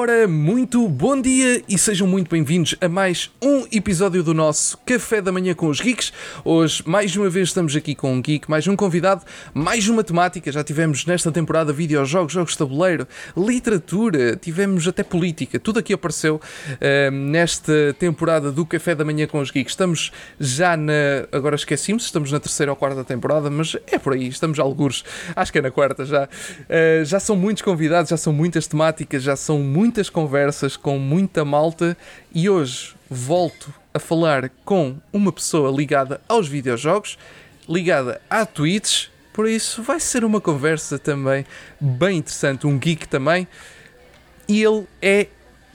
Ora, muito bom dia e sejam muito bem-vindos a mais um episódio do nosso Café da Manhã com os Geeks. Hoje, mais uma vez, estamos aqui com um geek, mais um convidado, mais uma temática. Já tivemos nesta temporada videojogos, jogos de tabuleiro, literatura, tivemos até política. Tudo aqui apareceu uh, nesta temporada do Café da Manhã com os Geeks. Estamos já na. Agora esquecemos, estamos na terceira ou quarta temporada, mas é por aí, estamos alguns. Acho que é na quarta já. Uh, já são muitos convidados, já são muitas temáticas, já são muitas conversas com muita malta e hoje volto a falar com uma pessoa ligada aos videojogos, ligada a tweets, por isso vai ser uma conversa também bem interessante, um geek também. E ele é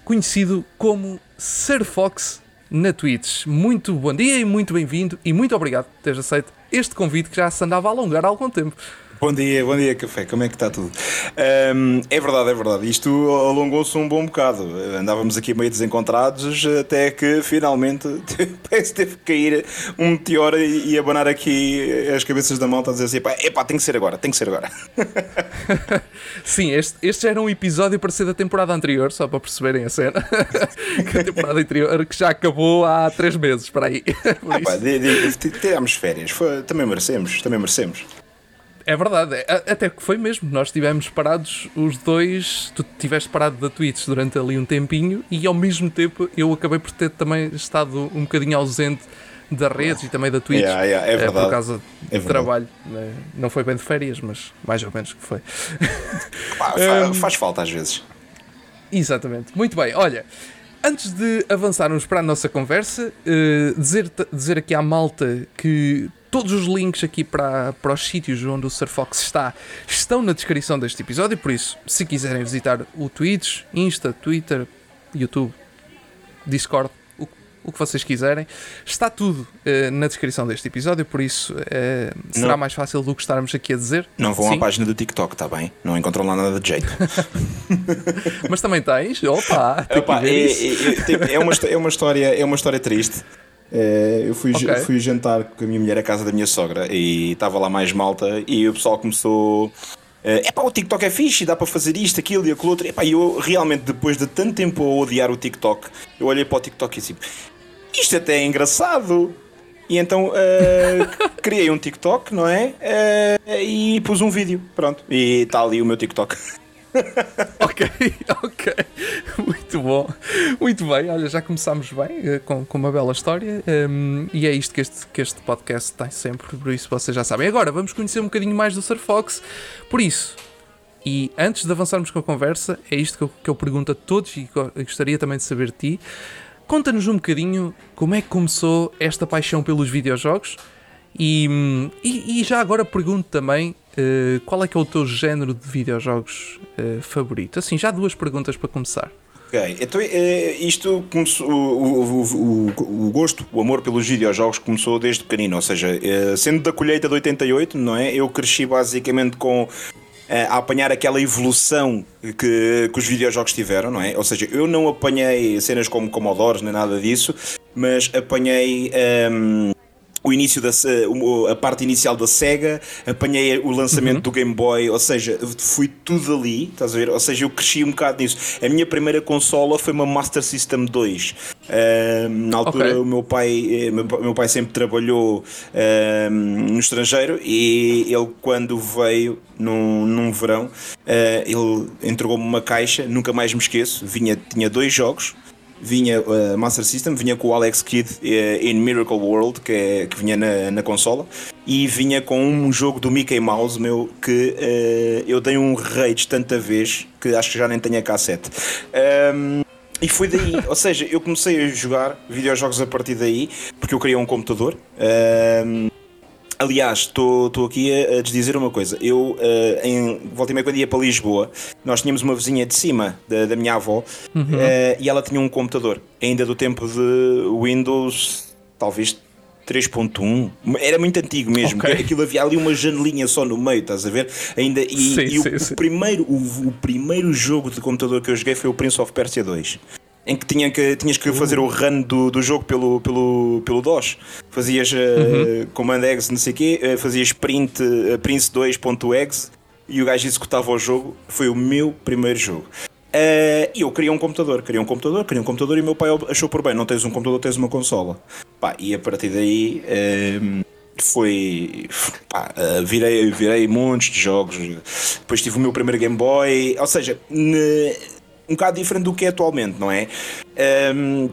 conhecido como Sir Fox na Twitch. Muito bom dia e muito bem-vindo e muito obrigado por teres aceito este convite que já se andava a alongar há algum tempo. Bom dia, bom dia, café. Como é que está tudo? Um, é verdade, é verdade. Isto alongou-se um bom bocado. Andávamos aqui meio desencontrados até que finalmente parece que teve que cair um meteoro e abanar aqui as cabeças da malta a dizer assim: epá, epá, tem que ser agora, tem que ser agora. Sim, este, este era um episódio para ser da temporada anterior, só para perceberem a cena. que a temporada anterior que já acabou há três meses, para aí. Ah, pá, férias, Foi, também merecemos, também merecemos. É verdade, é, até que foi mesmo. Nós estivemos parados os dois. Tu estiveste parado da Twitch durante ali um tempinho e ao mesmo tempo eu acabei por ter também estado um bocadinho ausente da redes e também da Twitch yeah, yeah, é verdade. por causa é de trabalho. Né? Não foi bem de férias, mas mais ou menos que foi. faz, faz falta às vezes. Exatamente. Muito bem, olha. Antes de avançarmos para a nossa conversa, uh, dizer, dizer aqui à malta que Todos os links aqui para, para os sítios onde o Surfox está estão na descrição deste episódio, por isso, se quiserem visitar o Twitch, Insta, Twitter, YouTube, Discord, o, o que vocês quiserem, está tudo uh, na descrição deste episódio, por isso uh, será não, mais fácil do que estarmos aqui a dizer. Não vão Sim. à página do TikTok, está bem? Não encontram lá nada de jeito. Mas também tens? Opa! Opa é, é, é, uma, é, uma história, é uma história triste. Uh, eu fui, okay. fui jantar com a minha mulher à casa da minha sogra e estava lá mais malta e o pessoal começou. É uh, pá, o TikTok é fixe, dá para fazer isto, aquilo e aquilo outro. Epá, eu realmente, depois de tanto tempo a odiar o TikTok, eu olhei para o TikTok e disse: Isto até é engraçado. E então uh, criei um TikTok, não é? E pus um vídeo, pronto. E está ali o meu TikTok. ok, ok. Muito bom. Muito bem, olha, já começámos bem eh, com, com uma bela história um, e é isto que este, que este podcast tem sempre, por isso vocês já sabem. Agora vamos conhecer um bocadinho mais do Sir Fox. Por isso, e antes de avançarmos com a conversa, é isto que eu, que eu pergunto a todos e gostaria também de saber de ti. Conta-nos um bocadinho como é que começou esta paixão pelos videojogos e, hum, e, e já agora pergunto também Uh, qual é que é o teu género de videojogos uh, favorito? Assim, já duas perguntas para começar. Ok, então é, isto começou, o, o, o, o, gosto, o amor pelos videojogos começou desde pequenino, ou seja, sendo da colheita de 88, não é? Eu cresci basicamente com a apanhar aquela evolução que, que os videojogos tiveram, não é? Ou seja, eu não apanhei cenas como Commodores nem nada disso, mas apanhei. Um, ehm, o início da a parte inicial da Sega, apanhei o lançamento uhum. do Game Boy, ou seja, fui tudo ali, estás a ver? Ou seja, eu cresci um bocado nisso. A minha primeira consola foi uma Master System 2. Uh, na altura, okay. o meu pai, eh, meu, meu pai sempre trabalhou uh, no estrangeiro e ele, quando veio num, num verão, uh, ele entregou-me uma caixa, nunca mais me esqueço. Vinha, tinha dois jogos vinha uh, Master System, vinha com o Alex Kidd uh, in Miracle World, que, é, que vinha na, na consola, e vinha com um jogo do Mickey Mouse meu que uh, eu dei um rage tanta vez que acho que já nem tenho a cassete. Um, e foi daí, ou seja, eu comecei a jogar videojogos a partir daí, porque eu queria um computador. Um, Aliás, estou aqui a, a dizer uma coisa. Eu, uh, em volta e meia, quando ia para Lisboa, nós tínhamos uma vizinha de cima da, da minha avó uhum. uh, e ela tinha um computador, ainda do tempo de Windows, talvez 3.1, era muito antigo mesmo. Okay. Aquilo havia ali uma janelinha só no meio, estás a ver? Ainda, e, sim, e sim, o, sim. o, primeiro, o, o, primeiro jogo de computador que eu joguei foi o Prince of Persia 2 em que, tinha que tinhas que fazer o run do, do jogo pelo, pelo, pelo DOS. Fazias uh, uhum. command X, não sei o quê, uh, fazias print uh, prince2.exe e o gajo executava o jogo. Foi o meu primeiro jogo. Uh, e eu queria um computador, queria um computador, queria um computador e o meu pai achou por bem, não tens um computador, tens uma consola. Pá, e a partir daí uh, foi. Pá, uh, virei, virei montes de jogos. Depois tive o meu primeiro Game Boy, ou seja, ne, um bocado diferente do que é atualmente, não é? Um,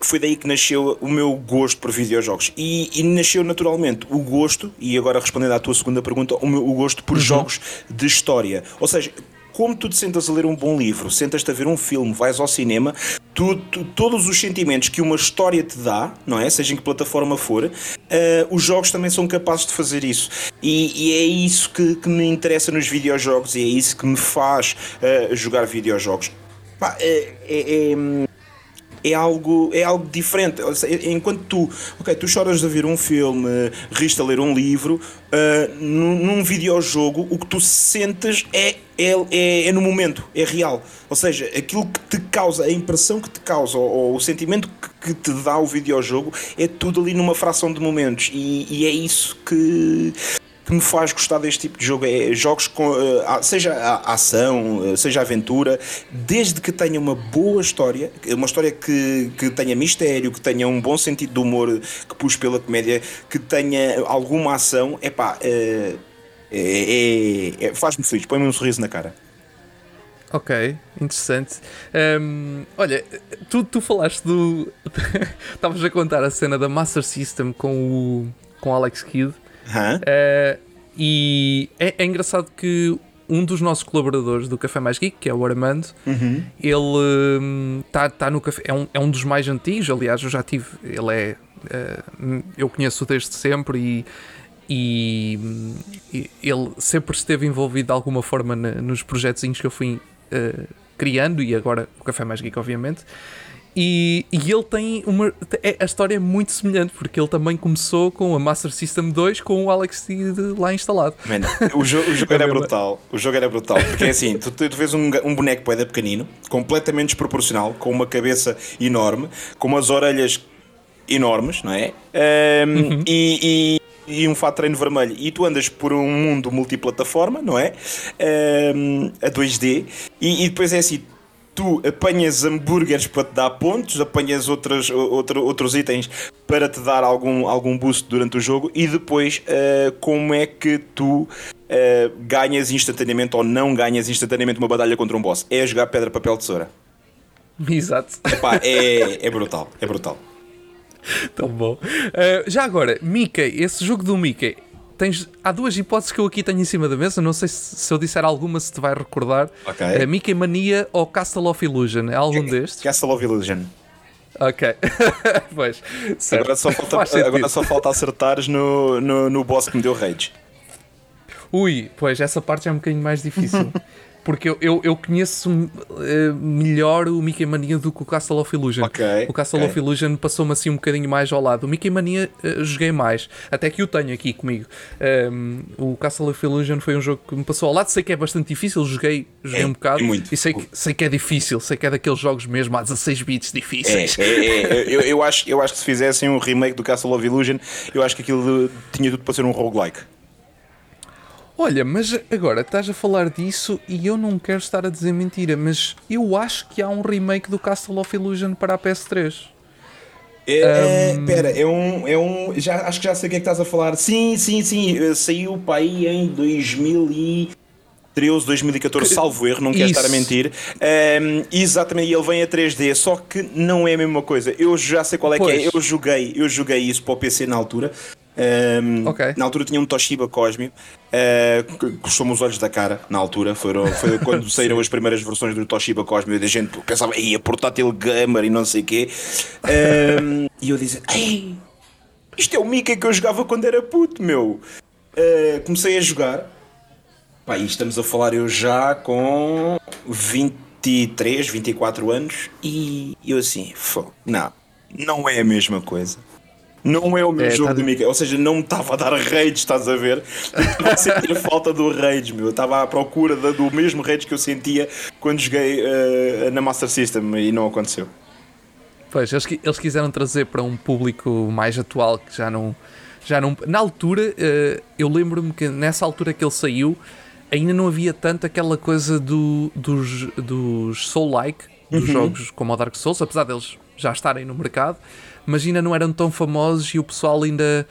foi daí que nasceu o meu gosto por videojogos. E, e, nasceu naturalmente o gosto, e agora respondendo à tua segunda pergunta, o, meu, o gosto por uhum. jogos de história. Ou seja, como tu te sentas a ler um bom livro, sentas-te a ver um filme, vais ao cinema, tu, tu, todos os sentimentos que uma história te dá, não é? Seja em que plataforma for, uh, os jogos também são capazes de fazer isso. E, e é isso que, que, me interessa nos videojogos e é isso que me faz uh, jogar videojogos. Pá, é, é, é é algo, é algo diferente. Enquanto tu, ok, tu choras de ver um filme, riste a ler um livro, uh, num, num videojogo o que tu sentes é, é, é, é, no momento, é real. Ou seja, aquilo que te causa, a impressão que te causa, ou, ou o sentimento que, que, te dá o videojogo, é tudo ali numa fração de momentos. E, e é isso que, que me faz gostar deste tipo de jogo. É jogos com, uh, seja a ação, uh, seja a aventura, desde que tenha uma boa história, uma história que, que tenha mistério, que tenha um bom sentido de humor, que puxe pela comédia, que tenha alguma ação, epá, uh, é, é, é, faz-me feliz, põe-me um sorriso na cara. Ok, interessante. Um, olha, tu, tu falaste do. Estavas a contar a cena da Master System com o com Alex Kidd. Uh, e é, é, engraçado que um dos nossos colaboradores do Café Mais Geek, que é o Armando, uhum. ele está hum, tá no café, é um, é um dos mais antigos, aliás, eu já tive, ele é, uh, eu conheço desde sempre e, e, ele sempre esteve envolvido de alguma forma nos projetos que eu fui uh, criando e agora o Café Mais Geek, obviamente. E, e, ele tem uma. É, a história é muito semelhante, porque ele também começou com a Master System 2 com o Alex lá instalado. Man, o, jo o jogo era brutal. O jogo era brutal. Porque é assim: tu, tu vês um, um boneco poeda pequenino, completamente desproporcional, com uma cabeça enorme, com umas orelhas enormes, não é? Um, uhum. e, e, e, um fato de treino vermelho. E tu andas por um mundo multiplataforma, não é? Um, a 2D. E, e depois é assim: tu apanhas hambúrgueres para te dar pontos, apanhas outros, outro, outros itens para te dar algum, algum boost durante o jogo e depois uh, como é que tu uh, ganhas instantaneamente ou não ganhas instantaneamente uma batalha contra um boss? É jogar pedra, papel, tesoura. Exato. Epá, é, é brutal, é brutal. Tão bom. Uh, já agora, Mickey, esse jogo do Mickey tens, há duas hipóteses que eu aqui tenho em cima da mesa. Não sei se, se eu disser alguma, se te vai recordar. Ok. É Mickey Mania ou Castle of Illusion? É algum destes? Castle of Illusion. Ok. pois. Agora só, falta, agora só falta acertares no, no, no boss que me deu rage. Ui, pois essa parte é um bocadinho mais difícil. porque eu, eu, eu conheço uh, melhor o Mickey Mania do que o Castle of Illusion. Okay, o Castle okay. of Illusion passou-me assim um bocadinho mais ao lado. O Mickey Mania uh, joguei mais, até que o tenho aqui comigo. Um, o Castle of Illusion foi um jogo que me passou ao lado. Sei que é bastante difícil, joguei, joguei é, um bocado muito. e sei que, sei que é difícil. Sei que é daqueles jogos mesmo a 16 bits difíceis. É, é, é eu, eu, acho, eu acho que se fizessem um remake do Castle of Illusion, eu acho que aquilo tinha tudo para ser um roguelike. Olha, mas agora estás a falar disso e eu não quero estar a dizer mentira, mas eu acho que há um remake do Castle of Illusion para a PS3. É, um... Pera, é um, é um. Já, acho que já sei o que é que estás a falar. Sim, sim, sim. Eh, saiu para aí em 2013, 2014, salvo erro, não quero estar a mentir. Um, exatamente, ele vem a 3D, só que não é a mesma coisa. Eu já sei qual é pois. que é. Eu joguei, eu joguei isso para o PC na altura. Um, okay. Na altura tinha um Toshiba Cosmio, uh, que custou-me os olhos da cara. Na altura, foram, foi quando saíram as primeiras versões do Toshiba Cosmio. E a gente pensava, ia portátil gamer e não sei o quê. Um, e eu dizia, isto é o Mickey que eu jogava quando era puto, meu. Uh, comecei a jogar, pá, e estamos a falar eu já com 23, 24 anos. E eu assim, não, não é a mesma coisa não é o meu é, jogo tá de Mickey. Ou seja, não me estava a dar rage, estás a ver? Estava a sentir falta do rage, meu. Eu estava à procura do mesmo rage que eu sentia quando joguei uh, na Master System e não aconteceu. Pois, eles, eles quiseram trazer para um público mais atual que já não. Já não na altura, uh, eu lembro-me que nessa altura que ele saiu, ainda não havia tanto aquela coisa do, dos, dos Soul-like, dos Uhum. jogos como o Dark Souls, apesar deles já estarem no mercado, mas ainda não eram tão famosos e o pessoal ainda.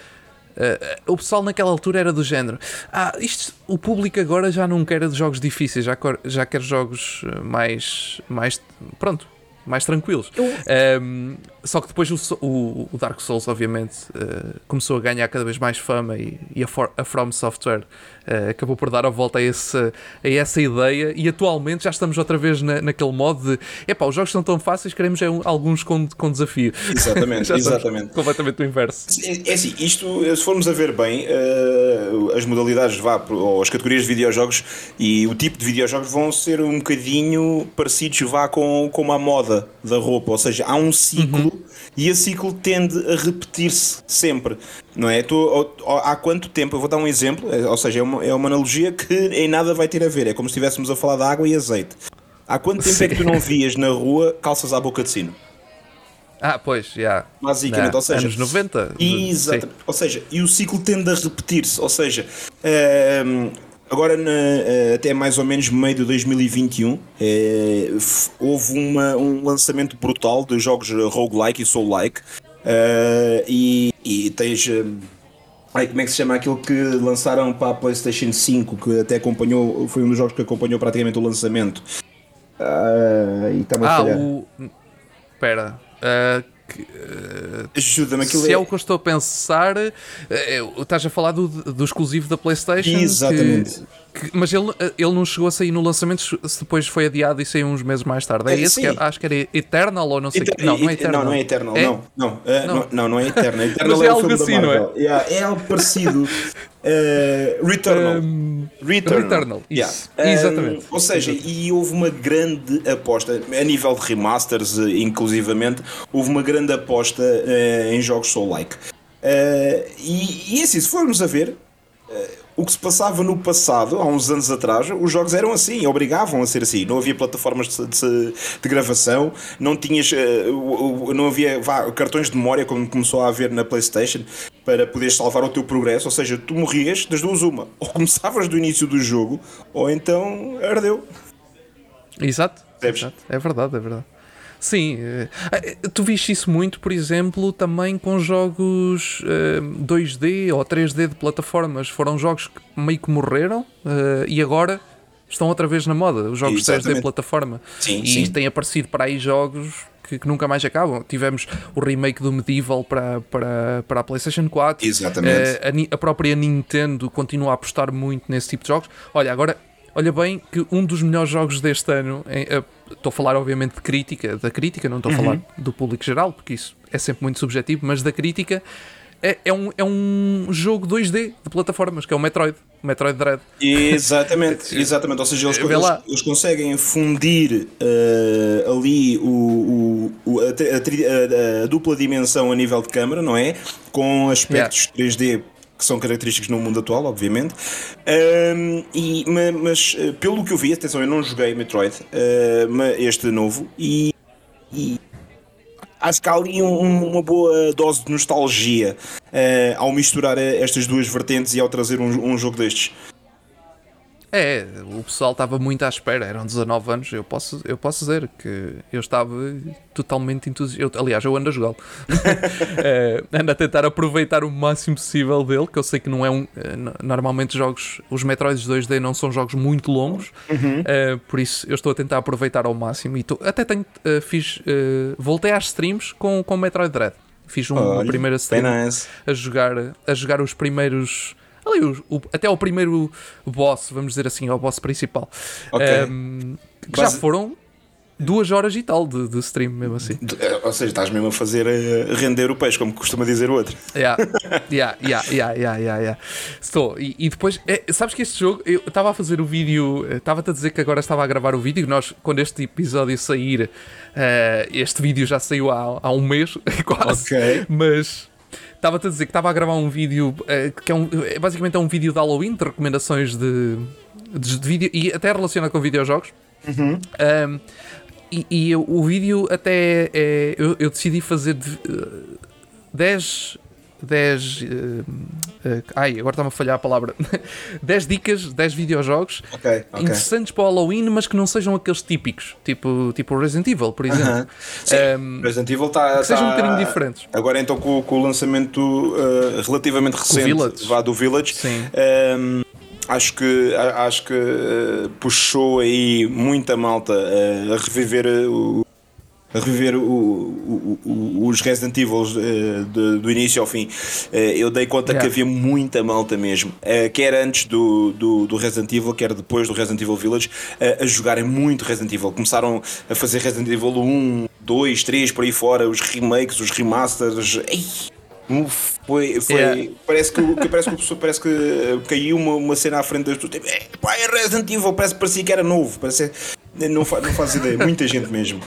eh, o pessoal naquela altura era do género. Ah, isto, o público agora já não quer de jogos difíceis, já, quer- já quer jogos eh, mais. mais pronto, mais tranquilos. Um, só que depois o, o- o Dark Souls, obviamente, uh, começou a ganhar cada vez mais fama e, e a, For- a From Software uh, acabou por dar a volta a, esse, a essa ideia. E atualmente já estamos outra vez na, naquele modo de epá, os jogos são tão fáceis, queremos é um- alguns com, com desafio. Exatamente, exatamente. Completamente o inverso. É é assim, isto, se formos a ver bem, eh, as modalidades, vá, ou as categorias de videojogos e o tipo de videojogos vão ser um bocadinho parecidos, vá, com, com a moda da roupa. Ou seja, há um ciclo e esse ciclo tende a repetir-se sempre. Não é? Há quanto tempo? Eu vou dar um exemplo, é, ou seja, é uma, é uma analogia que em nada vai ter a ver. É como se estivéssemos a falar de água e azeite. Há quanto tempo é que tu não vias na rua calças à boca de sino? Ah, pois, já. Basicamente, Na- ou seja, anos 90. Exato. Sim. Ou seja, e o ciclo tende a repetir-se. Ou seja, ehm, agora na- eh, até mais ou menos meio de 2021 eh, f- houve uma- um lançamento brutal de jogos roguelike e soul-like. eh, e, e tens. eh, Ai, como é que se chama aquilo que lançaram para a PlayStation 5, que até acompanhou, foi um dos jogos que acompanhou praticamente o lançamento. Ah, e a Ah, o. Espera. Que- Ajuda-me, aquilo se é... é. o que eu estou a pensar, eh, eh, estás a falar do, do exclusivo da PlayStation. Exatamente. que- mas ele, eh, ele não chegou a sair no lançamento, se depois foi adiado e saiu uns meses mais tarde. É É, esse? Que era- acho que era Eternal ou não sei o Eter- que. Não, não é Eternal. Não, não é Eternal, É? não. Não, eh, Não. não. não, é Eternal. Eternal Mas é o algo assim, não é? Yeah, é algo parecido. Eh, Returnal. Um, Returnal. Returnal, Yeah. Um, Exatamente. ou seja, e houve uma grande aposta, a nível de remasters, inclusivamente, houve uma grande aposta eh, em jogos Soul-like. Eh, e, e assim, se formos a ver, o que se passava no passado, há uns anos atrás, os jogos eram assim, obrigavam a ser assim. Não havia plataformas de, de- de gravação, não tinhas, eh, não havia vá, cartões de memória como começou a haver na PlayStation para poderes salvar o teu progresso. Ou seja, tu morrias das duas uma, ou começavas do início do jogo, ou então ardeu. Exato, exato. É verdade, é verdade. Sim, eh, eh, tu viste isso muito, por exemplo, também com jogos eh, 2D ou 3D de plataformas. Foram jogos que meio que morreram eh, e agora estão outra vez na moda. Os jogos 3D de Exatamente. plataforma. Sim, e sim. têm aparecido para aí jogos que, que nunca mais acabam. Tivemos o remake do Medieval para, para, para a PlayStation 4. Exatamente. Eh, a, a própria Nintendo continua a apostar muito nesse tipo de jogos. Olha, agora, olha bem que um dos melhores jogos deste ano, eh, estou a falar obviamente de crítica, da crítica, não estou a falar do público geral, porque isso é sempre muito subjetivo, mas da crítica. É, é um, é um jogo 2D de plataformas, que é o Metroid, o Metroid Dread. Exatamente, exatamente. Ou seja, eles, lá. eles, eles conseguem fundir eh, ali o, o- o- a, a a- a dupla dimensão a nível de câmara, não é? Com aspectos 3D que são característicos no mundo atual, obviamente. Ahm, e, ma- mas, eh, pelo que eu vi, atenção, eu não joguei Metroid, ma- este novo, e, e acho que há ali um- uma boa dose de nostalgia eh, ao misturar estas duas vertentes e ao trazer um, um jogo destes. É, o pessoal estava muito à espera, eram 19 anos, eu posso, eu posso dizer que eu estava totalmente entusiasmado. Aliás, eu ando a jogá-lo. Eh, ando a tentar aproveitar o máximo possível dele, que eu sei que não é um. no- normalmente jogos, os Metroids 2D não são jogos muito longos, eh, por isso eu estou a tentar aproveitar ao máximo. E tô- até tenho, eh, fiz. eh, voltei às streams com, com Metroid Dread. Fiz um- uma Olha, primeira stream nice. a jogar, a jogar os primeiros. Ali, o- o- até o primeiro boss, vamos dizer assim, o boss principal. Ok. Ehm, que já Base- foram duas horas e tal de, de stream, mesmo assim. Eh, Ou seja, estás mesmo a fazer eh, render o peixe, como costuma dizer o outro. Yeah, yeah, yeah, yeah, yeah, yeah, yeah. Estou. E, e depois, é, sabes que este jogo, eu estava a fazer o vídeo, estava-te a dizer que agora estava a gravar o vídeo. Nós, quando este episódio sair, eh, este vídeo já saiu há, há um mês, quase. Ok. Mas estava-te a dizer que estava a gravar um vídeo eh, que é, um, é basicamente é um vídeo de Halloween, de recomendações de, de, de vídeo e até relacionado com videojogos. Um, e e eu- o vídeo até é, eu, eu decidi fazer de, eh, 10 10 uh, uh, ai, agora está-me a falhar a palavra 10 dicas, 10 videojogos okay, okay. interessantes para o Halloween, mas que não sejam aqueles típicos, tipo, tipo Resident Evil, por exemplo. Uh -huh. Sim, um, Resident Evil está. Que sejam tá... um bocadinho diferentes. Agora então com, com o lançamento uh, relativamente recente vá do Village. Sim. Um, acho que, acho que uh, puxou aí muita malta uh, a reviver o, a reviver o, o, o, os Resident Evil uh, de, do início ao fim, uh, eu dei conta yeah. que havia muita malta mesmo, uh, quer antes do, do, do, Resident Evil, quer depois do Resident Evil Village, a jogarem muito Resident Evil. Começaram a fazer Resident Evil 1, 2, 3 por aí fora, os remakes, os remasters. Ei, foi, foi yeah. parece que, parece que, parece que caiu uma, uma cena à frente das pessoas. Tipo, é Resident Evil, parece, parecia que era novo. Parece, não, fa, não faz ideia, muita gente mesmo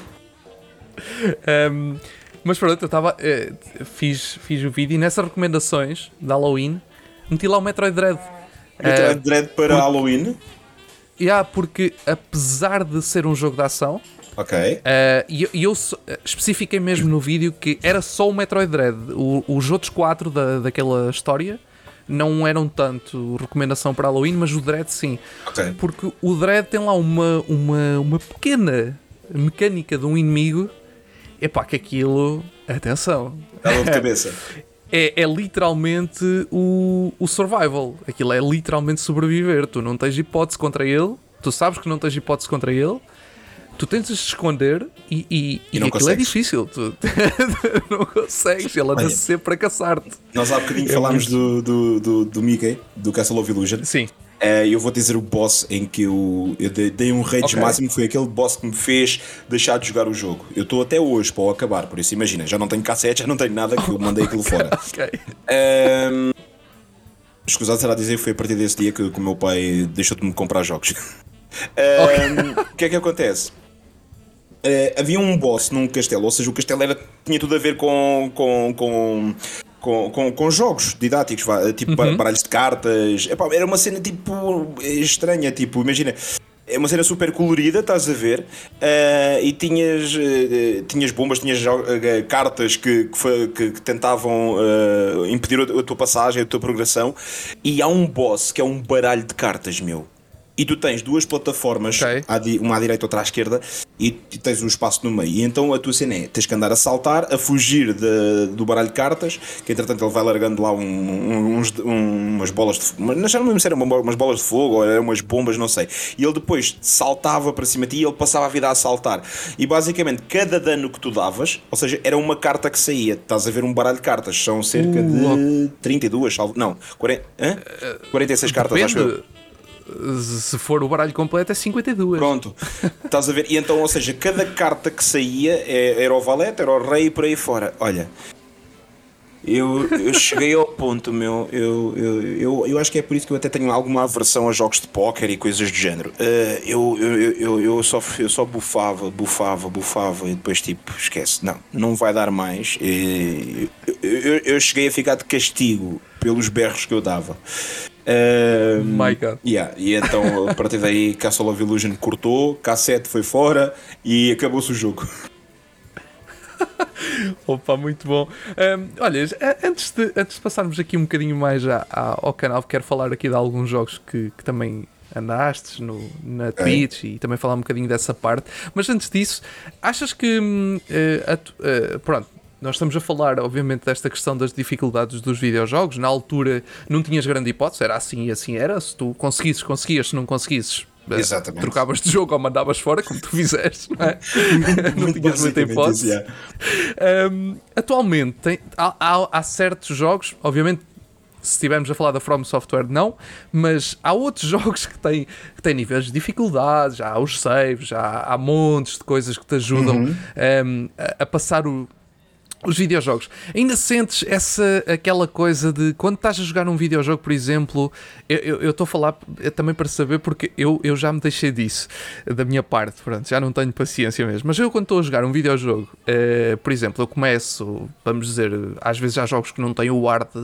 um, mas pronto, eu estava. Uh, fiz, fiz o vídeo e nessas recomendações de Halloween meti lá o Metroid Dread. Metroid uh, Dread para por, Halloween? Yeah, porque apesar de ser um jogo de ação. Ok. Uh, e, e eu especifiquei mesmo no vídeo que era só o Metroid Dread. O, os outros quatro da, daquela história não eram tanto recomendação para Halloween, mas o Dread sim. Okay. Porque o Dread tem lá uma, uma, uma pequena mecânica de um inimigo Epá, que aquilo. Atenção. Dá de cabeça. É, é, literalmente o, o survival. Aquilo é literalmente sobreviver. Tu não tens hipótese contra ele. Tu sabes que não tens hipótese contra ele. Tu tens de se esconder e, e, e, e aquilo consegues. é difícil. Tu não consegues. Ele anda sempre a caçar-te. Nós há bocadinho é falámos do, do, do, do Mickey, do Castle of Illusion. Sim. Uh, eu vou dizer o boss em que eu, eu dei um rage okay. máximo, foi aquele boss que me fez deixar de jogar o jogo. Eu estou até hoje para o acabar, por isso imagina, já não tenho cassete, já não tenho nada que eu mandei aquilo fora. okay. Um, escusado será dizer que foi a partir desse dia que, que o meu pai deixou de me comprar jogos. um, o que é que acontece? Uh, havia um boss num castelo, ou seja, o castelo era, tinha tudo a ver com, com, com com, com, com jogos didáticos, tipo uhum. baralhos de cartas. Epá, era uma cena tipo estranha, tipo, imagina. É uma cena super colorida, estás a ver? Uh, e tinhas, uh, tinhas bombas, tinhas uh, cartas que, que, que, que tentavam impedir a, a tua passagem, a tua progressão. E há um boss que é um baralho de cartas, meu e tu tens duas plataformas, okay. uma à direita e outra à esquerda, e tens um espaço no meio. E então a tua cena é: tens que andar a saltar, a fugir de, do baralho de cartas, que entretanto ele vai largando lá um, uns, um, umas bolas de fogo. Não sei mesmo se eram umas bolas de fogo ou eram umas bombas, não sei. E ele depois saltava para cima de ti e ele passava a vida a saltar. E basicamente cada dano que tu davas, ou seja, era uma carta que saía. Estás a ver um baralho de cartas, são cerca uh, de 32, salvo. Não, 40, hã? 46 cartas, Depende. acho eu se for o baralho completo é 52. Pronto, estás a ver? E então, ou seja, cada carta que saía é, era o valete, era o rei e por aí fora. Olha, eu, eu cheguei ao ponto, meu. Eu, eu, eu, eu acho que é por isso que eu até tenho alguma aversão a jogos de póquer e coisas do género. Uh, eu, eu, eu, eu, só, eu só bufava, bufava, bufava e depois, tipo, esquece, não, não vai dar mais. eu, eu, eu cheguei a ficar de castigo pelos berros que eu dava. Uh, My God. Yeah, e então a partir daí Castle of Illusion cortou, K7 foi fora e acabou-se o jogo. Opa, muito bom. Um, olha, antes de, antes de passarmos aqui um bocadinho mais ao canal, quero falar aqui de alguns jogos que, que também andaste no, na Twitch é. e também falar um bocadinho dessa parte. Mas antes disso, achas que. Uh, uh, pronto, nós estamos a falar, obviamente, desta questão das dificuldades dos videojogos. Na altura não tinhas grande hipótese, era assim e assim era. Se tu conseguisses, conseguias, se não conseguisses, eh, Exatamente. trocavas de jogo ou mandavas fora, como tu fizeste, não é? não tinhas muita hipótese. Um, atualmente, tem, há, há, há certos jogos, obviamente se estivermos a falar da From Software, não, mas há outros jogos que têm, que têm níveis de dificuldade, já há os saves, já há, há montes de coisas que te ajudam uhum. um, a, a, passar o, os videojogos. Ainda sentes essa aquela coisa de quando estás a jogar um videojogo, por exemplo, eu estou a falar também para saber porque eu, eu já me deixei disso da minha parte, pronto, já não tenho paciência mesmo. Mas eu quando estou a jogar um videojogo, uh, por exemplo, eu começo, vamos dizer, às vezes há jogos que não têm o arte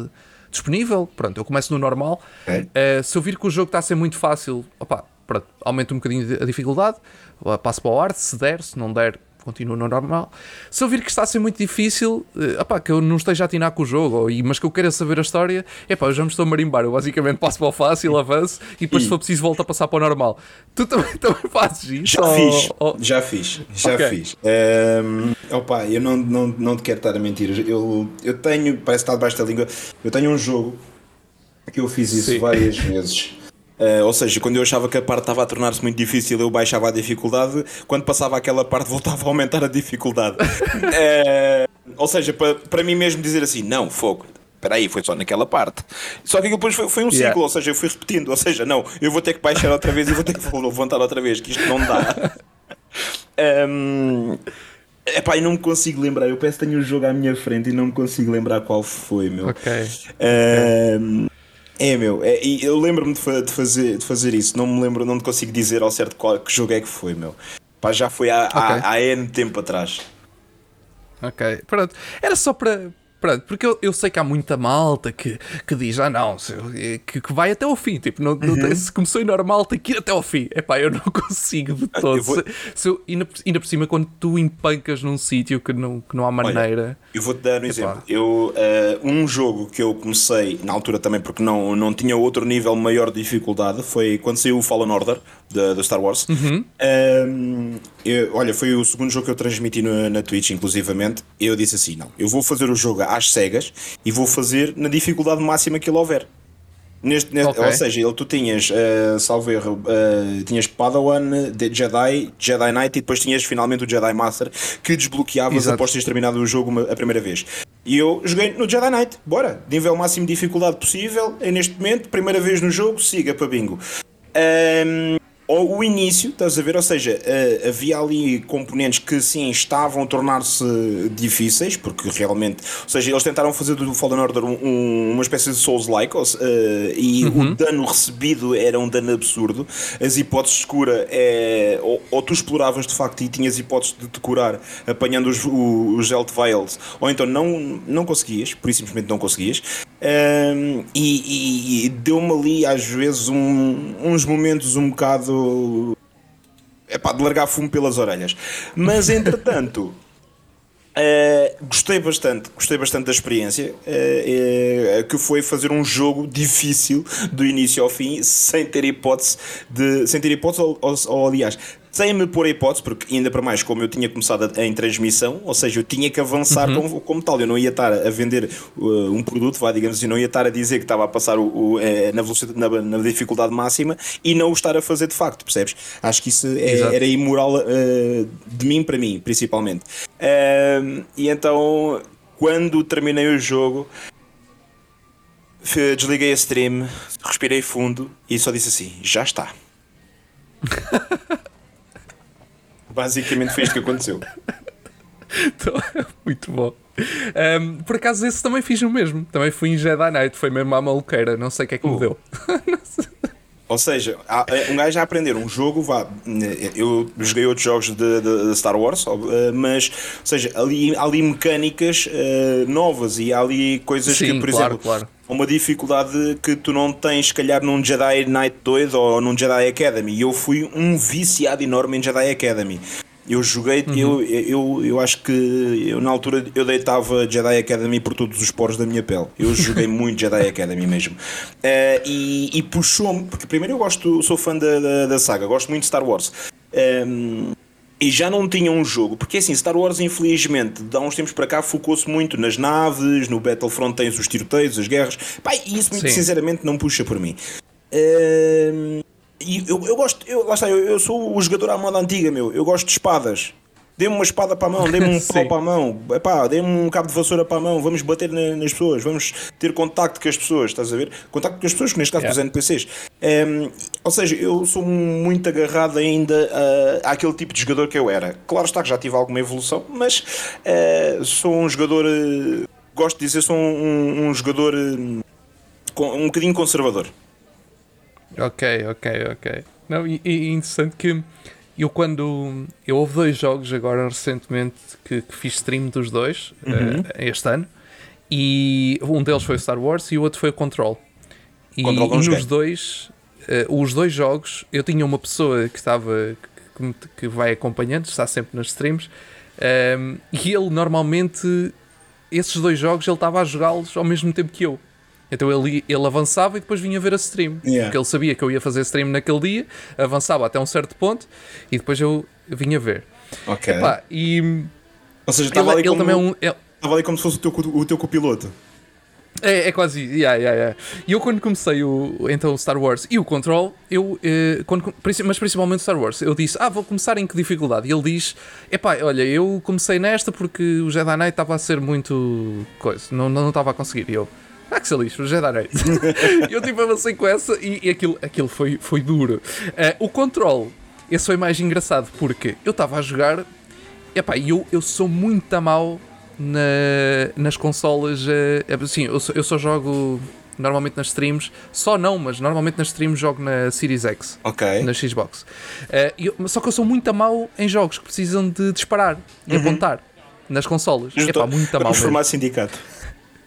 disponível, pronto, eu começo no normal. Uh, se eu vir que o jogo está a ser muito fácil, opa, pronto, aumento um bocadinho a dificuldade, passo para o arte, se der, se não der, continuo no normal. Se eu vir que está a ser muito difícil, uh, opá, que eu não esteja a atinar com o jogo, ou, mas que eu queira saber a história, é pá, eu já me estou a marimbar. Eu basicamente passo para o fácil, avanço e depois, e... se for preciso, volto a passar para o normal. Tu também, também fazes isso? Já ou, fiz, ou... já fiz, já okay. fiz. Um, opa, eu não, não, não te quero estar a mentir. Eu, eu tenho, parece que está debaixo da língua, eu tenho um jogo que eu fiz isso Sim. várias vezes. Uh, ou seja, quando eu achava que a parte estava a tornar-se muito difícil, eu baixava a dificuldade. Quando passava aquela parte, voltava a aumentar a dificuldade. uh, ou seja, para, mim mesmo dizer assim: não, fogo, espera aí, foi só naquela parte. Só que aquilo depois foi, foi um ciclo, yeah. ou seja, eu fui repetindo, ou seja, não, eu vou ter que baixar outra vez e vou ter que levantar outra vez, que isto não dá. um, epá, e não me consigo lembrar, eu peço que tenho o jogo à minha frente e não me consigo lembrar qual foi, meu. Ok. Um, é, meu, é, eu lembro-me de, fazer, de fazer isso, não me lembro, não te consigo dizer ao certo qual, que jogo é que foi, meu. Pá, já foi há, okay. há, há N tempo atrás. Ok, pronto. Era só para, Pronto, porque eu, eu sei que há muita malta que, que diz, ah não, que, que vai até ao fim. Tipo, não, não tem, se começou em normal, tem que ir até ao fim. É pá, eu não consigo de ah, todo. Vou... Se, se eu, ainda, ainda por cima, quando tu empancas num sítio que não, que não há maneira. Olha, eu vou-te dar um exemplo. Eu, uh, um jogo que eu comecei, na altura também, porque não, não tinha outro nível maior de dificuldade, foi quando saiu o Fallen Order da Star Wars. Uhum. Uh, eu, olha, foi o segundo jogo que eu transmiti no, na Twitch, inclusivamente. Eu disse assim: não, eu vou fazer o jogo às cegas e vou fazer na dificuldade máxima que ele houver. Neste, neste okay. Ou seja, ele, tu tinhas, uh, salvo erro, uh, tinhas Padawan, de Jedi, Jedi Knight e depois tinhas finalmente o Jedi Master que desbloqueavas Exato. após teres terminado o jogo uma, a primeira vez. E eu joguei no Jedi Knight, bora, nível máximo de dificuldade possível, é neste momento, primeira vez no jogo, siga para bingo. Um, o início, estás a ver? Ou seja, uh, havia ali componentes que sim estavam a tornar-se difíceis, porque realmente, ou seja, eles tentaram fazer do Fallen Order um, uma espécie de Souls-like uh, e uhum. o dano recebido era um dano absurdo. As hipóteses de cura é. Ou, ou tu exploravas de facto e tinhas hipóteses de te curar apanhando os, os Health Vials, ou então não, não conseguias, por isso simplesmente não conseguias. Um, e, e, e deu-me ali às vezes um, uns momentos um bocado é pá, de largar fumo pelas orelhas. Mas entretanto. Uh, gostei bastante, gostei bastante da experiência, uh, uh, que foi fazer um jogo difícil do início ao fim, sem ter hipótese de. sem ter hipótese, ou, ou, ou aliás, sem me pôr a hipótese, porque ainda para mais, como eu tinha começado em transmissão, ou seja, eu tinha que avançar uhum. como, como, tal, eu não ia estar a vender uh, um produto, vá, digamos assim, não ia estar a dizer que estava a passar o, o uh, na, velocidade, na, na, dificuldade máxima e não o estar a fazer de facto, percebes? Acho que isso é, era imoral uh, de mim para mim, principalmente. e então, quando terminei o jogo, desliguei a stream, respirei fundo e só disse assim: já está. Basicamente foi isto que aconteceu. Então, muito bom. Um, por acaso, esse também fiz o mesmo. Também fui em Jedi Knight, foi mesmo à maluqueira. Não sei o que é que uh. me deu. Ou seja, um gajo a aprender um jogo, vá, eu joguei outros jogos de, de, de Star Wars, eh, mas, ou seja, ali, há ali mecânicas uh, novas e há ali coisas Sim, que, por claro, exemplo, claro. Uma dificuldade que tu não tens, se calhar, num Jedi Knight 2 ou num Jedi Academy. E eu fui um viciado enorme em Jedi Academy. Eu joguei, uhum. eu, eu, eu acho que eu na altura eu deitava Jedi Academy por todos os poros da minha pele. Eu joguei muito Jedi Academy mesmo. Uh, e, e puxou-me, porque primeiro eu gosto, sou fã da, da, da saga, gosto muito de Star Wars. Um, ehm, e já não tinha um jogo, porque assim, Star Wars, infelizmente, de há uns tempos para cá, focou-se muito nas naves, no Battlefront tens os tiroteios, as guerras, Pai, e isso, muito Sim. sinceramente, não puxa por mim. E eu, eu gosto, eu, lá está, eu, eu sou o jogador à moda antiga, meu. Eu gosto de espadas. Dê-me uma espada para a mão, dê-me um pau para a mão, epá, dê-me um cabo de vassoura para a mão, vamos bater na, nas pessoas, vamos ter contacto com as pessoas, estás a ver? Contacto com as pessoas, que neste caso yeah. os NPCs. Um, ehm, ou seja, eu sou muito agarrado ainda uh, àquele tipo de jogador que eu era. Claro está que já tive alguma evolução, mas uh, sou um jogador, uh, gosto de dizer, sou um, um jogador um bocadinho conservador. Ok, ok, ok. Não, e, e interessante que eu quando. Eu houve dois jogos agora recentemente que, que fiz stream dos dois uhum. uh, este ano. E um deles foi o Star Wars e o outro foi o Control. E, Control e nos dois, uh, os dois jogos, eu tinha uma pessoa que estava que, que vai acompanhando, está sempre nas streams. Um, e ele normalmente, esses dois jogos, ele estava a jogá-los ao mesmo tempo que eu. Então ele, ele avançava e depois vinha ver a stream. Yeah. Porque ele sabia que eu ia fazer stream naquele dia, avançava até um certo ponto e depois eu vinha ver. Ok. Epá, e Ou seja, estava ali, como, é um. ele- ali como se fosse o teu, o teu copiloto. É, é quase. Yeah, yeah, yeah. E eu quando comecei o, então o Star Wars e o Control, eu, eh, quando, mas principalmente o Star Wars, eu disse, ah, vou começar em que dificuldade? E ele diz, epá, olha, eu comecei nesta porque o Jedi Knight estava a ser muito coisa, não não não estava a conseguir. E eu, ah, que se lixo, Jedi Knight. eu tipo avancei com essa e, e aquilo, aquilo foi, foi duro. Eh, o Control, esse foi mais engraçado porque eu estava a jogar, epá, e eu, eu sou muito a mau na- nas consolas. eh, Assim, eu só, eu só jogo normalmente nas streams, só não, mas normalmente nas streams jogo na Series X, Ok. na Xbox. E eu- só que eu sou muito a mau em jogos que precisam de disparar e apontar nas consolas. É pá, muito a mau Vamos formar sindicato.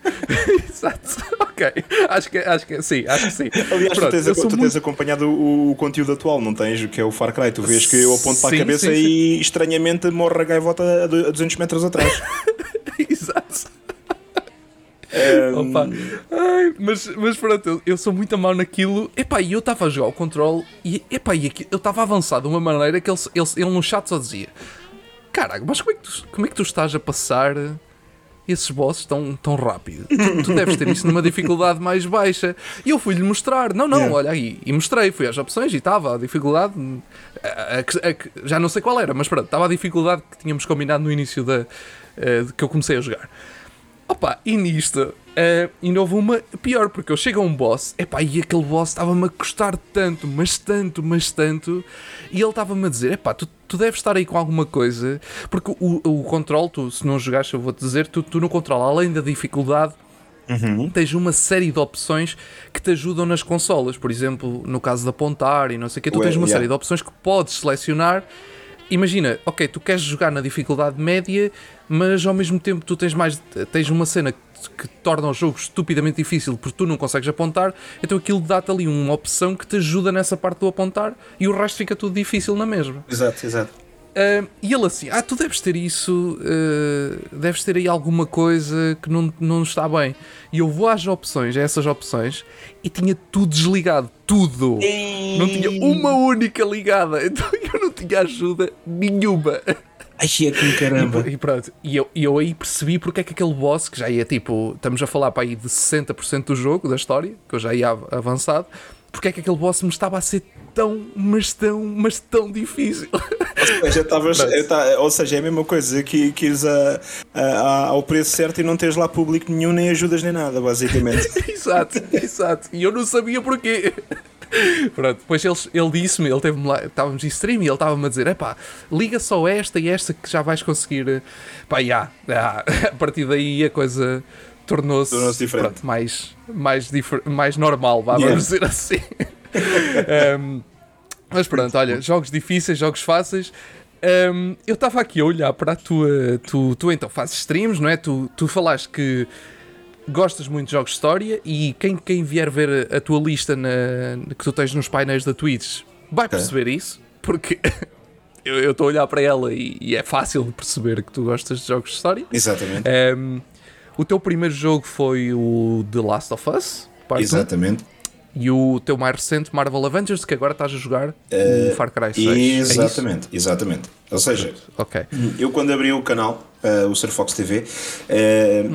Exato. Ok. Acho que, acho que sim, acho que sim. Aliás, Pronto, tu, tens, tu tens muito- acompanhado o, o conteúdo atual, não tens? O que é o Far Cry. Tu vês que eu aponto para a Sim, cabeça sim, sim. e estranhamente morre a gaivota a du- a 200 metros atrás. Exato. Um. Ai, mas, mas pronto, eu, eu sou muito a mal naquilo. Epá, e eu estava a jogar o controle e, epá, e aqui- eu estava avançado de uma maneira que ele, ele, ele no chat só dizia: Caraca, mas como é que tu, como é que tu estás a passar esses bosses tão, tão rápido? Tu, tu deves ter isso numa dificuldade mais baixa. E eu fui-lhe mostrar: Não, não, Yeah. olha aí. E mostrei, fui às opções e estava a dificuldade. a- a a já não sei qual era, mas pronto, estava a dificuldade que tínhamos combinado no início da, eh, que eu comecei a jogar. Opa, e nisto, eh, ainda houve uma pior, porque eu chego a um boss, epá, e aquele boss estava-me a custar tanto, mas tanto, mas tanto, e ele estava-me a dizer, epá, tu, tu deves estar aí com alguma coisa, porque o, o controle, tu, se não jogares, eu vou-te dizer, tu, tu no controle, além da dificuldade, tens uma série de opções que te ajudam nas consolas, por exemplo, no caso de apontar e não sei o que, tu Ué, tens uma yeah. série de opções que podes selecionar Imagina, ok, tu queres jogar na dificuldade média, mas ao mesmo tempo tu tens mais tens uma cena que, torna o jogo estupidamente difícil porque tu não consegues apontar, então aquilo dá-te ali uma opção que te ajuda nessa parte do apontar e o resto fica tudo difícil na mesma. Exato, exato. Ah, e ele assim, ah, tu deves ter isso, ah, deves ter aí alguma coisa que não, não está bem. E eu vou às opções, a essas opções, e tinha tudo desligado, tudo. Não tinha uma única ligada, então eu não tinha ajuda nenhuma. Ai, é com caramba. E pronto, e eu, e eu aí percebi porque é que aquele boss, que já ia tipo, estamos a falar para aí de 60% do jogo, da história, que eu já ia av- avançado, porque é que aquele boss me estava a ser tão, mas tão, mas tão difícil. Ou seja, estavas- Pronto. eu ta- ou seja, é a mesma coisa que, que ires a, a- a- ao preço certo e não tens lá público nenhum, nem ajudas nem nada, basicamente. exato, exato. E eu não sabia porquê. Pronto, depois ele, ele disse-me, ele teve-me lá, estávamos em stream e ele estava-me a dizer: epá, liga só esta e esta que já vais conseguir. Pá, já, já. a partir daí a coisa tornou-se Tornou-se diferente. mais, mais, difer- mais normal, vá, Yeah. vamos dizer assim. Um, mas pronto, olha, jogos difíceis, jogos fáceis. Um, eu estava aqui a olhar para a tua. Tu, tu então fazes streams, não é? Tu, tu falaste que gostas muito de jogos de história e quem, quem vier ver a tua lista na, que tu tens nos painéis da Twitch vai perceber isso, porque eu estou a olhar para ela e, e é fácil de perceber que tu gostas de jogos de história. Exatamente. Um, o teu primeiro jogo foi o The Last of Us, Exatamente. E o teu mais recente Marvel Avengers, que agora estás a jogar o Far Cry 6. É? Exatamente, exatamente. Ou seja, Ok. eu quando abri o canal, eh, o Sir Fox TV, eh,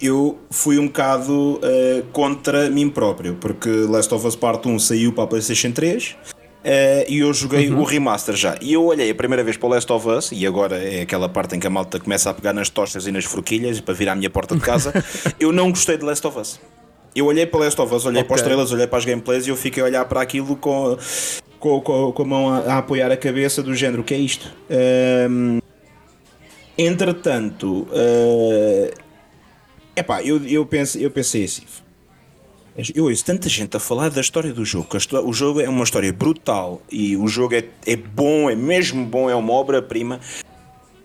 eu fui um bocado eh, contra mim próprio, porque Last of Us Part 1 saiu para a PlayStation 3 eh, e eu joguei o remaster já. E eu olhei a primeira vez para o Last of Us, e agora é aquela parte em que a malta começa a pegar nas tochas e nas forquilhas para vir à minha porta de casa. eu não gostei de Last of Us. Eu olhei para Last of Us, olhei para os trailers, olhei para as gameplays e eu fiquei a olhar para aquilo com, com, com, com a mão a, a apoiar a cabeça do género, o que é isto? Ahm, entretanto, é epá, eu, eu, penso, eu pensei assim. Eu ouço tanta gente a falar da história do jogo. O jogo é uma história brutal e o jogo é, é bom, é mesmo bom, é uma obra-prima.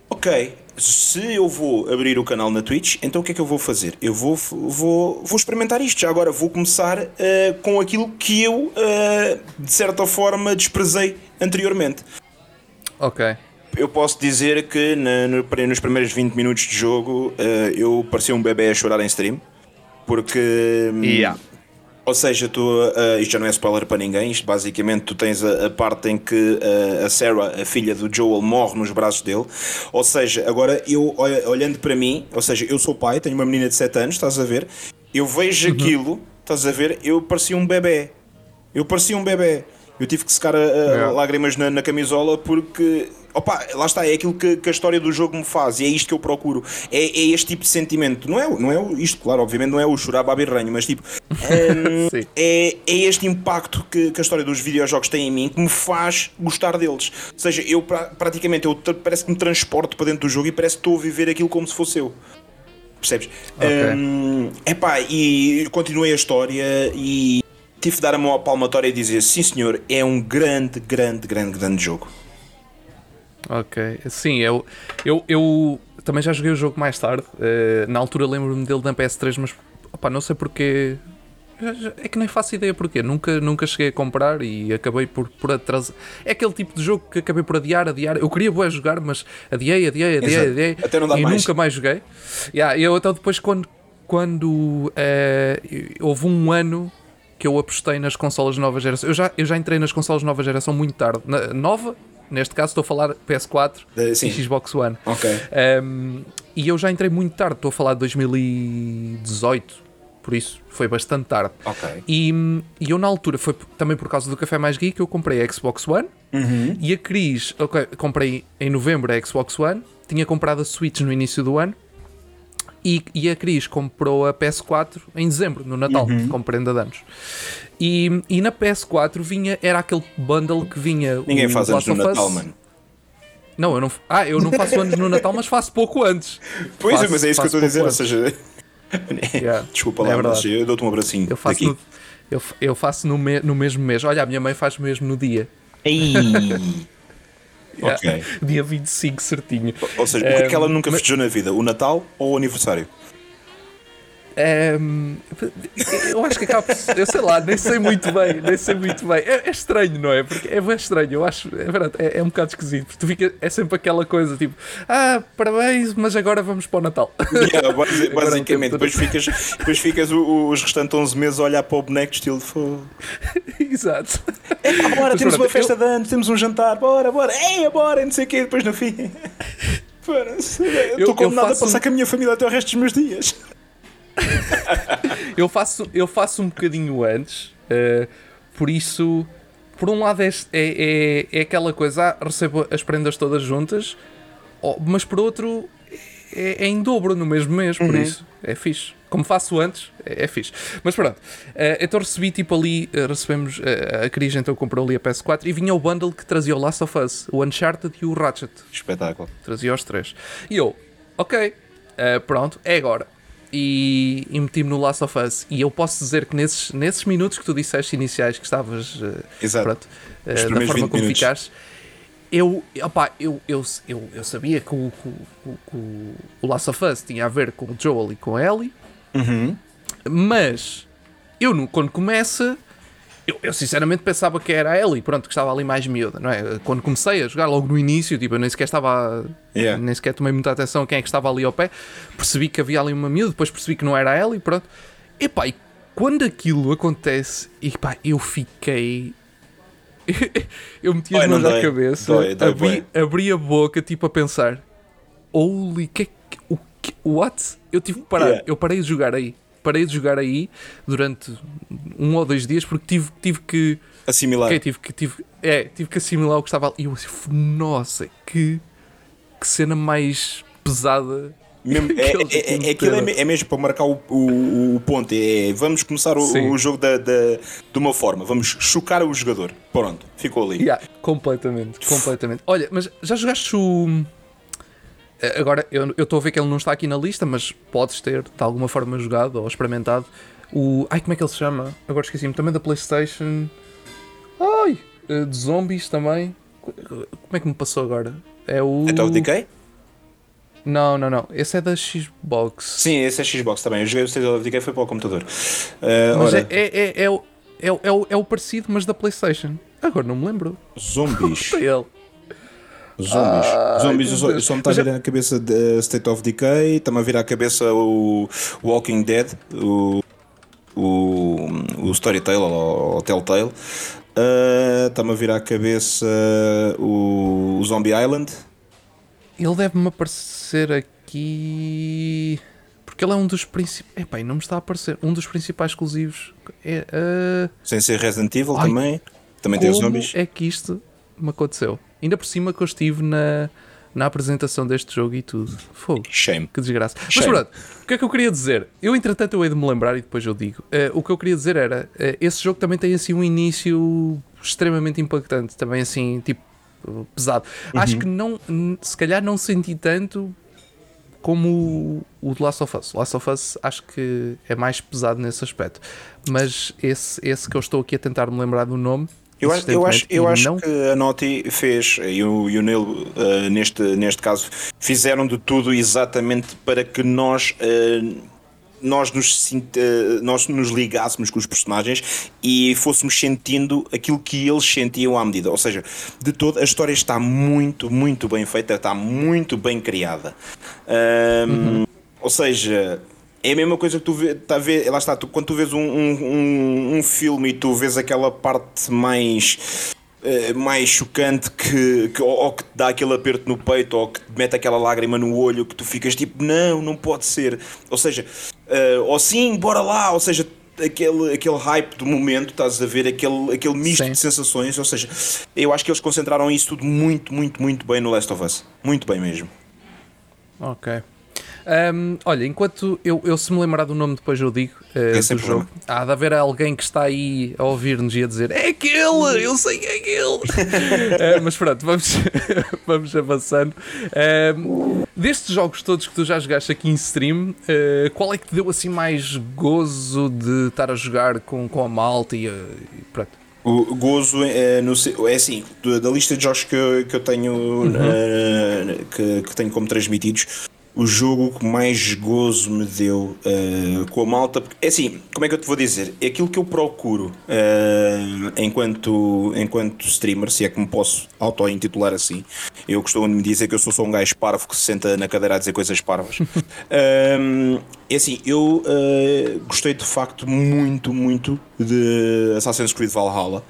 Ok, se eu vou abrir o canal na Twitch, então o que é que eu vou fazer? Eu vou, vou, vou experimentar isto. Já agora vou começar eh, com aquilo que eu, eh, de certa forma, desprezei anteriormente. Ok. Eu posso dizer que na- no- nos primeiros 20 minutos de jogo eh, eu parecia um bebê a chorar em stream. Porque. hum, Yeah. Ou seja, tu, uh, isto já não é spoiler para ninguém, isto basicamente tu tens a, a parte em que uh, a Sarah, a filha do Joel, morre nos braços dele. Ou seja, agora eu olha- olhando para mim, ou seja, eu sou pai, tenho uma menina de 7 anos, estás a ver? Eu vejo aquilo, estás a ver? Eu parecia um bebê. Eu parecia um bebê. Eu tive que secar a, a lágrimas na, na camisola porque, opa, lá está, é aquilo que, que a história do jogo me faz e é isto que eu procuro. É, é este tipo de sentimento. Não é, não é isto, claro, obviamente não é o chorar babirranho, mas tipo, Sim. é, é este impacto que, que a história dos videojogos tem em mim que me faz gostar deles. Ou seja, eu pra- praticamente eu parece que me transporto para dentro do jogo e parece que estou a viver aquilo como se fosse eu. Percebes? Ok. Hum, epá, e continuei a história e tive de dar a mão à palmatória e dizer: sim, senhor, é um grande, grande, grande, grande jogo. Ok. Sim, eu, eu, eu também já joguei o jogo mais tarde. eh, na altura lembro-me dele na PS3, mas opá, não sei porquê. É que nem faço ideia porquê. Nunca, nunca cheguei a comprar e acabei por, por atrasar. É aquele tipo de jogo que acabei por adiar, adiar. Eu queria bué jogar, mas adiei, adiei, adiei, Exato. adiei. Até não dar e mais. nunca mais joguei. Yeah, eu então depois quando, quando eh, houve um ano que eu apostei nas consolas de nova geração. Eu já, eu já entrei nas consolas de nova geração muito tarde. Na- nova, neste caso estou a falar PS4 Eh, e. Xbox One. Ok. Um, e eu já entrei muito tarde, estou a falar de 2018, por isso foi bastante tarde. Ok. E, e eu na altura, foi também por causa do Café Mais Geek, eu comprei a Xbox One e a Cris, ok, comprei em novembro a Xbox One, tinha comprado a Switch no início do ano e, e a Cris comprou a PS4 em dezembro, no Natal, com prenda de anos. E, e na PS4 vinha, era aquele bundle que vinha. Ninguém o faz anos no. Natal, mano. Não, eu não, ah, eu não faço anos no Natal, mas faço pouco antes. Pois é, Faço- mas é isso que eu estou a dizer. Ou seja, Yeah, desculpa é lá, mas verdade. eu dou-te um abracinho. Eu faço, daqui. no, eu, eu faço no, me- no mesmo mês. Olha, a minha mãe faz mesmo no dia. Ei. Ok. Dia 25 certinho. Ou seja, o que é que ela nunca festejou na vida? O Natal ou o aniversário? Um, eu acho que acaba por Eu sei lá, nem sei muito bem. Nem sei muito bem. É, é estranho, não é? Porque é bem estranho. Eu acho. É verdade, é, é um bocado esquisito. Porque tu fica, é sempre aquela coisa tipo: Ah, parabéns, mas agora vamos para o Natal. Yeah, Agora é basicamente, depois ficas, depois ficas o- os restantes 11 meses a olhar para o boneco estilo. "Fô, Exato. Ah, bora, Mas temos pronto, uma festa de anos, temos um jantar, bora, bora, ei, bora, não sei o quê, depois no fim. Eu Eu- estou eu condenado faço a passar com a minha família até o resto dos meus dias. Eu faço, eu faço um bocadinho antes, eh, por isso, por um lado é, é, é, é aquela coisa, ah, recebo as prendas todas juntas, oh, mas por outro é, é em dobro no mesmo mês, por isso é fixe. Como faço antes, é, é fixe. Mas pronto, eh, então recebi tipo ali, eh, recebemos, eh, a Cris então comprou ali a PS4 e vinha o bundle que trazia o Last of Us, o Uncharted e o Ratchet. Espetáculo. Trazia os três. E eu, ok, eh, pronto, é agora. E, e meti-me no Last of Us. E eu posso dizer que nesses, nesses minutos que tu disseste iniciais que estavas eh, Exato. pronto, Os da forma 20 como minutos. ficaste, eu, opá, eu, eu, eu, eu sabia que o, que o, o, Last of Us tinha a ver com o Joel e com a Ellie, Uhum. mas eu quando começa. Eu, eu sinceramente pensava que era a Ellie, pronto, que estava ali mais miúda, não é? Quando comecei a jogar logo no início, tipo, eu nem sequer estava. Yeah. Nem sequer tomei muita atenção a quem é que estava ali ao pé. Percebi que havia ali uma miúda, depois percebi que não era a Ellie, pronto. E pá, e quando aquilo acontece, e pá, eu fiquei. eu meti as Dói, mãos dói? cabeça, Dói, dói, abri, abri a boca, tipo, a pensar: Holy, que, que, o que, what? Eu tive que parar, Yeah. eu parei de jogar aí. Parei de jogar aí durante um ou dois dias porque tive, tive que. Assimilar. tive, que- tive, é, tive que assimilar o que estava ali. E eu assim, nossa, que, que cena mais pesada. Mesmo- é, é, é, é, aquilo é, é mesmo para marcar o, o, o ponto. É, vamos começar o, o jogo da, da- de uma forma. Vamos chocar o jogador. Pronto, ficou ali. Yeah, completamente, completamente. Olha, mas já jogaste o. Eh, Agora, eu estou a ver que ele não está aqui na lista, mas podes ter de alguma forma jogado ou experimentado o. Ai, como é que ele se chama? Agora esqueci-me. Também da PlayStation. Ai! eh, De zombies também. Como é que me passou agora? É o. Então, DK? Não, não, não. Esse é da Xbox. Sim, esse é Xbox também. Eu joguei o State of Decay foi para o computador. Uh, Mas ora, é, é, é, é, o, é, é, o, é o parecido, mas da PlayStation. Agora não me lembro. zombies. Ele. Zombies. Ah, Zombies, eu só, só me está a cabeça de uh, State of Decay, está-me a vir à cabeça o Walking Dead, o, o, o Storytale ou o Telltale. Uh, está-me a vir à cabeça o, o Zombie Island. Ele deve-me aparecer aqui. Porque ele é um dos principais. Epá, não me está a aparecer. Um dos principais exclusivos. É, uh... Sem ser Resident Evil Ai, também. Também tem os zombies. É que isto me aconteceu. Ainda por cima que eu estive na, na apresentação deste jogo e tudo. Fogo. Shame. Que desgraça. Shame. Mas pronto, o que é que eu queria dizer? Eu, entretanto, eu hei de me lembrar e depois eu digo. Uh, o que eu queria dizer era: uh, esse jogo também tem assim um início extremamente impactante, também assim, tipo, pesado. Uhum. Acho que não, se calhar não senti tanto como o, The Last of Us. O Last of Us acho que é mais pesado nesse aspecto. Mas esse, esse que eu estou aqui a tentar me lembrar do nome eu acho, eu acho, eu acho não... que a Naughty fez, e o, e o Neil, uh, neste, neste caso, fizeram de tudo exatamente para que nós. Uh, nós nos, uh, nós nos ligássemos com os personagens e fôssemos sentindo aquilo que eles sentiam à medida. Ou seja, de todo, a história está muito, muito bem feita, está muito bem criada. uhum. Ou seja, é a mesma coisa que tu vês, tá a ver, lá está, tu, quando tu vês um, um, um, filme e tu vês aquela parte mais uh, mais chocante que, que ou, ou, que te dá aquele aperto no peito ou que te mete aquela lágrima no olho que tu ficas tipo, não, não pode ser. Ou seja, uh, ou sim, bora lá, ou seja, aquele, aquele hype do momento, estás a ver, aquele, aquele misto Sim. de sensações, ou seja, eu acho que eles concentraram isso tudo muito, muito, muito bem no Last of Us. Muito bem mesmo. Ok. Um, olha, enquanto eu, eu se me lembrar do nome depois eu digo uh, do jogo. Há de haver alguém que está aí a ouvir-nos e a dizer é aquele, eu sei que é aquele. uh, mas pronto, vamos, vamos avançando. Destes jogos todos que tu já jogaste aqui em stream, uh, qual é que te deu assim mais gozo de estar a jogar com, com a malta e, e pronto? O gozo é, no, é assim, da lista de jogos que eu, que eu tenho uhum. uh, que, que, tenho como transmitidos, o jogo que mais gozo me deu uh, com a malta. É assim, como é que eu te vou dizer? É aquilo que eu procuro uh, enquanto, enquanto streamer, se é que me posso auto-intitular assim. Eu costumo me dizer que eu sou só um gajo parvo que se senta na cadeira a dizer coisas parvas. um, é assim, eu uh, gostei de facto muito, muito de Assassin's Creed Valhalla.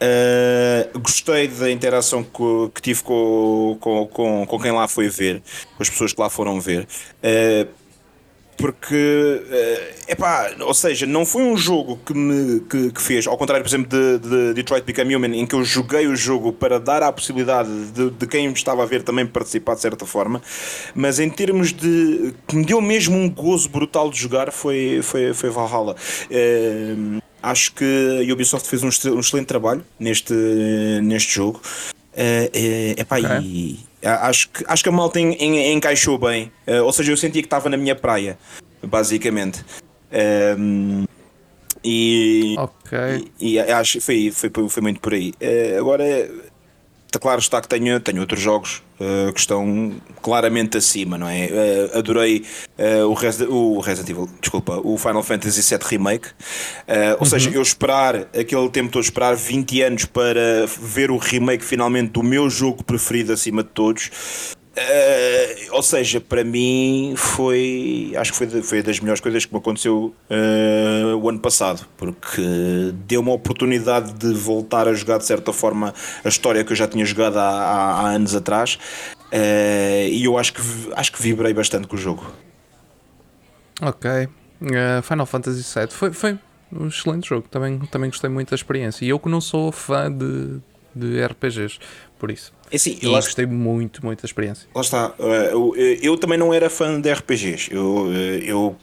Uh, gostei da interação que, que tive com, com, com, com, quem lá foi ver, com as pessoas que lá foram ver. Uh, porque, uh, epá, ou seja, não foi um jogo que me que, que fez, ao contrário, por exemplo, de, de, Detroit Become Human, em que eu joguei o jogo para dar a possibilidade de, de quem estava a ver também participar de certa forma, mas em termos de que me deu mesmo um gozo brutal de jogar foi, foi, foi Valhalla. Uh, Acho que a Ubisoft fez um, um excelente trabalho neste, neste jogo. Uh, epá, okay. e, acho, que, acho que a malta en, en, encaixou bem. Uh, ou seja, eu sentia que estava na minha praia, basicamente. Um, ehm, e, okay. e, e, acho foi, foi, foi muito por aí. Uh, agora claro está que tenho, tenho outros jogos uh, que estão claramente acima, não é? Uh, adorei uh, o, Res o Resident Evil, desculpa, o Final Fantasy VII Remake. Ou uhum. seja, eu esperar aquele tempo todo, esperar 20 anos para ver o remake finalmente do meu jogo preferido acima de todos, Uh, ou seja, para mim foi. Acho que foi, foi das melhores coisas que me aconteceu uh, o ano passado, porque deu uma oportunidade de voltar a jogar de certa forma a história que eu já tinha jogado há, há, há anos atrás. Uh, e eu acho que, acho que vibrei bastante com o jogo. Ok. Final Fantasy VII foi, foi um excelente jogo. Também, também gostei muito da experiência. E eu que não sou fã de, de RPGs, por isso. É assim, eu gostei muito, muito da experiência. Lá está. Eh, eu, eu, também não era fã de RPGs. Eu, eh, eu,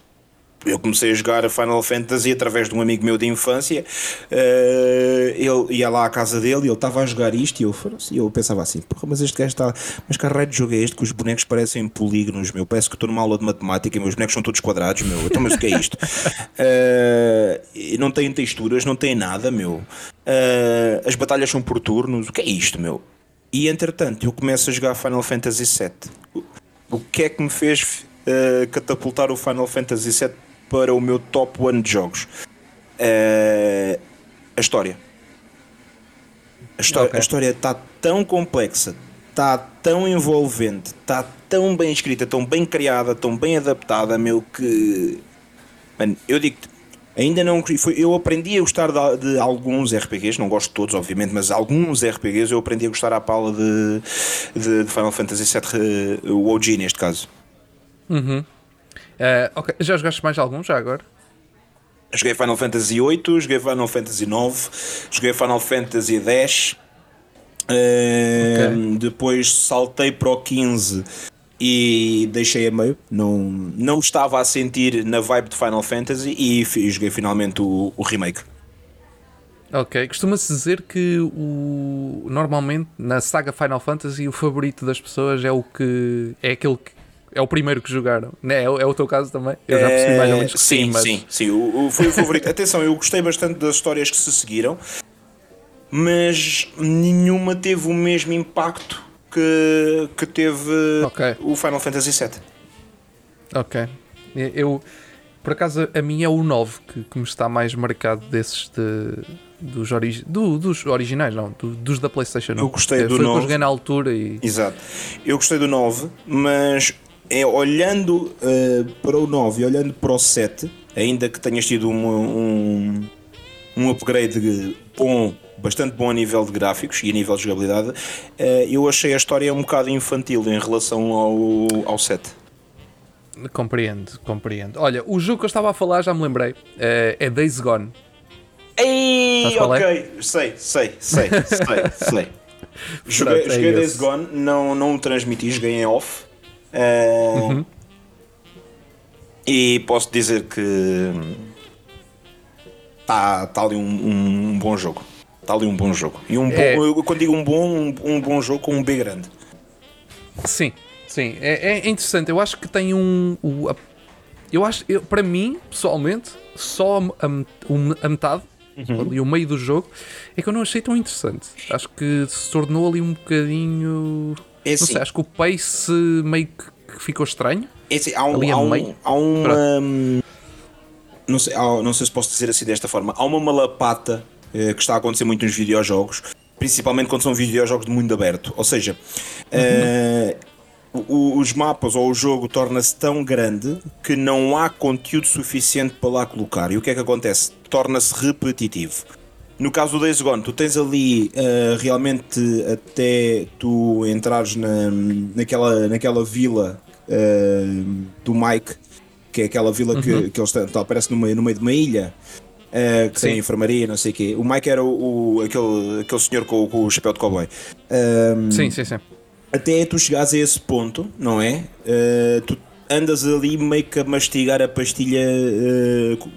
eu comecei a jogar Final Fantasy através de um amigo meu de infância. Eh, ele ia lá à casa dele e ele estava a jogar isto. E eu, eu pensava assim: Porra, mas este gajo está. Mas que raio de jogo é este? Que os bonecos parecem polígonos, meu. Parece que estou numa aula de matemática e meus bonecos são todos quadrados, meu. Então, mas o que é isto? não tem texturas, não tem nada, meu. as batalhas são por turnos. O que é isto, meu? E entretanto, eu começo a jogar Final Fantasy VII. O que é que me fez uh, catapultar o Final Fantasy VII para o meu top 1 de jogos? Uh, a história. A história, okay. a história está tão complexa, está tão envolvente, está tão bem escrita, tão bem criada, tão bem adaptada, meu, que. Mano, eu digo-te, ainda não. Foi, eu aprendi a gostar de, de, alguns RPGs, não gosto de todos, obviamente, mas alguns RPGs eu aprendi a gostar à pala de, de, de Final Fantasy VII, eh, o OG neste caso. Uhum. Uh, ok, já jogaste mais algum já agora? Joguei Final Fantasy VIII, joguei Final Fantasy IX, joguei Final Fantasy X. Uh, okay. Depois saltei para o 15 e deixei a meio. Não, não estava a sentir na vibe de Final Fantasy e joguei finalmente o, o remake. Ok, costuma-se dizer que o normalmente na saga Final Fantasy o favorito das pessoas é o que é aquele que é o primeiro que jogaram, né? é, é o teu caso também? Eu já percebi mais ou menos que sim, sim, mas... sim, sim, o, o, foi o favorito. Atenção, eu gostei bastante das histórias que se seguiram, mas nenhuma teve o mesmo impacto que, que teve okay. o Final Fantasy VII. Ok, eu por acaso a minha é o 9 que, que me está mais marcado desses de, dos, do, dos originais, não, do, dos da PlayStation. Eu gostei é, do foi 9. Foi joguei na altura e. Exato. Eu gostei do 9, mas é olhando uh, para o 9 e olhando para o 7, ainda que tenhas tido um, um, um upgrade bom, bastante bom a nível de gráficos e a nível de jogabilidade, uh, eu achei a história um bocado infantil em relação ao, ao 7. Compreendo, compreendo. Olha, o jogo que eu estava a falar, já me lembrei, uh, é Days Gone. Ei, ok, é? sei, sei, sei, sei, sei. joguei, Pronto, é joguei Days Gone, não, não o transmiti, joguei em off. Uh, uhum. E posso dizer que está tá ali um, um, um, bom jogo. Está ali um bom jogo. E um é... bom, quando digo um bom, um, um, bom jogo com um B grande. Sim, sim. É, é interessante. Eu acho que tem um. um eu acho, eu, para mim, pessoalmente, só a, a, a metade uhum. ali o meio do jogo, é que eu não achei tão interessante. Acho que se tornou ali um bocadinho. É assim. Não sei, acho que o pace meio que ficou estranho. É assim, há, um, há, um, há uma. Não sei, não sei se posso dizer assim desta forma. Há uma malapata eh, que está a acontecer muito nos videojogos, principalmente quando são videojogos de mundo aberto. Ou seja, uhum. os mapas ou o jogo torna-se tão grande que não há conteúdo suficiente para lá colocar. E o que é que acontece? Torna-se repetitivo. No caso do Days Gone, tu tens ali uh, realmente até tu entrares na, naquela, naquela vila uh, do Mike, que é aquela vila uhum. que, que eles estão, tá, parece no meio, no meio de uma ilha. Uh, que Sim. tem enfermaria, não sei o quê. O Mike era o, o, aquele, aquele senhor com, com o chapéu de cowboy. Um, sim, sim, sim. Até tu chegares a esse ponto, não é? Uh, tu andas ali meio que a mastigar a pastilha uh,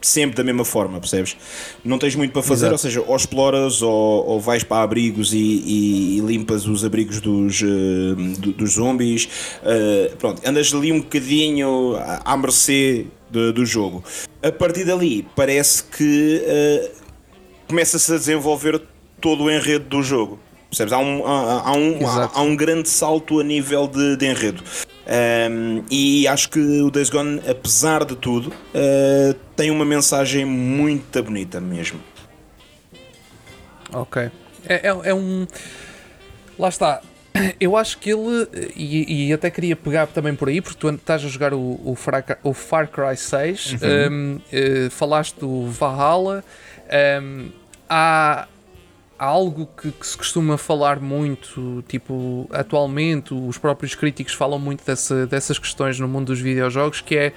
sempre da mesma forma, percebes? Não tens muito para fazer, Exato. ou seja, ou exploras ou, ou vais para abrigos e, e, e limpas os abrigos dos, uh, do, dos zombies. Uh, pronto, andas ali um bocadinho à, à mercê de, do jogo. A partir dali, parece que uh, começa-se a desenvolver todo o enredo do jogo. Percebes? Há um, há, há um, há, há, um grande salto a nível de, de enredo. Um, e acho que o Days Gone, apesar de tudo, uh, tem uma mensagem muito bonita mesmo. Ok. É, é, é um. Lá está. Eu acho que ele, e, e, até queria pegar também por aí, porque tu estás a jogar o, o, Far, o Far Cry 6, uhum. um, uh, eh, falaste do Valhalla, um, há, há algo que, que, se costuma falar muito, tipo, atualmente os próprios críticos falam muito dessa, dessas questões no mundo dos videojogos, que é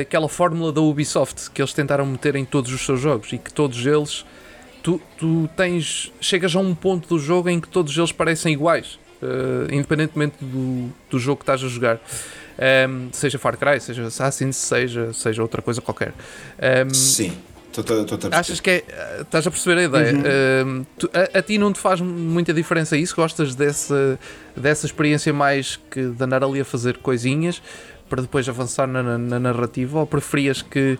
aquela fórmula da Ubisoft que eles tentaram meter em todos os seus jogos e que todos eles tu, tu tens chegas a um ponto do jogo em que todos eles parecem iguais, uh, independentemente do, do jogo que estás a jogar. Um, ehm, seja Far Cry, seja Assassin's, seja, seja outra coisa qualquer. Um, ehm, Sim. Tô, tô, tô, Achas que é. Estás a perceber a ideia? Uhum. Uh, tu, a, a, ti não te faz muita diferença isso? Gostas dessa, dessa experiência mais que de andar ali a fazer coisinhas para depois avançar na, na, na narrativa? Ou preferias que.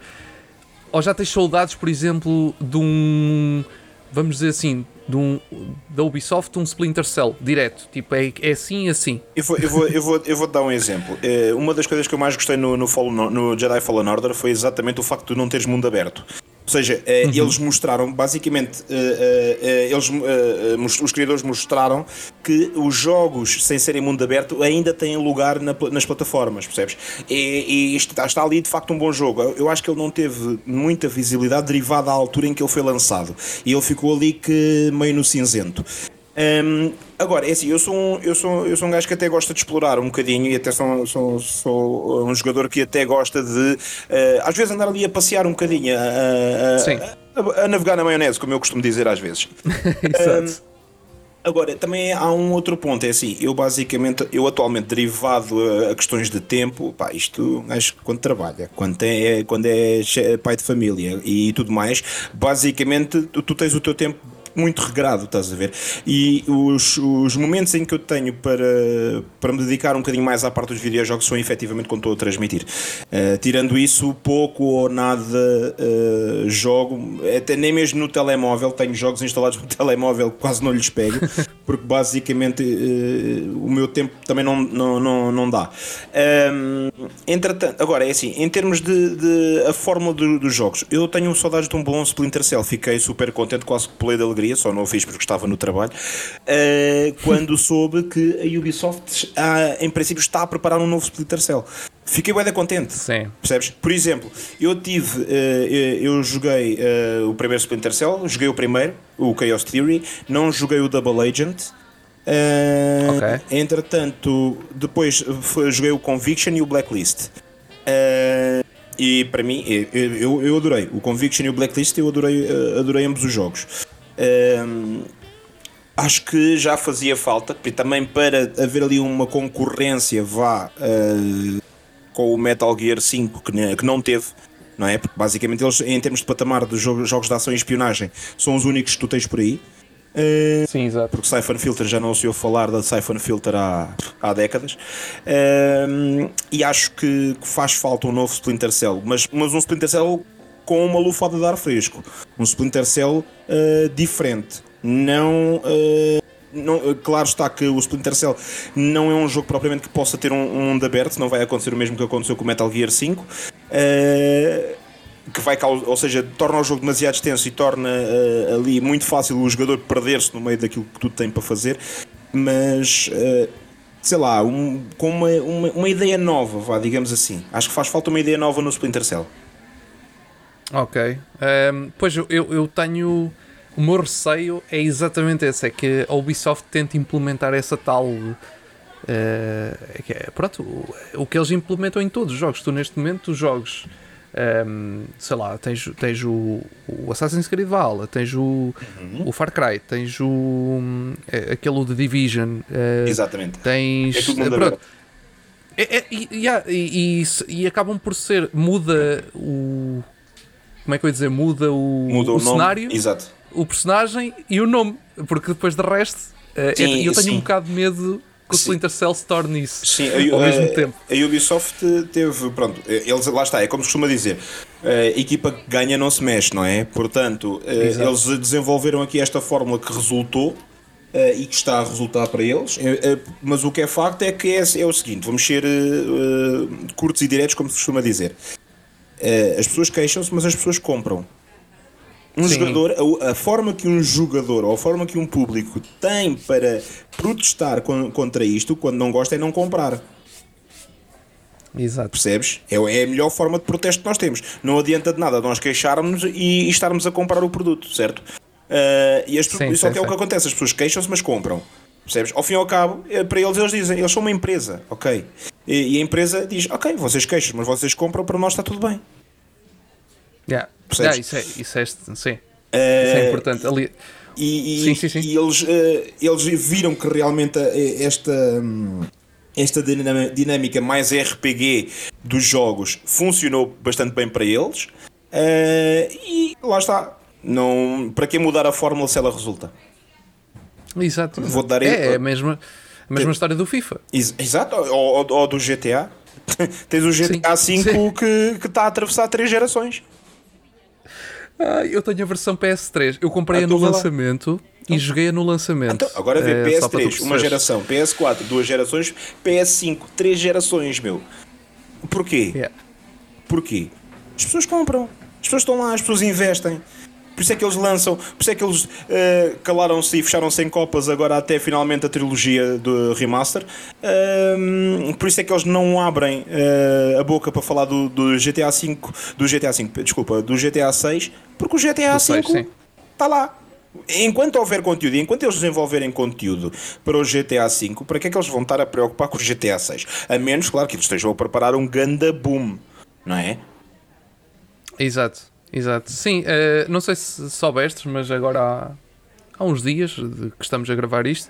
Ou já tens saudades, por exemplo, de um. Vamos dizer assim, de um, da Ubisoft, um Splinter Cell, direto. Tipo, é, é assim e assim. Eu vou, eu, vou, eu, vou, eu vou te dar um exemplo. É, uma das coisas que eu mais gostei no, no, Fallen, no Jedi Fallen Order foi exatamente o facto de não teres mundo aberto. Ou seja, eh, uhum. eles mostraram, basicamente, eh, eh, eles, os criadores mostraram que os jogos sem serem mundo aberto ainda têm lugar nas plataformas, percebes? E, e está, está ali de facto um bom jogo. Eu acho que ele não teve muita visibilidade derivada à altura em que ele foi lançado. E ele ficou ali que meio no cinzento. Um, agora, é assim, eu sou, um, eu, sou, eu sou um gajo que até gosta de explorar um bocadinho e até sou, sou, sou um jogador que até gosta de, uh, às vezes, andar ali a passear um bocadinho, a, a, a, a, navegar na maionese, como eu costumo dizer às vezes. Exato. Um, Agora, também há um outro ponto, é assim, eu basicamente, eu atualmente derivado a, questões de tempo, pá, isto acho que quando trabalha, quando é, quando é pai de família e tudo mais, basicamente tu, tu tens o teu tempo muito regrado, estás a ver? E os, os momentos em que eu tenho para, para me dedicar um bocadinho mais à parte dos videojogos são efetivamente quando estou a transmitir. Uh, tirando isso, pouco ou nada uh, jogo, até nem mesmo no telemóvel, tenho jogos instalados no telemóvel quase não lhes pego, porque basicamente uh, o meu tempo também não, não, não, não dá. Um, entretanto, agora é assim, em termos de, de a fórmula do, dos jogos, eu tenho saudades de um bom Splinter Cell, fiquei super contente, quase que pulei alegria só não o fiz porque estava no trabalho, uh, quando soube que a Ubisoft, uh, em princípio, está a preparar um novo Splinter Cell. Fiquei bem contente. Sim. Percebes? Por exemplo, eu tive. Uh, eu joguei uh, o primeiro Splinter Cell, joguei o primeiro, o Chaos Theory, não joguei o Double Agent. Okay. Entretanto, depois foi, joguei o Conviction e o Blacklist. E para mim, eu, eu, eu, adorei. O Conviction e o Blacklist, eu adorei, adorei ambos os jogos. Um, acho que já fazia falta, também para haver ali uma concorrência vá uh, com o Metal Gear 5 que, que não teve. Não é? Porque basicamente eles, em termos de patamar de jogos, jogos de ação e espionagem, são os únicos que tu tens por aí. Uh, Sim, exato. Porque Siphon Filter já não se ouve falar da Siphon Filter há, há décadas. Uh, e acho que faz falta um novo Splinter Cell, mas, mas um Splinter Cell com uma lufada de ar fresco. Um Splinter Cell uh, diferente. Não, uh, não, eh, Claro está que o Splinter Cell não é um jogo propriamente que possa ter um, um mundo aberto, não vai acontecer o mesmo que aconteceu com o Metal Gear 5. Uh, que vai, ou seja, torna o jogo demasiado extenso e torna uh, ali muito fácil o jogador perder-se no meio daquilo que tudo tem para fazer, mas uh, sei lá, um, com uma, uma, uma, ideia nova, vá, digamos assim. Acho que faz falta uma ideia nova no Splinter Cell. Ok. Um, pois eu, eu tenho. O meu receio é exatamente esse: é que a Ubisoft tente implementar essa tal. Uh, pronto, o, o, que eles implementam em todos os jogos. Tu, neste momento, os jogos. Um, sei lá, tens, tens o, o Assassin's Creed Valhalla, tens o, uhum. o Far Cry, tens o é, aquele The Division, uh, exatamente. Tens é tudo pronto, é, é, e, e, e, e, acabam por ser muda o como é que eu ia dizer, muda o, muda o, o cenário, Exato. o personagem e o nome, porque depois de resto, uh, sim, eu tenho sim. um bocado de medo que o Splinter Cell se torne isso sim, a, ao mesmo a, tempo. A Ubisoft teve, pronto, eles, lá está, é como se costuma dizer, a equipa que ganha não se mexe, não é? Portanto, eh, Exato. eles desenvolveram aqui esta fórmula que resultou. Uh, e que está a resultar para eles, uh, uh, mas o que é facto é que é, é o seguinte: vamos ser curtos e diretos, como se costuma dizer. Uh, as pessoas queixam-se, mas as pessoas compram. Um Sim. jogador, a, a, forma que um jogador ou a forma que um público tem para protestar con, contra isto, quando não gosta, é não comprar. Exato. Percebes? É, é a melhor forma de protesto que nós temos. Não adianta de nada nós queixarmos e, e estarmos a comprar o produto, certo? Uh, e as, sim, só sim, que é sim. o que acontece: as pessoas queixam-se, mas compram. Percebes? Ao fim e ao cabo, eh, para eles, eles dizem: eles são uma empresa, ok? E, e a empresa diz: ok, vocês queixam, mas vocês compram, para nós está tudo bem. Yeah. Yeah, isso, é, isso, é, sim. Uh, isso é importante. Ali... E, e, sim, sim, sim. e eles, uh, eles viram que realmente esta, esta dinâmica mais RPG dos jogos funcionou bastante bem para eles. Uh, e lá está. Não, para que mudar a fórmula se ela resulta? Exato. Vou dar é, é a mesma, mesma história do FIFA. Exato, ou, ou do GTA. Tens o GTA sim, 5 sim. que, está a atravessar três gerações. Ah, eu tenho a versão PS3. Eu comprei-a ah, no lançamento e joguei-a no lançamento. Então, agora vê é, PS3, uma geração, PS4, duas gerações, PS5, três gerações, meu. Porquê? Yeah. Porquê? As pessoas compram. As pessoas estão lá, as pessoas investem. Por isso é que eles lançam, por isso é que eles uh, calaram-se e fecharam-se em copas agora até finalmente a trilogia do remaster. Uh, por isso é que eles não abrem uh, a boca para falar do, do, GTA V, do GTA V, desculpa, do GTA 6, porque o GTA V está lá. Enquanto houver conteúdo e enquanto eles desenvolverem conteúdo para o GTA V, para que é que eles vão estar a preocupar com o GTA 6? A menos, claro, que eles estejam a preparar um ganda boom, não é? Exato. Exato. Sim, uh, não sei se soubestes, mas agora há, há uns dias que estamos a gravar isto.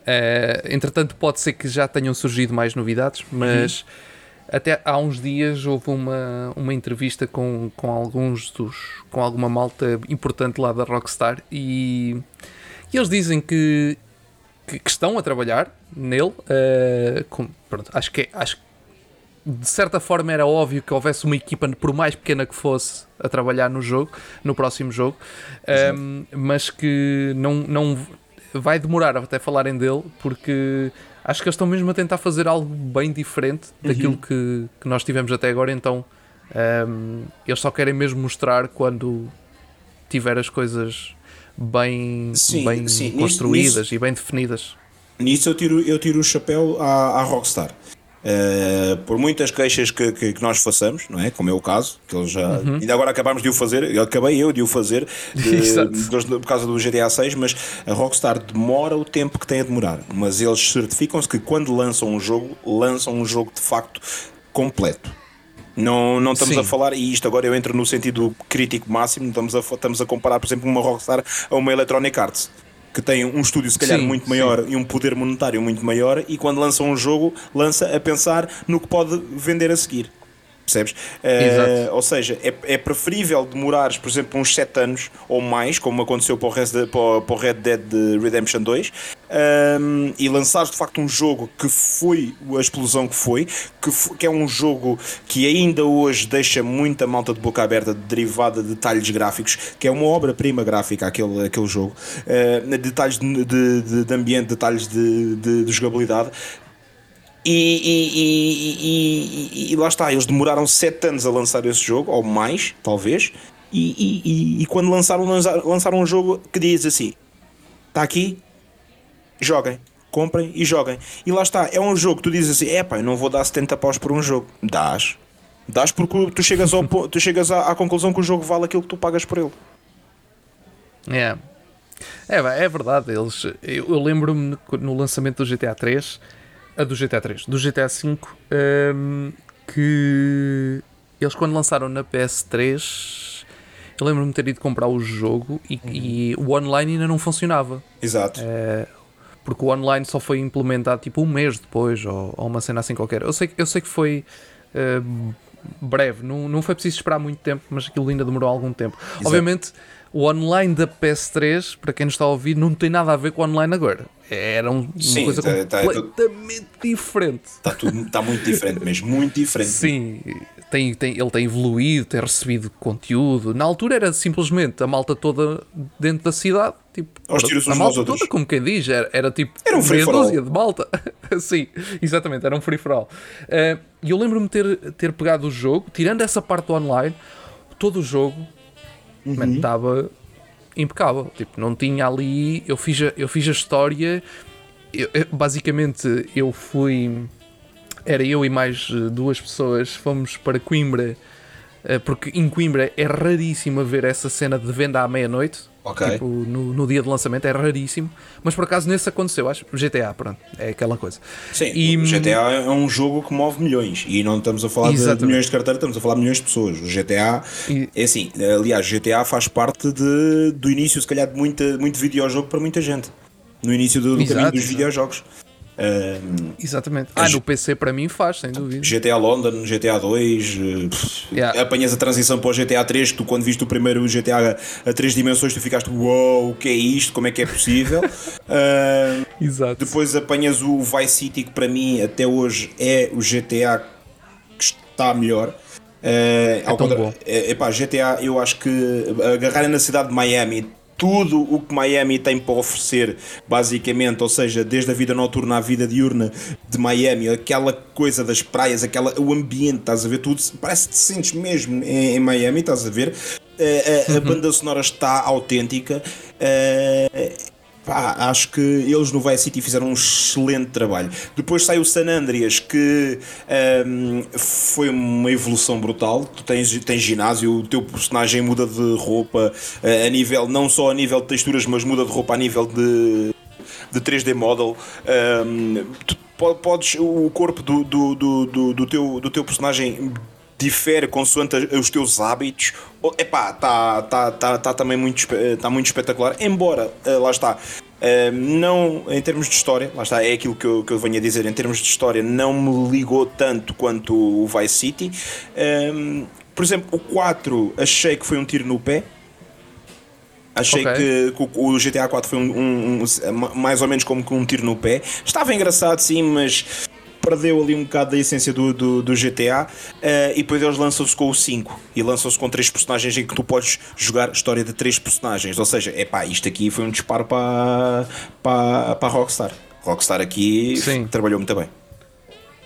Uh, entretanto, pode ser que já tenham surgido mais novidades, mas uhum. até há uns dias houve uma, uma entrevista com, com alguns dos. com alguma malta importante lá da Rockstar e, e eles dizem que, que, que, estão a trabalhar nele. Uh, com, pronto, acho que, é, acho que de certa forma era óbvio que houvesse uma equipa, por mais pequena que fosse, a trabalhar no jogo, no próximo jogo, um, mas que não, não vai demorar até falarem dele, porque acho que eles estão mesmo a tentar fazer algo bem diferente daquilo uhum. que, que nós tivemos até agora, então um, eles só querem mesmo mostrar quando tiver as coisas bem, sim, bem sim. construídas nisso, e bem definidas. Nisso eu tiro, eu tiro o chapéu à, à Rockstar. Uh, por muitas queixas que, que, que, nós façamos, não é? Como é o caso, que eles já. Uhum. Ainda agora acabámos de o fazer, acabei eu de o fazer de, de, por causa do GTA 6, mas a Rockstar demora o tempo que tem a demorar. Mas eles certificam-se que quando lançam um jogo, lançam um jogo de facto completo. Não, não estamos Sim. a falar, e isto agora eu entro no sentido crítico máximo, estamos a, estamos a comparar, por exemplo, uma Rockstar a uma Electronic Arts que tem um estúdio se calhar sim, muito maior sim. e um poder monetário muito maior e quando lança um jogo lança a pensar no que pode vender a seguir percebes? Uh, ou seja, é, é preferível demorares, por exemplo, uns 7 anos ou mais, como aconteceu para o, Red, para o Red Dead Redemption 2, um, ehm, e lançares de facto um jogo que foi a explosão que foi, que, foi, que é um jogo que ainda hoje deixa muita malta de boca aberta, derivada de detalhes gráficos, que é uma obra-prima gráfica aquele, aquele jogo, uh, detalhes de, de, de, ambiente, detalhes de, de, de jogabilidade e, e, e, e, lá está, eles demoraram 7 anos a lançar esse jogo, ou mais, talvez. E, quando lançaram, lançaram um jogo que diz assim: está aqui, joguem, comprem e joguem. E lá está, é um jogo que tu dizes assim: é pá, eu não vou dar 70 paus por um jogo. Dás, dás porque tu chegas, ao, tu chegas à, à, conclusão que o jogo vale aquilo que tu pagas por ele. É, é, é verdade. Eles, eu, eu lembro-me no lançamento do GTA 3 a do GTA 3. Do GTA 5, um, que eles quando lançaram na PS3, eu lembro-me de ter ido comprar o jogo e, uhum. e, o online ainda não funcionava. Exato. Uh, porque o online só foi implementado tipo um mês depois, ou, ou uma cena assim qualquer. Eu sei, eu sei que foi. Uh, breve, não, não foi preciso esperar muito tempo, mas aquilo ainda demorou algum tempo. Exato. Obviamente, o online da PS3, para quem nos está a ouvir, não tem nada a ver com o online agora. Era uma Sim, coisa tá, tá, completamente tá, diferente. Está tudo, está muito diferente mesmo, muito diferente. Sim, tem, tem, ele tem evoluído, tem recebido conteúdo. Na altura era simplesmente a malta toda dentro da cidade, tipo, a malta toda, como quem diz, era, era tipo era um free for de malta. Sim, exatamente, era um free for all. Uh, e eu lembro-me ter, ter pegado o jogo, tirando essa parte do online, todo o jogo uhum. estava impecável. Tipo, não tinha ali. Eu fiz a, eu fiz a história. Eu, basicamente, eu fui. Era eu e mais eh, duas pessoas. Fomos para Coimbra. Eh, porque em Coimbra é raríssimo ver essa cena de venda à meia-noite. Okay. Tipo, no, no, dia de lançamento é raríssimo. Mas por acaso nesse aconteceu, acho. GTA, pronto, é aquela coisa. Sim, e, o GTA é um jogo que move milhões. E não estamos a falar exatamente. de milhões de carteira, estamos a falar de milhões de pessoas. O GTA e, é assim, aliás, GTA faz parte de, do início, se calhar, de muita, muito videojogo para muita gente. No início do, do Exato, caminho dos videojogos. Um, Exatamente. Ah, no PC para mim faz, sem dúvida. GTA London, GTA 2, uh, yeah. apanhas a transição para o GTA 3, que tu quando viste o primeiro GTA a 3 dimensões, tu ficaste uou, wow, o que é isto? Como é que é possível? uh, Exato. Depois apanhas o Vice City, que para mim até hoje é o GTA que está melhor. Uh, é, tão contra... bom. É, epá, GTA, eu acho que agarrarem na cidade de Miami tudo o que Miami tem para oferecer, basicamente, ou seja, desde a vida noturna à vida diurna de Miami, aquela coisa das praias, aquela, o ambiente, estás a ver tudo, parece que te sentes mesmo em, em Miami, estás a ver? A, a, a banda sonora está autêntica. Uh, Pá, acho que eles no Vice City fizeram um excelente trabalho. Depois sai o San Andreas, que um, foi uma evolução brutal. Tu tens, tens ginásio, o teu personagem muda de roupa uh, a nível, não só a nível de texturas, mas muda de roupa a nível de, de 3D model. Um, tu podes, o corpo do, do, do, do, teu, do teu personagem difere consoante os teus hábitos. Epá, está tá, tá, tá também muito, tá muito espetacular. Embora, eh, lá está, Uh, não, em termos de história, lá está, é aquilo que eu, que eu venho a dizer, em termos de história, não me ligou tanto quanto o Vice City. Um, por exemplo, o 4 achei que foi um tiro no pé. Achei okay. que, o GTA 4 foi um, um, um, mais ou menos como que um tiro no pé. Estava engraçado, sim, mas perdeu ali um bocado da essência do, do, do GTA uh, eh, e depois eles lançam-se com o 5 e lançam-se com três personagens em que tu podes jogar história de três personagens. Ou seja, é pá, isto aqui foi um disparo para, para, para a Rockstar. Rockstar aqui Sim. trabalhou muito bem.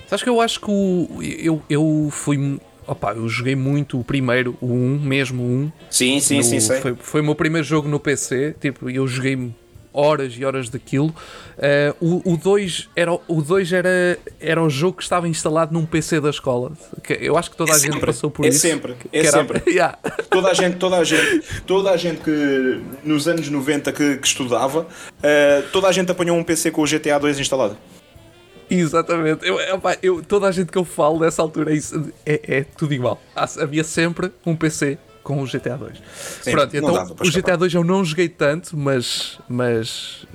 Sabes que eu acho que o, eu, eu fui. Opa, eu joguei muito o primeiro, o 1, mesmo o 1. Sim, sim, no, sim, sei. Foi, foi o meu primeiro jogo no PC. Tipo, eu joguei horas e horas daquilo. Uh, o 2 era, o dois era, era o jogo que estava instalado num PC da escola. Que eu acho que toda é a sempre, gente passou por é isso. Sempre, é era, sempre. yeah. toda, a gente, toda, a gente, toda a gente que nos anos 90 que, que estudava, uh, toda a gente apanhou um PC com o GTA 2 instalado. Exatamente. Eu, eu, toda a gente que eu falo nessa altura é, isso, é, é tudo igual. Havia sempre um PC com o GTA 2. Sim, Pronto, então o GTA 2 eu não joguei tanto, mas, mas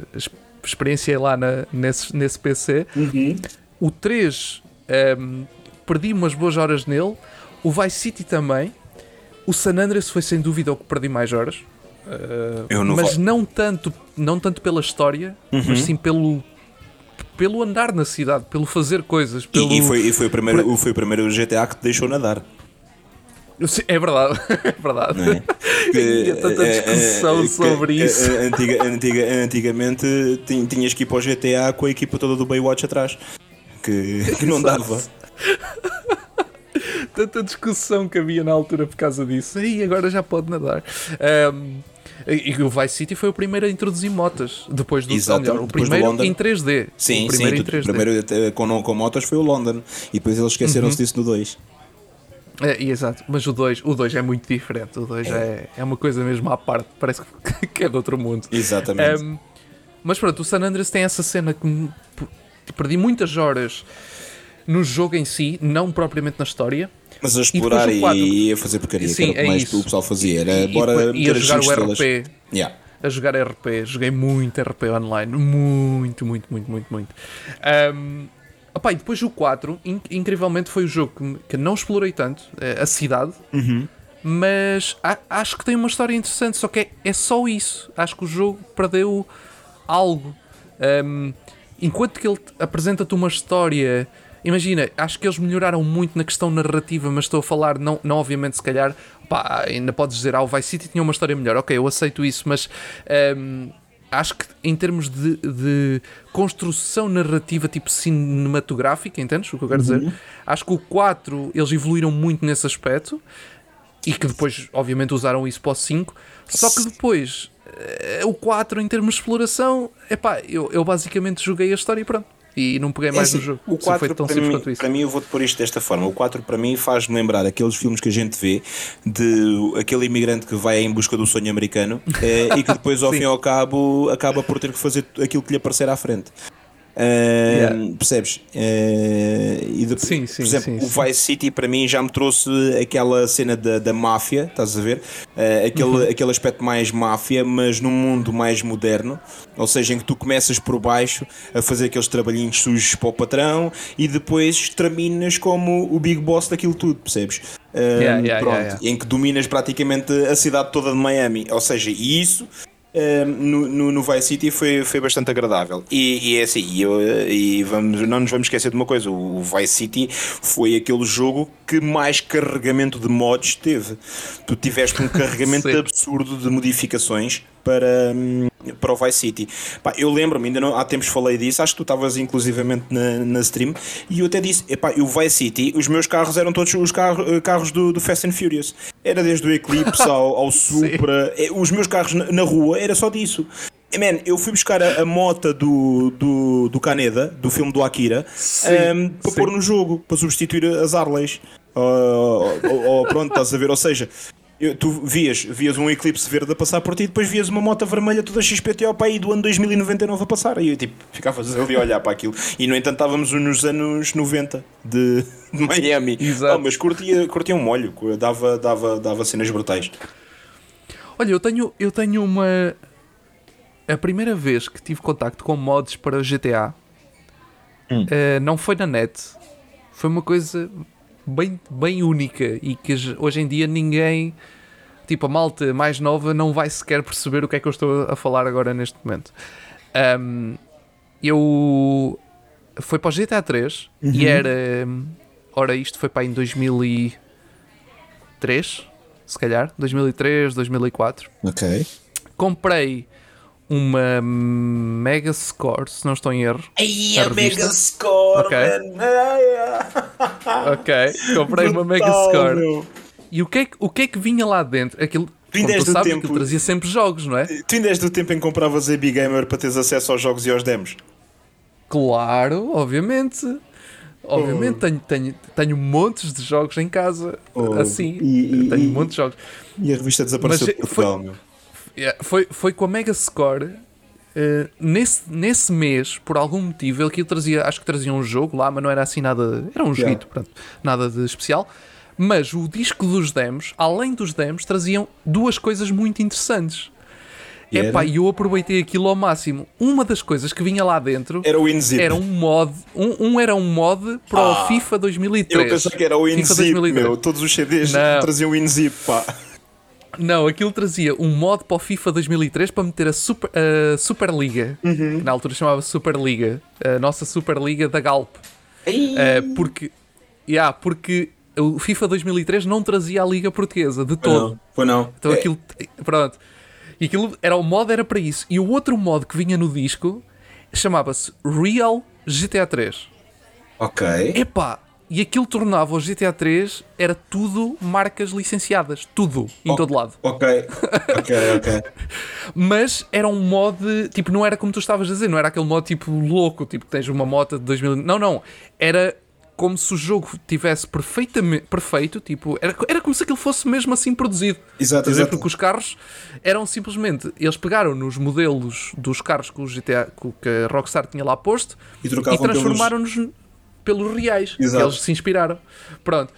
experienciei lá na, nesse, nesse PC. Uhum. O 3 um, ehm, perdi umas boas horas nele. O Vice City também. O San Andreas foi sem dúvida o que perdi mais horas. Uh, não mas vou... não tanto, não tanto pela história, uhum. mas sim pelo, pelo andar na cidade, pelo fazer coisas. Pelo... E, e, foi, e foi, o primeiro, foi o primeiro GTA que te deixou nadar. É verdade, é verdade. Não é? Que, tanta é, é, discussão é, sobre isso. Antiga, antiga, antigamente tinhas que ir para o GTA com a equipa toda do Baywatch atrás. Que, que não dava. tanta discussão que havia na altura por causa disso. E agora já pode nadar. Um, e o Vice City foi o primeiro a introduzir motas depois do Exato, o primeiro em 3D. Sim, o primeiro sim, em 3D. O primeiro com, com motas foi o London e depois eles esqueceram-se uhum. disso no 2. É, exato, mas o 2 o dois é muito diferente. O 2 é. é. É, uma coisa mesmo à parte, parece que é de outro mundo. Exatamente. Um, mas pronto, o San Andreas tem essa cena que perdi muitas horas no jogo em si, não propriamente na história. Mas a explorar e, 4, e a fazer porcaria, Sim, que era o que é mais isso. o pessoal fazia. Era e, bora e, e a jogar o RP. Yeah. A jogar RP, joguei muito RP online, muito, muito, muito, muito, muito. Um, Opa, e depois o 4, incrivelmente, foi o jogo que, que não explorei tanto, eh, a cidade, uhum. mas acho que tem uma história interessante, só que é, é só isso. Acho que o jogo perdeu algo. Um, enquanto que ele apresenta-te uma história. Imagina, acho que eles melhoraram muito na questão narrativa, mas estou a falar, não, não obviamente, se calhar, pá, ainda podes dizer, ah, o Vice City tinha uma história melhor, ok, eu aceito isso, mas um, acho que em termos de, de, construção narrativa tipo cinematográfica, entendes o que eu quero uhum. dizer? Acho que o 4 eles evoluíram muito nesse aspecto e que depois, obviamente, usaram isso para o 5. Só que depois, eh, o 4 em termos de exploração, epá, eu, eu basicamente joguei a história e pronto e não peguei é mais é assim, no jogo. O 4 para mim, para mim, eu vou-te pôr isto desta forma. O 4 para mim faz-me lembrar aqueles filmes que a gente vê de aquele imigrante que vai em busca do sonho americano é, e que depois, ao fim e ao cabo, acaba por ter que fazer aquilo que lhe aparecer à frente. Uh, yeah. Percebes? Uh, e depois, sim, sim, por exemplo, sim, o Vice City para mim já me trouxe aquela cena da, da máfia, estás a ver? Uh, aquele, uhum. aquele aspecto mais máfia, mas num mundo mais moderno, ou seja, em que tu começas por baixo a fazer aqueles trabalhinhos sujos para o patrão e depois terminas como o big boss daquilo tudo, percebes? Yeah, yeah, pronto, em que dominas praticamente a cidade toda de Miami, ou seja, e no, no, no, Vice City foi, foi bastante agradável. E, e é assim, e, eu, e vamos, não nos vamos esquecer de uma coisa: o Vice City foi aquele jogo que mais carregamento de mods teve. Tu tiveste um carregamento absurdo de modificações para, hum, para o Vice City. Pá, eu lembro-me, ainda não, há tempos falei disso, acho que tu estavas inclusivamente na, na stream, e eu até disse: epá, o Vice City, os meus carros eram todos os carros, eh, carros do, do Fast and Furious. Era desde o Eclipse ao, ao Supra, eh, os meus carros na, na rua era só disso. Man, eu fui buscar a, a moto do, do, do Caneda, do filme do Akira, um, para sim. pôr no jogo, para substituir as Harleys. Uh, ou, ou, pronto, estás a ver? Ou seja, eu, tu vias, vias um eclipse verde a passar por ti e depois vias uma moto vermelha toda XPTO para aí do ano 2099 a passar. E eu tipo, ficavas ali a olhar para aquilo. E no entanto estávamos nos anos 90 de, de Miami. Exato. Oh, mas curtia, curtia um molho, dava, dava, dava cenas brutais. Olha, eu tenho, eu tenho uma a primeira vez que tive contacto com mods para o GTA hum. uh, não foi na net. Foi uma coisa bem, bem única e que hoje em dia ninguém, tipo a malta mais nova, não vai sequer perceber o que é que eu estou a falar agora neste momento. Um, eu. Foi para o GTA 3 uhum. e era. Ora, isto foi para em 2003, se calhar, 2003, 2004. Ok. Comprei uma Mega Score, se não estou em erro. Ai, a, a Mega Score! Ok. ok, comprei Brutal, uma Mega Score. Meu. E o que, é que, o que é que vinha lá dentro? Aquilo, tu ainda és do sabes, tempo. trazia sempre jogos, não é? Tu ainda és do tempo em que compravas a Big Gamer para teres acesso aos jogos e aos demos? Claro, obviamente. Obviamente oh. tenho, tenho, tenho montes de jogos em casa. Oh. Assim, e, e, tenho e, montes de jogos. E a revista desapareceu Mas, de Portugal, foi, meu. Yeah, foi, foi com a Mega Score. Uh, nesse, nesse mês, por algum motivo, ele que trazia, acho que trazia um jogo lá, mas não era assim nada. Era um joguito, pronto, nada de especial. Mas o disco dos demos, além dos demos, traziam duas coisas muito interessantes. E Epá, eu aproveitei aquilo ao máximo. Uma das coisas que vinha lá dentro era o WinZip. Era um mod. Um, um era um mod para ah, o FIFA 2003. Eu pensei que era o WinZip, meu. Todos os CDs não. traziam o WinZip, pá. Não, aquilo trazia um mod para o FIFA 2003 para meter a Super, a Superliga. Uhum. Na altura chamava Superliga. A nossa Superliga da Galp. Uh, porque, yeah, porque o FIFA 2003 não trazia a Liga Portuguesa de todo. Foi não. não. Então é. aquilo. Pronto. E aquilo era o mod era para isso. E o outro mod que vinha no disco chamava-se Real GTA 3. Ok. Epá, e aquilo tornava o GTA 3 era tudo marcas licenciadas, tudo, em todo lado. Ok, ok, ok. Mas era um mod, tipo, não era como tu estavas a dizer, não era aquele mod tipo louco, tipo tens uma moto de 2000. Não, não. Era como se o jogo tivesse perfeitamente perfeito, tipo, era, era como se aquilo fosse mesmo assim produzido. Exato, exato. Porque os carros eram simplesmente, eles pegaram nos modelos dos carros que o GTA, que a Rockstar tinha lá posto e, e transformaram-nos pelos reais Exato. que eles se inspiraram. Pronto.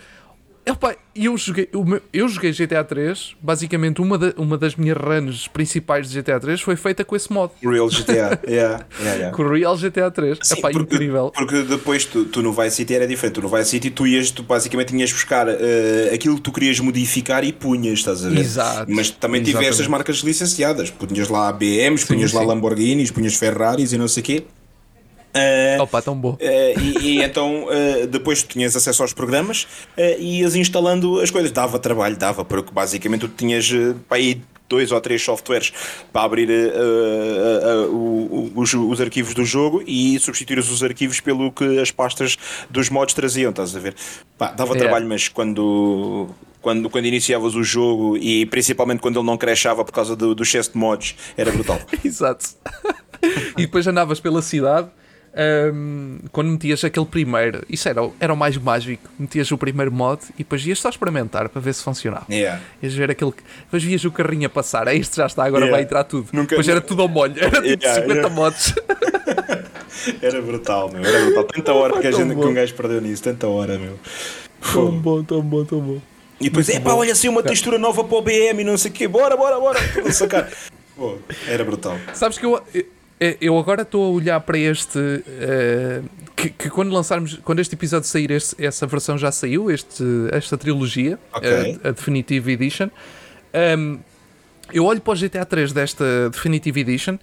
Opa, eu, joguei, eu joguei GTA 3, basicamente uma, da, uma das minhas runs principais de GTA 3 foi feita com esse mod. Real GTA, yeah, yeah, yeah. Com Real GTA 3, Sim, Epá, porque, incrível. Porque depois tu, tu, no Vice City era diferente, tu no Vice City tu, ias, tu basicamente tinhas buscar uh, aquilo que tu querias modificar e punhas, estás a ver? Exato. Mas também tivesse essas marcas licenciadas, punhas lá BMs, punhas sim, lá sim. Lamborghinis, punhas Ferraris e não sei o quê. Uh, Opa, tão bom. Uh, e, e, então uh, depois tu tinhas acesso aos programas e ias instalando as coisas. Dava trabalho, dava, porque basicamente tu tinhas para aí dois ou três softwares para abrir os, os, arquivos do jogo e substituir os arquivos pelo que as pastas dos mods traziam, estás a ver? Pá, dava yeah. trabalho, mas quando quando, quando iniciavas o jogo e principalmente quando ele não crashava por causa do, do excesso de mods, era brutal. Exato. e depois andavas pela cidade um, quando metias aquele primeiro, isso era, era o mais mágico. Metias o primeiro mod e depois ias só experimentar para ver se funcionava. Yeah. Ias ver aquele. Depois vias o carrinho a passar, é este já está, agora yeah. vai entrar tudo. Nunca, depois era tudo ao molho, era tipo yeah, 50 yeah. mods. era brutal, meu. Era brutal. Tanta hora que, a gente, que um gajo perdeu nisso, tanta hora, meu. Tão bom, tão bom, tão bom. E depois, é pá, olha assim uma textura nova para o BM e não sei o quê, bora, bora, bora. Sacar. Pô, era brutal. Sabes que eu eu agora estou a olhar para este. Uh, que, que, quando lançarmos. Quando este episódio sair, este, essa versão já saiu, este, esta trilogia, okay. a, a, Definitive Edition. Um, eu olho para o GTA 3 desta Definitive Edition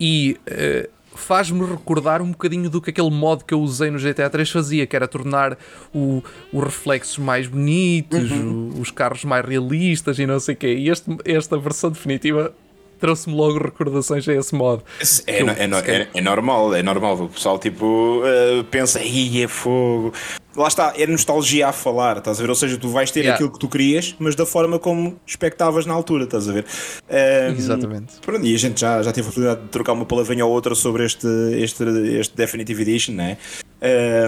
e. Uh, faz-me recordar um bocadinho do que aquele modo que eu usei no GTA 3 fazia, que era tornar o, os reflexos mais bonitos, uhum. o, os carros mais realistas e não sei o quê. E este, esta versão definitiva trouxe-me logo recordações a esse modo. É, eu, é, é, é, normal, é normal. O pessoal tipo uh, pensa, ia é fogo. Lá está, é nostalgia a falar, estás a ver? Ou seja, tu vais ter yeah. aquilo que tu querias, mas da forma como expectavas na altura, estás a ver? Um, Exatamente. Pronto, e a gente já, já teve a oportunidade de trocar uma palavrinha ou outra sobre este, este, este Definitive Edition, né?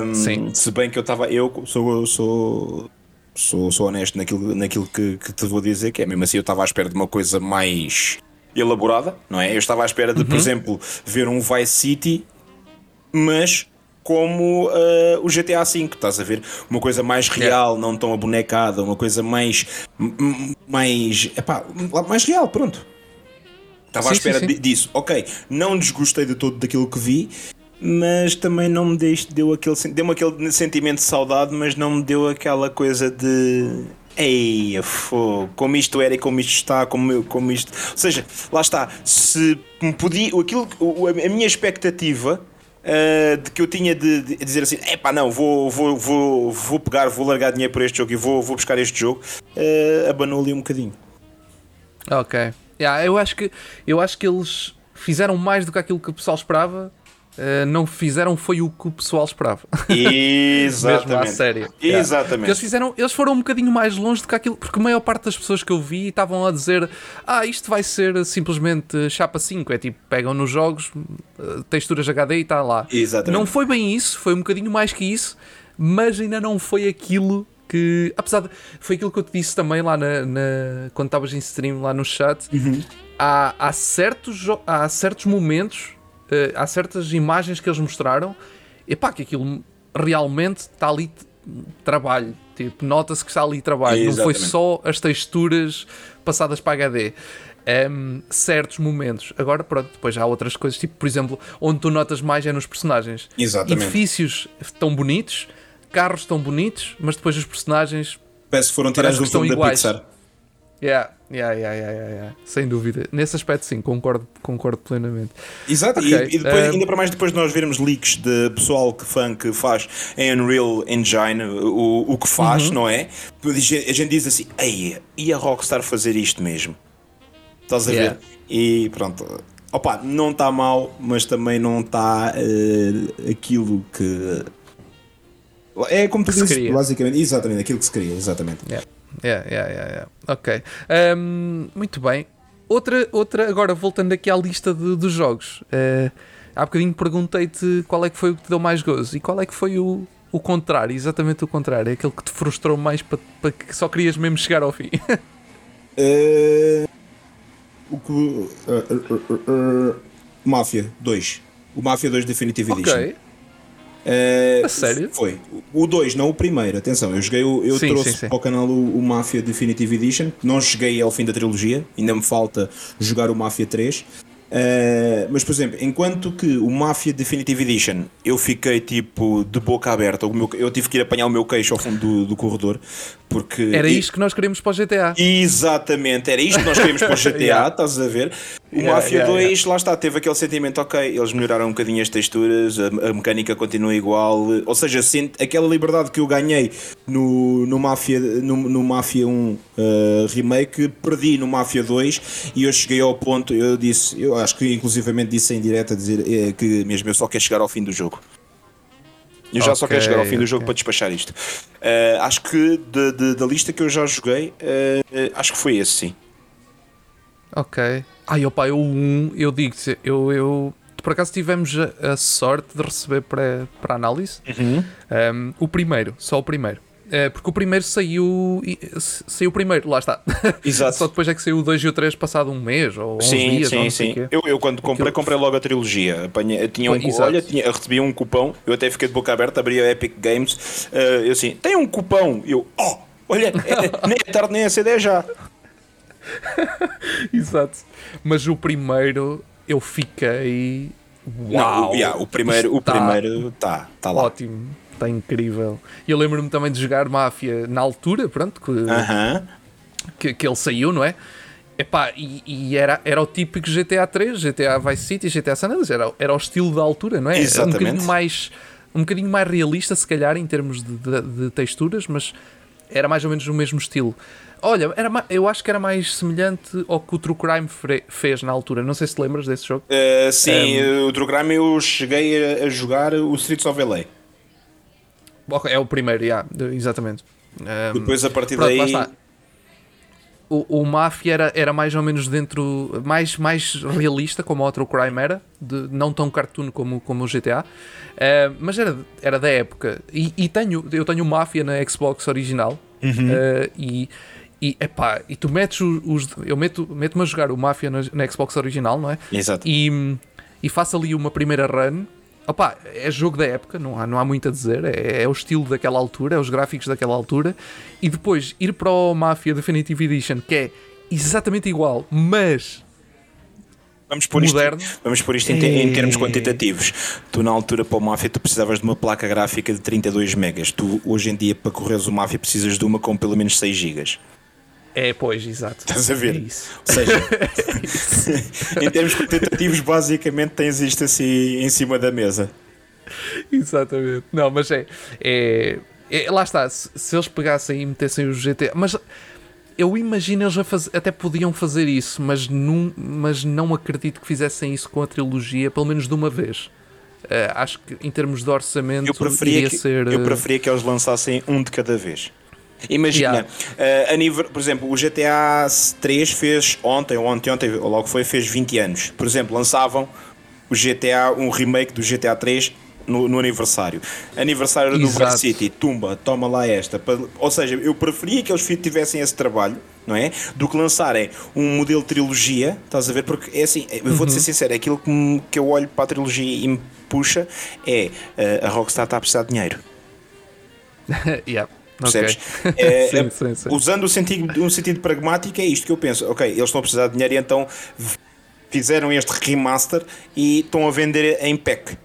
Um, Sim. Se bem que eu estava, eu sou, sou sou, sou honesto naquilo, naquilo que, que, te vou dizer, que é mesmo assim eu estava à espera de uma coisa mais elaborada, não é? Eu estava à espera de, uhum. por exemplo, ver um Vice City, mas como uh, o GTA V, estás a ver? Uma coisa mais real, yeah. não tão abonecada, uma coisa mais. mais. Epá, mais real, pronto. Estava sim, à espera sim, sim. disso. Ok, não desgostei de todo daquilo que vi, mas também não me deu, deu aquele, deu aquele sentimento de saudade, mas não me deu aquela coisa de Ei, fogo, como isto era e como isto está, como, como isto. Ou seja, lá está, se me podia. Aquilo, a minha expectativa Uh, de que eu tinha de, de dizer assim: é não, vou, vou, vou, vou pegar, vou largar dinheiro por este jogo e vou, vou buscar este jogo, uh, abanou ali um bocadinho. Ok, yeah, eu, acho que, eu acho que eles fizeram mais do que aquilo que o pessoal esperava Uh, não fizeram foi o que o pessoal esperava. Exatamente. Mesmo à série. Exatamente. Eles, fizeram, eles foram um bocadinho mais longe do que aquilo, porque a maior parte das pessoas que eu vi estavam a dizer: Ah, isto vai ser simplesmente chapa 5. É tipo, pegam nos jogos, eh, texturas HD e está lá. Exatamente. Não foi bem isso, foi um bocadinho mais que isso, mas ainda não foi aquilo que. Apesar de. Foi aquilo que eu te disse também lá na, na quando estavas em stream lá no chat. Uhum. Há, há, certos, há certos momentos há certas imagens que eles mostraram, e pá, que aquilo realmente está ali trabalho. Tipo, nota-se que está ali trabalho. Não foi só as texturas passadas para HD. Um, ehm, certos momentos. Agora, pronto, depois há outras coisas, tipo, por exemplo, onde tu notas mais é nos personagens. Exatamente. Edifícios tão bonitos, carros tão bonitos, mas depois os personagens. Parece que foram tirados do filme da Pixar. Yeah, yeah, yeah, yeah, yeah, sem dúvida. Nesse aspecto, sim, concordo, concordo plenamente. Exato, okay. e, e, depois, uh... ainda para mais depois de nós vermos leaks de pessoal que fã que faz em Unreal Engine o, o que faz, uhum. não é? A gente diz assim, ei, e a Rockstar fazer isto mesmo? Estás a yeah. ver? E pronto. Opa, não está mal, mas também não está uh, aquilo que. É como tu dizes, basicamente, exatamente, aquilo que se queria, exatamente. Yeah. Yeah, yeah, yeah, yeah. Ok. Um, muito bem. Outra, outra, agora voltando aqui à lista de, dos jogos. Uh, há bocadinho perguntei-te qual é que foi o que te deu mais gozo e qual é que foi o, o contrário, exatamente o contrário, é aquele que te frustrou mais para, para que só querias mesmo chegar ao fim. uh, o que. Uh, Máfia 2. O Máfia 2 Definitive Edition. Ok. A sério? Foi. O 2, não o primeiro, atenção. Eu joguei, eu sim, trouxe sim, sim. para o canal o, o, Mafia Definitive Edition. Não cheguei ao fim da trilogia, ainda me falta jogar o Mafia 3. Uh, mas, por exemplo, enquanto que o Mafia Definitive Edition eu fiquei tipo de boca aberta, meu, eu tive que ir apanhar o meu queixo ao fundo do, do corredor. Porque, era isto que nós queríamos para o GTA. Exatamente, era isto que nós queríamos para o GTA, yeah. estás a ver? O yeah, Mafia yeah, 2, yeah. lá está, teve aquele sentimento, ok, eles melhoraram um bocadinho as texturas, a, a mecânica continua igual, ou seja, sente, aquela liberdade que eu ganhei no, no, Mafia, no, no Mafia 1 uh, Remake, perdi no Mafia 2 e eu cheguei ao ponto, eu disse, eu acho que inclusivamente disse em direto a dizer é, que mesmo eu só quero chegar ao fim do jogo. Eu já okay, só quero chegar ao fim do jogo para despachar isto. Uh, acho que de, de, da lista que eu já joguei, uh, acho que foi esse sim. Ok. Ai, opa, eu um, eu digo-te, eu, eu por acaso tivemos a, a, sorte de receber para, para análise uhum. um, o primeiro, só o primeiro. É, porque o primeiro saiu. Saiu primeiro, lá está. Exato. Só depois é que saiu o 2 e o 3 passado um mês ou sim, dias. Sim, sim, Eu, eu quando comprei, Aquilo... comprei logo a trilogia. Apanhei, tinha um, olha, tinha, recebi um cupão, eu até fiquei de boca aberta, abri a Epic Games. Uh, eu assim, tem um cupão. Eu, oh, olha, é, nem é tarde nem é CD já. Exato. Mas o primeiro eu fiquei. Uau! Não, yeah, o primeiro, o primeiro está tá lá. Ótimo está incrível. E eu lembro-me também de jogar Máfia na altura, pronto, que, uh -huh. que, que, ele saiu, não é? Epá, e, e era, era o típico GTA 3, GTA Vice City, GTA San Andreas, era, era o estilo da altura, não é? Exatamente. Um bocadinho mais, um bocadinho mais realista, se calhar, em termos de, de, de texturas, mas era mais ou menos o mesmo estilo. Olha, era, eu acho que era mais semelhante ao que o True Crime fez na altura. Não sei se te lembras desse jogo. Uh, sim, um, o True Crime eu cheguei a, jogar o Streets of LA. É o primeiro, yeah, exatamente. Um, Depois a partir pronto, daí. O, o Mafia era, era mais ou menos dentro. Mais, mais realista, como o True Crime era. De, não tão cartoon como, como o GTA. Uh, mas era, era da época. E, e, tenho, eu tenho o Mafia na Xbox original. Uhum. Uh, e e, epá, e tu metes os. eu meto, meto-me a jogar o Mafia na, na, Xbox original, não é? Exato. E, e faço ali uma primeira run. Opa, é jogo da época, não há, não há muito a dizer. É, é o estilo daquela altura, é os gráficos daquela altura. E depois ir para o Mafia Definitive Edition, que é exatamente igual, mas Vamos pôr Moderno. isto, vamos pôr isto em, em, termos quantitativos. Tu, na altura, para o Mafia, tu precisavas de uma placa gráfica de 32 megas. Tu, hoje em dia, para correres o Mafia, precisas de uma com pelo menos 6 gigas. É, pois, exato. Estás a ver? É isso. Ou seja, é em termos quantitativos, basicamente tens isto assim em cima da mesa. Exatamente. Não, mas é. é, é lá está. Se, se, eles pegassem e metessem o GT. Mas eu imagino eles faz, até podiam fazer isso, mas, num, mas não acredito que fizessem isso com a trilogia, pelo menos de uma vez. Uh, acho que em termos de orçamento eu preferia que, ser. Eu preferia que eles lançassem um de cada vez. Imagina, yeah. uh, a nível, por exemplo, o GTA 3 fez ontem, ou ontem, ontem, ou logo foi, fez 20 anos. Por exemplo, lançavam o GTA, um remake do GTA 3 no, no, aniversário. Aniversário Exato. do Vice City, tumba, toma lá esta. Ou seja, eu preferia que eles tivessem esse trabalho, não é? Do que lançarem um modelo trilogia, estás a ver? Porque é assim, eu vou-te uhum. ser sincero, aquilo que, me, que eu olho para a trilogia e me puxa é uh, a Rockstar está a precisar de dinheiro. yeah. Percebes? Okay. É, sim, é, sim, sim. Usando o sentido, um sentido pragmático, é isto que eu penso. Ok, eles estão a precisar de dinheiro e então fizeram este remaster e estão a vender em pack.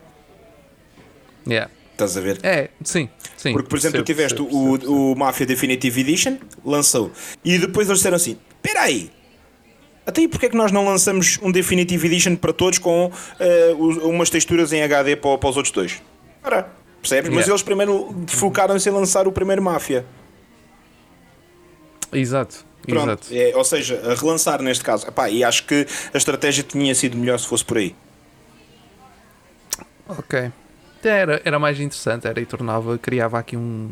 Yeah. Estás a ver? É, sim, sim. Porque, por exemplo, tu tiveste o, o Mafia Definitive Edition, lançou, e depois eles disseram assim: espera aí, até aí porque é que nós não lançamos um Definitive Edition para todos com uh, umas texturas em HD para, para os outros dois? Ora, Percebes? Yeah. Mas eles primeiro focaram-se em lançar o primeiro Máfia. Exato. Pronto, Exato. É, ou seja, a relançar neste caso. Epá, e acho que a estratégia tinha sido melhor se fosse por aí. Ok. Era, era mais interessante, era e tornava, criava aqui um,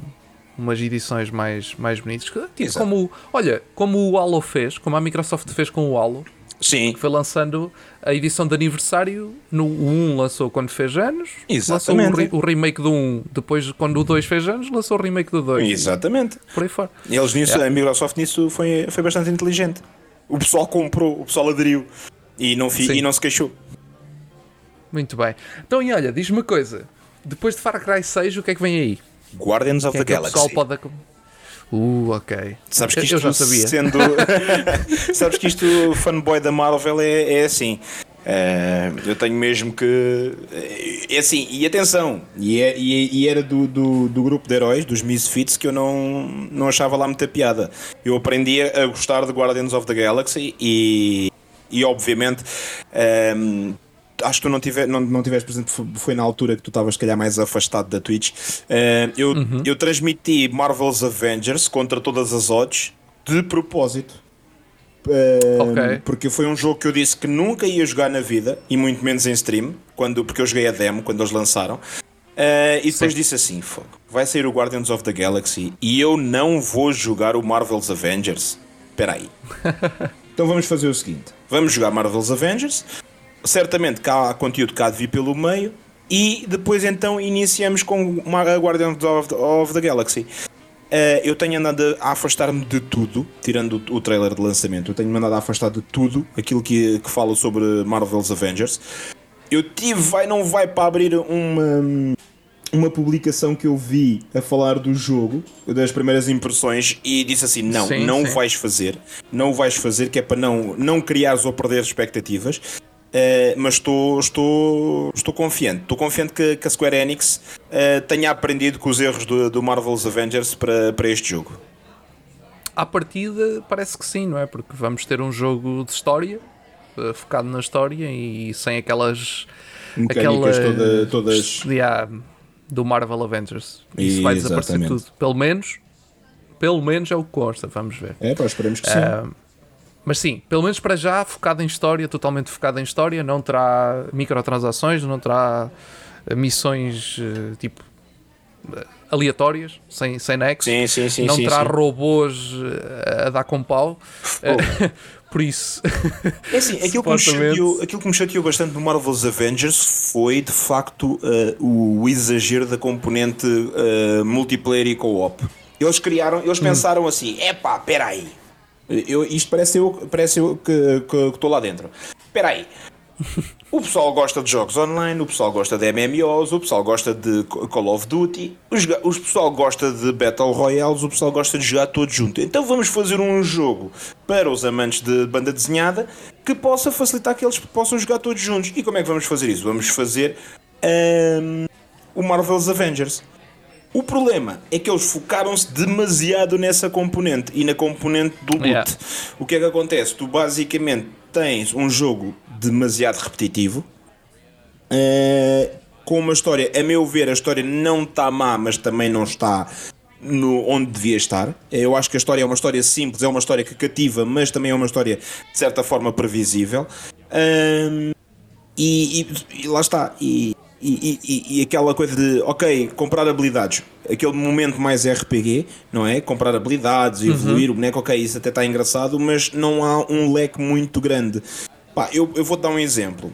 umas edições mais, mais bonitas. Tipo, como, olha, como o Halo fez, como a Microsoft fez com o Halo, Sim. Que foi lançando a edição de aniversário. No, o 1 lançou quando fez anos. Exatamente. Lançou o, re, o, remake do 1. Depois, quando o 2 fez anos, lançou o remake do 2. Exatamente. Por aí fora. E eles nisso, yeah. a Microsoft nisso foi, foi bastante inteligente. O pessoal comprou, o pessoal aderiu. E não, fi, e não se queixou. Muito bem. Então, e olha, diz-me uma coisa. Depois de Far Cry 6, o que é que vem aí? Guardians of que the é Galaxy. Uh, ok. Sabes que isto eu já sabia. sendo. sabes que isto, fanboy da Marvel, é, é assim. Uh, eu tenho mesmo que. É assim, e atenção, e, é, e, e era do, do, do, grupo de heróis, dos Misfits, que eu não, não achava lá muita piada. Eu aprendi a gostar de Guardians of the Galaxy e, e obviamente, um, ehm, acho que tu não, tive, não, não tiveste presente, foi na altura que tu estavas, se calhar, mais afastado da Twitch. Uh, eu, uhum. eu transmiti Marvel's Avengers contra todas as odds de propósito. Uh, okay. Porque foi um jogo que eu disse que nunca ia jogar na vida e muito menos em stream, quando, porque eu joguei a demo quando eles lançaram. Uh, e depois Sim. disse assim: vai sair o Guardians of the Galaxy e eu não vou jogar o Marvel's Avengers. Espera aí. então vamos fazer o seguinte: vamos jogar Marvel's Avengers, certamente cá há conteúdo cá de vir pelo meio e depois então iniciamos com a Guardians of, of the Galaxy. Uh, eu tenho andado a afastar-me de tudo, tirando o, o trailer de lançamento, eu tenho andado a afastar de tudo aquilo que, que fala sobre Marvel's Avengers. Eu tive, vai não vai, para abrir uma, uma publicação que eu vi a falar do jogo, das primeiras impressões, e disse assim: não, sim, não sim. o vais fazer, não o vais fazer, que é para não, não criares ou perder expectativas. Uh, mas estou, estou, estou confiante. Estou confiante que, que a Square Enix uh, tenha aprendido com os erros do, do Marvel's Avengers para, para este jogo. À partida, parece que sim, não é? Porque vamos ter um jogo de história, uh, focado na história e sem aquelas. Mecânicas aquelas, toda, todas. Yeah, do Marvel Avengers. Isso vai desaparecer tudo. Pelo menos pelo menos é o que consta, vamos ver. É, pá, esperemos que sim. Mas sim, pelo menos para já, focado em história, totalmente focado em história, não terá microtransações, não terá eh, missões uh, tipo aleatórias, sem, sem nexo. Sim, sim, sim, não terá robôs a dar com pau. Oh. Por isso. É assim, aquilo, que me chateou, aquilo que me chateou bastante no Marvel's Avengers foi de facto uh, o exagero da componente uh, multiplayer e co-op. Eles criaram, eles hum. pensaram assim: epá, peraí. Eu, isto parece eu, parece eu que estou lá dentro. Espera aí, o pessoal gosta de jogos online, o pessoal gosta de MMOs, o pessoal gosta de Call of Duty, o pessoal gosta de Battle Royales, o pessoal gosta de jogar todos juntos. Então vamos fazer um jogo para os amantes de banda desenhada que possa facilitar que eles possam jogar todos juntos. E como é que vamos fazer isso? Vamos fazer um, o Marvel's Avengers. O problema é que eles focaram-se demasiado nessa componente e na componente do loot. Yeah. O que é que acontece? Tu basicamente tens um jogo demasiado repetitivo. Uh, com uma história, a meu ver, a história não está má, mas também não está no, onde devia estar. Eu acho que a história é uma história simples, é uma história que cativa, mas também é uma história de certa forma previsível. E, e, e, lá está. E, e, aquela coisa de, ok, comprar habilidades, aquele momento mais RPG, não é? Comprar habilidades, uhum. evoluir uhum. o boneco, ok, isso até está engraçado, mas não há um leque muito grande. Pá, eu, eu vou dar um exemplo.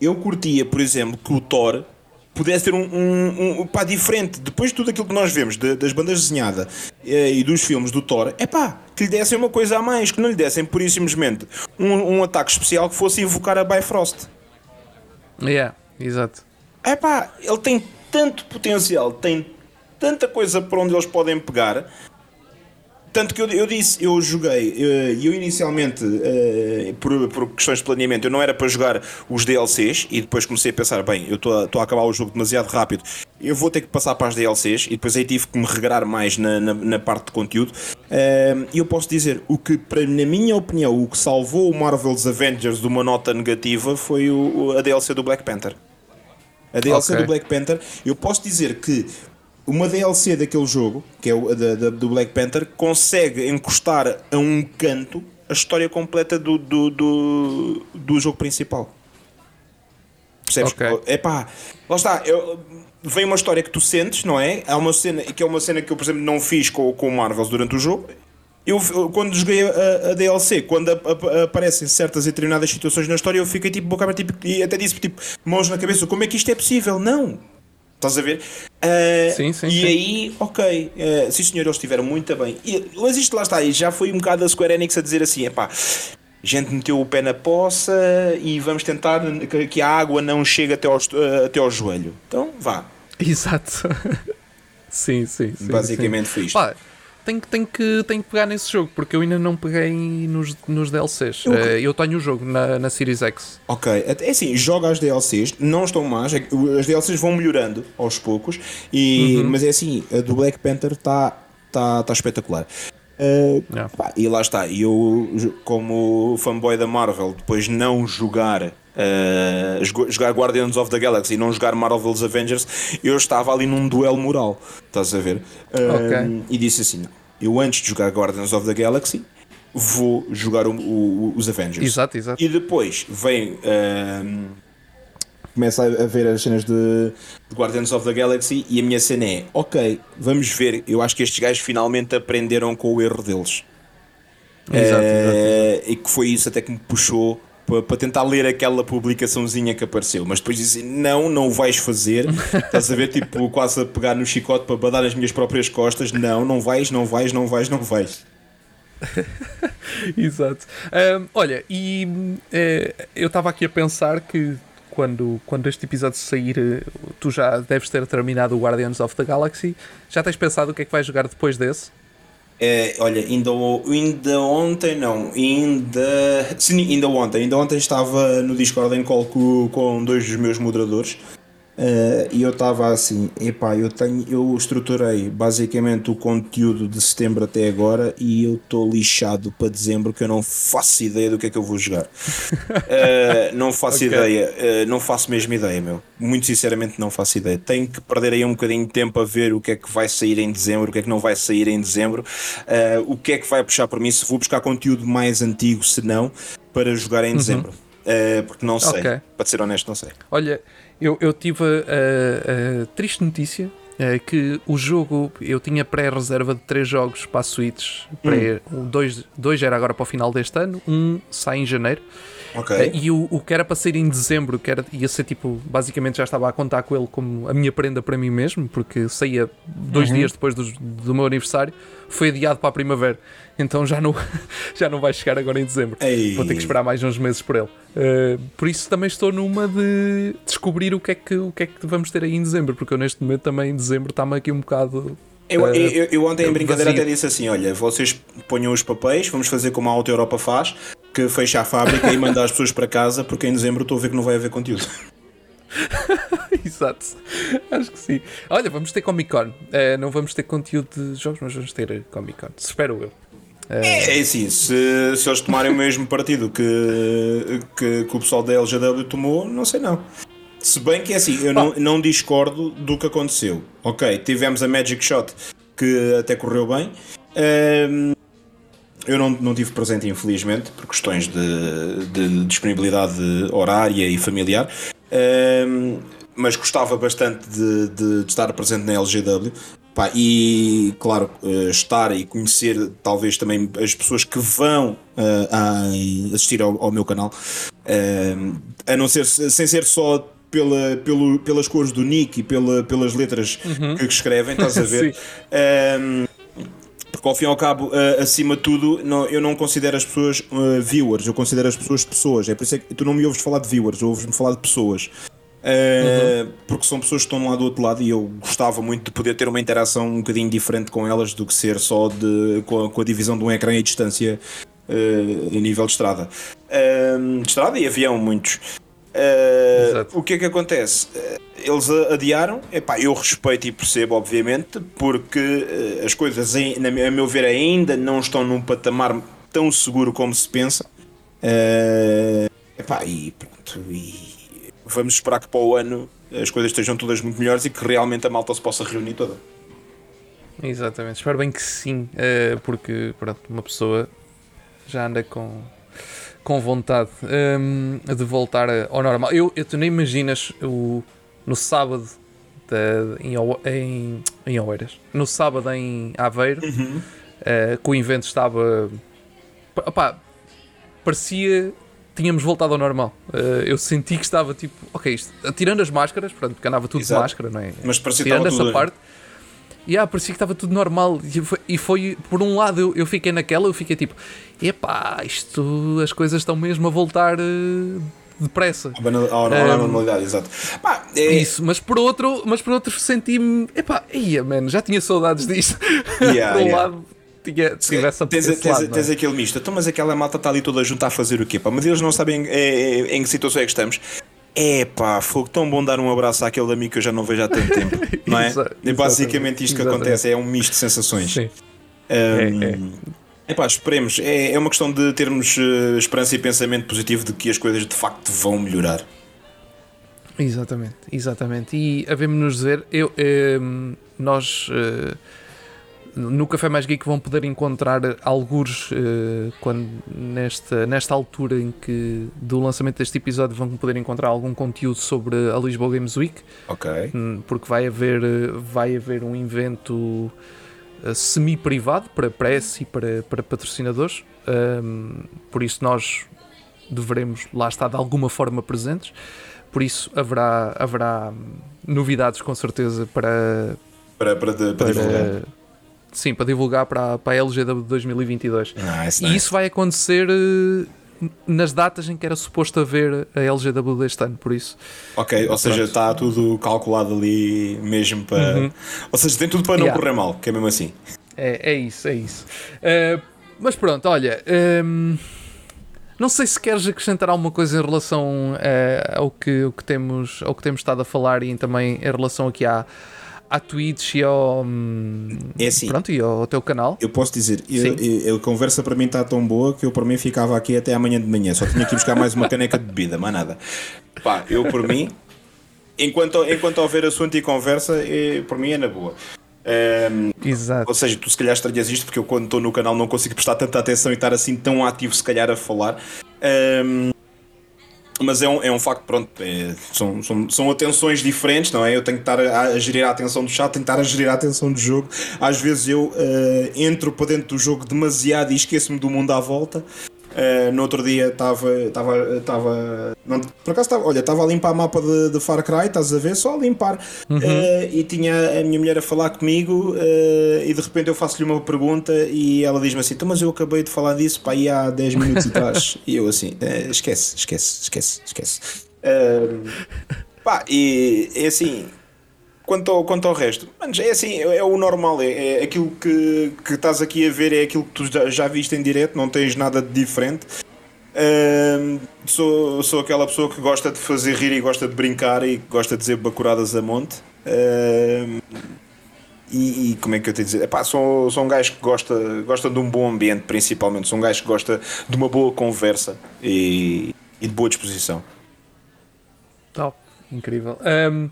Eu curtia, por exemplo, que o Thor pudesse ter um, um, um pá, diferente. Depois de tudo aquilo que nós vemos de, das bandas desenhadas eh, e dos filmes do Thor, é pá, que lhe dessem uma coisa a mais, que não lhe dessem por simplesmente um, um ataque especial que fosse invocar a Bifrost. Yeah, exato. É pá, ele tem tanto potencial, tem tanta coisa por onde eles podem pegar tanto que eu, eu disse, eu joguei, eh, eu inicialmente, uh, por, por, questões de planeamento, eu não era para jogar os DLCs e depois comecei a pensar, bem, eu estou a, acabar o jogo demasiado rápido, eu vou ter que passar para as DLCs e depois aí tive que me regrar mais na, na, na parte de conteúdo. Uh, e eu posso dizer, o que, para, na minha opinião, o que salvou o Marvel's Avengers de uma nota negativa foi o, a DLC do Black Panther. A DLC okay. do Black Panther, eu posso dizer que uma DLC daquele jogo, que é o da, da, do Black Panther, consegue encostar a um canto a história completa do, do, do, do jogo principal. Percebes? Okay. Epá, lá está. Eu, vem uma história que tu sentes, não é? Há uma cena que é uma cena que eu, por exemplo, não fiz com, com o Marvels durante o jogo. Eu, quando joguei a, a DLC, quando a, a, aparecem certas e determinadas situações na história, eu fiquei tipo boca aberta tipo, e até disse tipo, mãos na cabeça, como é que isto é possível? Não, Estás a ver? Uh, sim, sim, e sim. aí, ok, uh, sim senhor, eles estiveram muito bem. E, mas isto lá está, e já foi um bocado a Square Enix a dizer assim: epá, a gente meteu o pé na poça e vamos tentar que, a água não chegue até ao, uh, até ao joelho. Então, vá. Exato. sim, sim, sim. Basicamente sim. foi isto. Pá, tenho, tenho, que, tenho que pegar nesse jogo, porque eu ainda não peguei nos, nos DLCs. Eu, uh, eu tenho o jogo na, na Series X. Ok, é assim, joga as DLCs, não estão más, é as DLCs vão melhorando aos poucos, e, uhum. mas é assim, a do Black Panther está tá, tá espetacular. Uh, yeah. pá, e lá está, eu como fanboy da Marvel, depois não jogar Uh, jogar Guardians of the Galaxy e não jogar Marvel's Avengers, eu estava ali num duelo moral, estás a ver? Uh, okay. E disse assim: eu antes de jogar Guardians of the Galaxy vou jogar o, o, os Avengers. Exato, exato. E depois vem. Uh, começa a ver as cenas de, de, Guardians of the Galaxy e a minha cena é: ok, vamos ver. Eu acho que estes gajos finalmente aprenderam com o erro deles. Exato, exato, exato. E que foi isso até que me puxou para tentar ler aquela publicaçãozinha que apareceu, mas depois dizem não, não o vais fazer. Estás a ver, tipo, quase a pegar no chicote para badar as minhas próprias costas. Não, não vais, não vais, não vais, não vais. Exato. Um, olha, e uh, eu estava aqui a pensar que quando, quando este episódio sair, eh, tu já deves ter terminado o Guardians of the Galaxy. Já tens pensado o que é que vais jogar depois desse? É, olha, ainda, ainda ontem não, ainda. Sim, ainda ontem. Ainda ontem estava no Discord em call com, com dois dos meus moderadores Uh, e eu estava assim, epá, eu tenho, eu estruturei basicamente o conteúdo de setembro até agora e eu estou lixado para dezembro que eu não faço ideia do que é que eu vou jogar. uh, não faço okay. ideia, uh, não faço mesmo ideia, meu. Muito sinceramente não faço ideia. Tenho que perder aí um bocadinho de tempo a ver o que é que vai sair em dezembro, o que é que não vai sair em dezembro, o que é que vai puxar para mim, se vou buscar conteúdo mais antigo, se não, para jogar em uhum. dezembro. porque não sei, okay. para ser honesto, não sei. Olha, eu, eu tive a, a, a triste notícia é que o jogo, eu tinha pré-reserva de três jogos para a Switch, pré, hum. dois, dois era agora para o final deste ano, um sai em janeiro. Okay. E o, o que era para sair em dezembro, que era, ia ser tipo, basicamente já estava a contar com ele como a minha prenda para mim mesmo, porque saía dois uhum. dias depois do, do meu aniversário, foi adiado para a primavera. Então já não, já não vai chegar agora em dezembro. Ei. Vou ter que esperar mais uns meses por ele. Uh, por isso também estou numa de descobrir o que, é que, o que é que vamos ter aí em dezembro, porque eu neste momento também em dezembro está-me aqui um bocado eu, uh, eu, eu, ontem em brincadeira vazio. até disse assim: olha, vocês ponham os papéis, vamos fazer como a Auto Europa faz, que fecha a fábrica e manda as pessoas para casa, porque em dezembro estou a ver que não vai haver conteúdo. Exato, acho que sim. Olha, vamos ter Comic Con. Uh, não vamos ter conteúdo de jogos, mas vamos ter Comic Con. Espero eu. É, é assim, se, se eles tomarem o mesmo partido que, que, que, o pessoal da LGW tomou, não sei não. Se bem que é assim, eu não, não discordo do que aconteceu. Ok, tivemos a Magic Shot que até correu bem. Um, eu não, não tive presente, infelizmente, por questões de, de disponibilidade horária e familiar. Um, mas gostava bastante de, de, de, estar presente na LGW. Pá, e, claro, uh, estar e conhecer talvez também as pessoas que vão uh, assistir ao, ao meu canal, uh, a não ser, sem ser só pela, pelo, pelas cores do nick e pela, pelas letras uhum. que escrevem, estás a ver? um, porque ao fim e ao cabo, uh, acima de tudo, não, eu não considero as pessoas uh, viewers, eu considero as pessoas pessoas. É por isso é que tu não me ouves falar de viewers, ouves-me falar de pessoas. Uh, Porque são pessoas que estão lá do outro lado e eu gostava muito de poder ter uma interação um bocadinho diferente com elas do que ser só de, com, a, com a divisão de um ecrã e distância uh, a nível de estrada. Uh, de estrada e avião, muitos. O que é que acontece? Eles adiaram, Epá, eu respeito e percebo, obviamente, porque as coisas, a meu ver, ainda não estão num patamar tão seguro como se pensa. Epá, e pronto, e vamos esperar que para o ano as coisas estejam todas muito melhores e que realmente a malta se possa reunir toda. Exatamente, espero bem que sim, eh, porque pronto, uma pessoa já anda com, com vontade um, de voltar ao normal. Eu, eu tu nem imaginas o, no sábado de, em, em, em Oeiras, no sábado em Aveiro, uhum. uh, que o evento estava. Opá, parecia tínhamos voltado ao normal. Uh, eu senti que estava tipo, ok, isto, tirando as máscaras, pronto, porque andava tudo Exato. de máscara, não é? Mas parecia tirando essa parte. E yeah, parecia que estava tudo normal. E foi, e foi por um lado, eu, eu, fiquei naquela, eu fiquei tipo, epá, isto, as coisas estão mesmo a voltar. Uh, depressa. À normalidade, exato. Pá, é... Isso, mas por outro, mas por outro senti-me, epá, ia, man, já tinha saudades disto. Yeah, por um yeah. lado, tinha, tivesse tens, tens, lado, tens, é? aquele misto, então, mas aquela malta está ali toda junta a fazer o quê? Pá? Mas eles não sabem em, em, em que situação é que estamos. É pá, foi tão bom dar um abraço àquele amigo que eu já não vejo há tanto tempo, não é? é basicamente isto que acontece, é um misto de sensações. Sim. Um, é, é. Epá, esperemos. É, é uma questão de termos uh, esperança e pensamento positivo de que as coisas de facto vão melhorar. Exatamente, exatamente. E havemos-nos dizer, eu, eh, nós uh, no Café Mais Geek vão poder encontrar alguns uh, quando nesta, nesta altura em que do lançamento deste episódio vão poder encontrar algum conteúdo sobre a Lisboa Games Week. Ok. Hum, porque vai haver, vai haver um evento uh, semi-privado para press e para, para patrocinadores. Um, por isso nós deveremos lá estar de alguma forma presentes. Por isso haverá, haverá novidades com certeza para, para, para, para, para Sim, para divulgar para, para a LGW 2022. Ah, e isso vai acontecer uh, nas datas em que era suposto haver a LGW deste ano, por isso. Ok, ou pronto. seja, está tudo calculado ali mesmo para. Uhum. Ou seja, tem tudo para não yeah. correr mal, que é mesmo assim. É, é isso, é isso. Uh, mas pronto, olha. Um, ehm, Não sei se queres acrescentar alguma coisa em relação uh, ao, que, ao, que temos, ao que temos estado a falar e também em relação aqui à, à Twitch e ao, hum, é assim, pronto, e ao teu canal. Eu posso dizer, eu, eu, a conversa para mim está tão boa que eu por mim ficava aqui até amanhã de manhã, só tinha que buscar mais uma caneca de bebida, mais nada. Pá, eu por mim, enquanto, enquanto houver assunto e conversa, é, por mim é na boa. Um, Exato. Ou seja, tu se calhar estranhas isto porque eu quando estou no canal não consigo prestar tanta atenção e estar assim tão ativo se calhar a falar. Um, mas é um, é um facto, pronto, é, são, são, são atenções diferentes, não é? Eu tenho que estar a, a, gerir a atenção do chat, tenho que estar a gerir a atenção do jogo. Às vezes eu uh, entro para dentro do jogo demasiado e esqueço-me do mundo à volta. Uh, no outro dia estava. estava, estava por acaso estava. Olha, estava a limpar mapa de, de Far Cry, estás a ver? Só a limpar. Uhum. Uh, e tinha a minha mulher a falar comigo uh, e de repente eu faço-lhe uma pergunta e ela diz-me assim: então, mas eu acabei de falar disso para aí há 10 minutos atrás. e eu assim: esquece, esquece, esquece, esquece. pá, e é assim Quanto ao, quanto ao resto, manos, é assim, é, é o normal, é, é, aquilo que, que estás aqui a ver, é aquilo que tu já, já viste em direto, não tens nada de diferente. Uh, sou, sou aquela pessoa que gosta de fazer rir e gosta de brincar e gosta de dizer bacuradas a monte. Uh, e, e, como é que eu te dizer? Epá, sou, sou um gajo que gosta, gosta de um bom ambiente, principalmente. Sou um gajo que gosta de uma boa conversa e, e de boa disposição. Top, incrível. Um,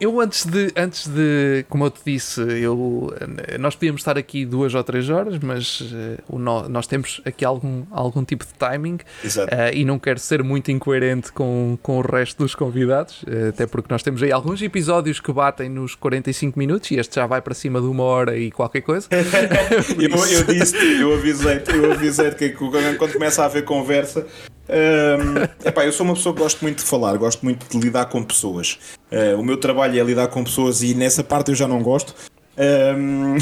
eu antes de, antes de, como eu te disse, eu, nós podíamos estar aqui duas ou três horas, mas uh, o no, nós temos aqui algum, algum tipo de timing uh, e não quero ser muito incoerente com, com o resto dos convidados, uh, até porque nós temos aí alguns episódios que batem nos 45 minutos e este já vai para cima de uma hora e qualquer coisa. eu, eu disse, eu avisei-te, eu avisei que quando começa a haver conversa um, epá, eu sou uma pessoa que gosto muito de falar, gosto muito de lidar com pessoas. Uh, o meu trabalho é lidar com pessoas e nessa parte eu já não gosto. Um,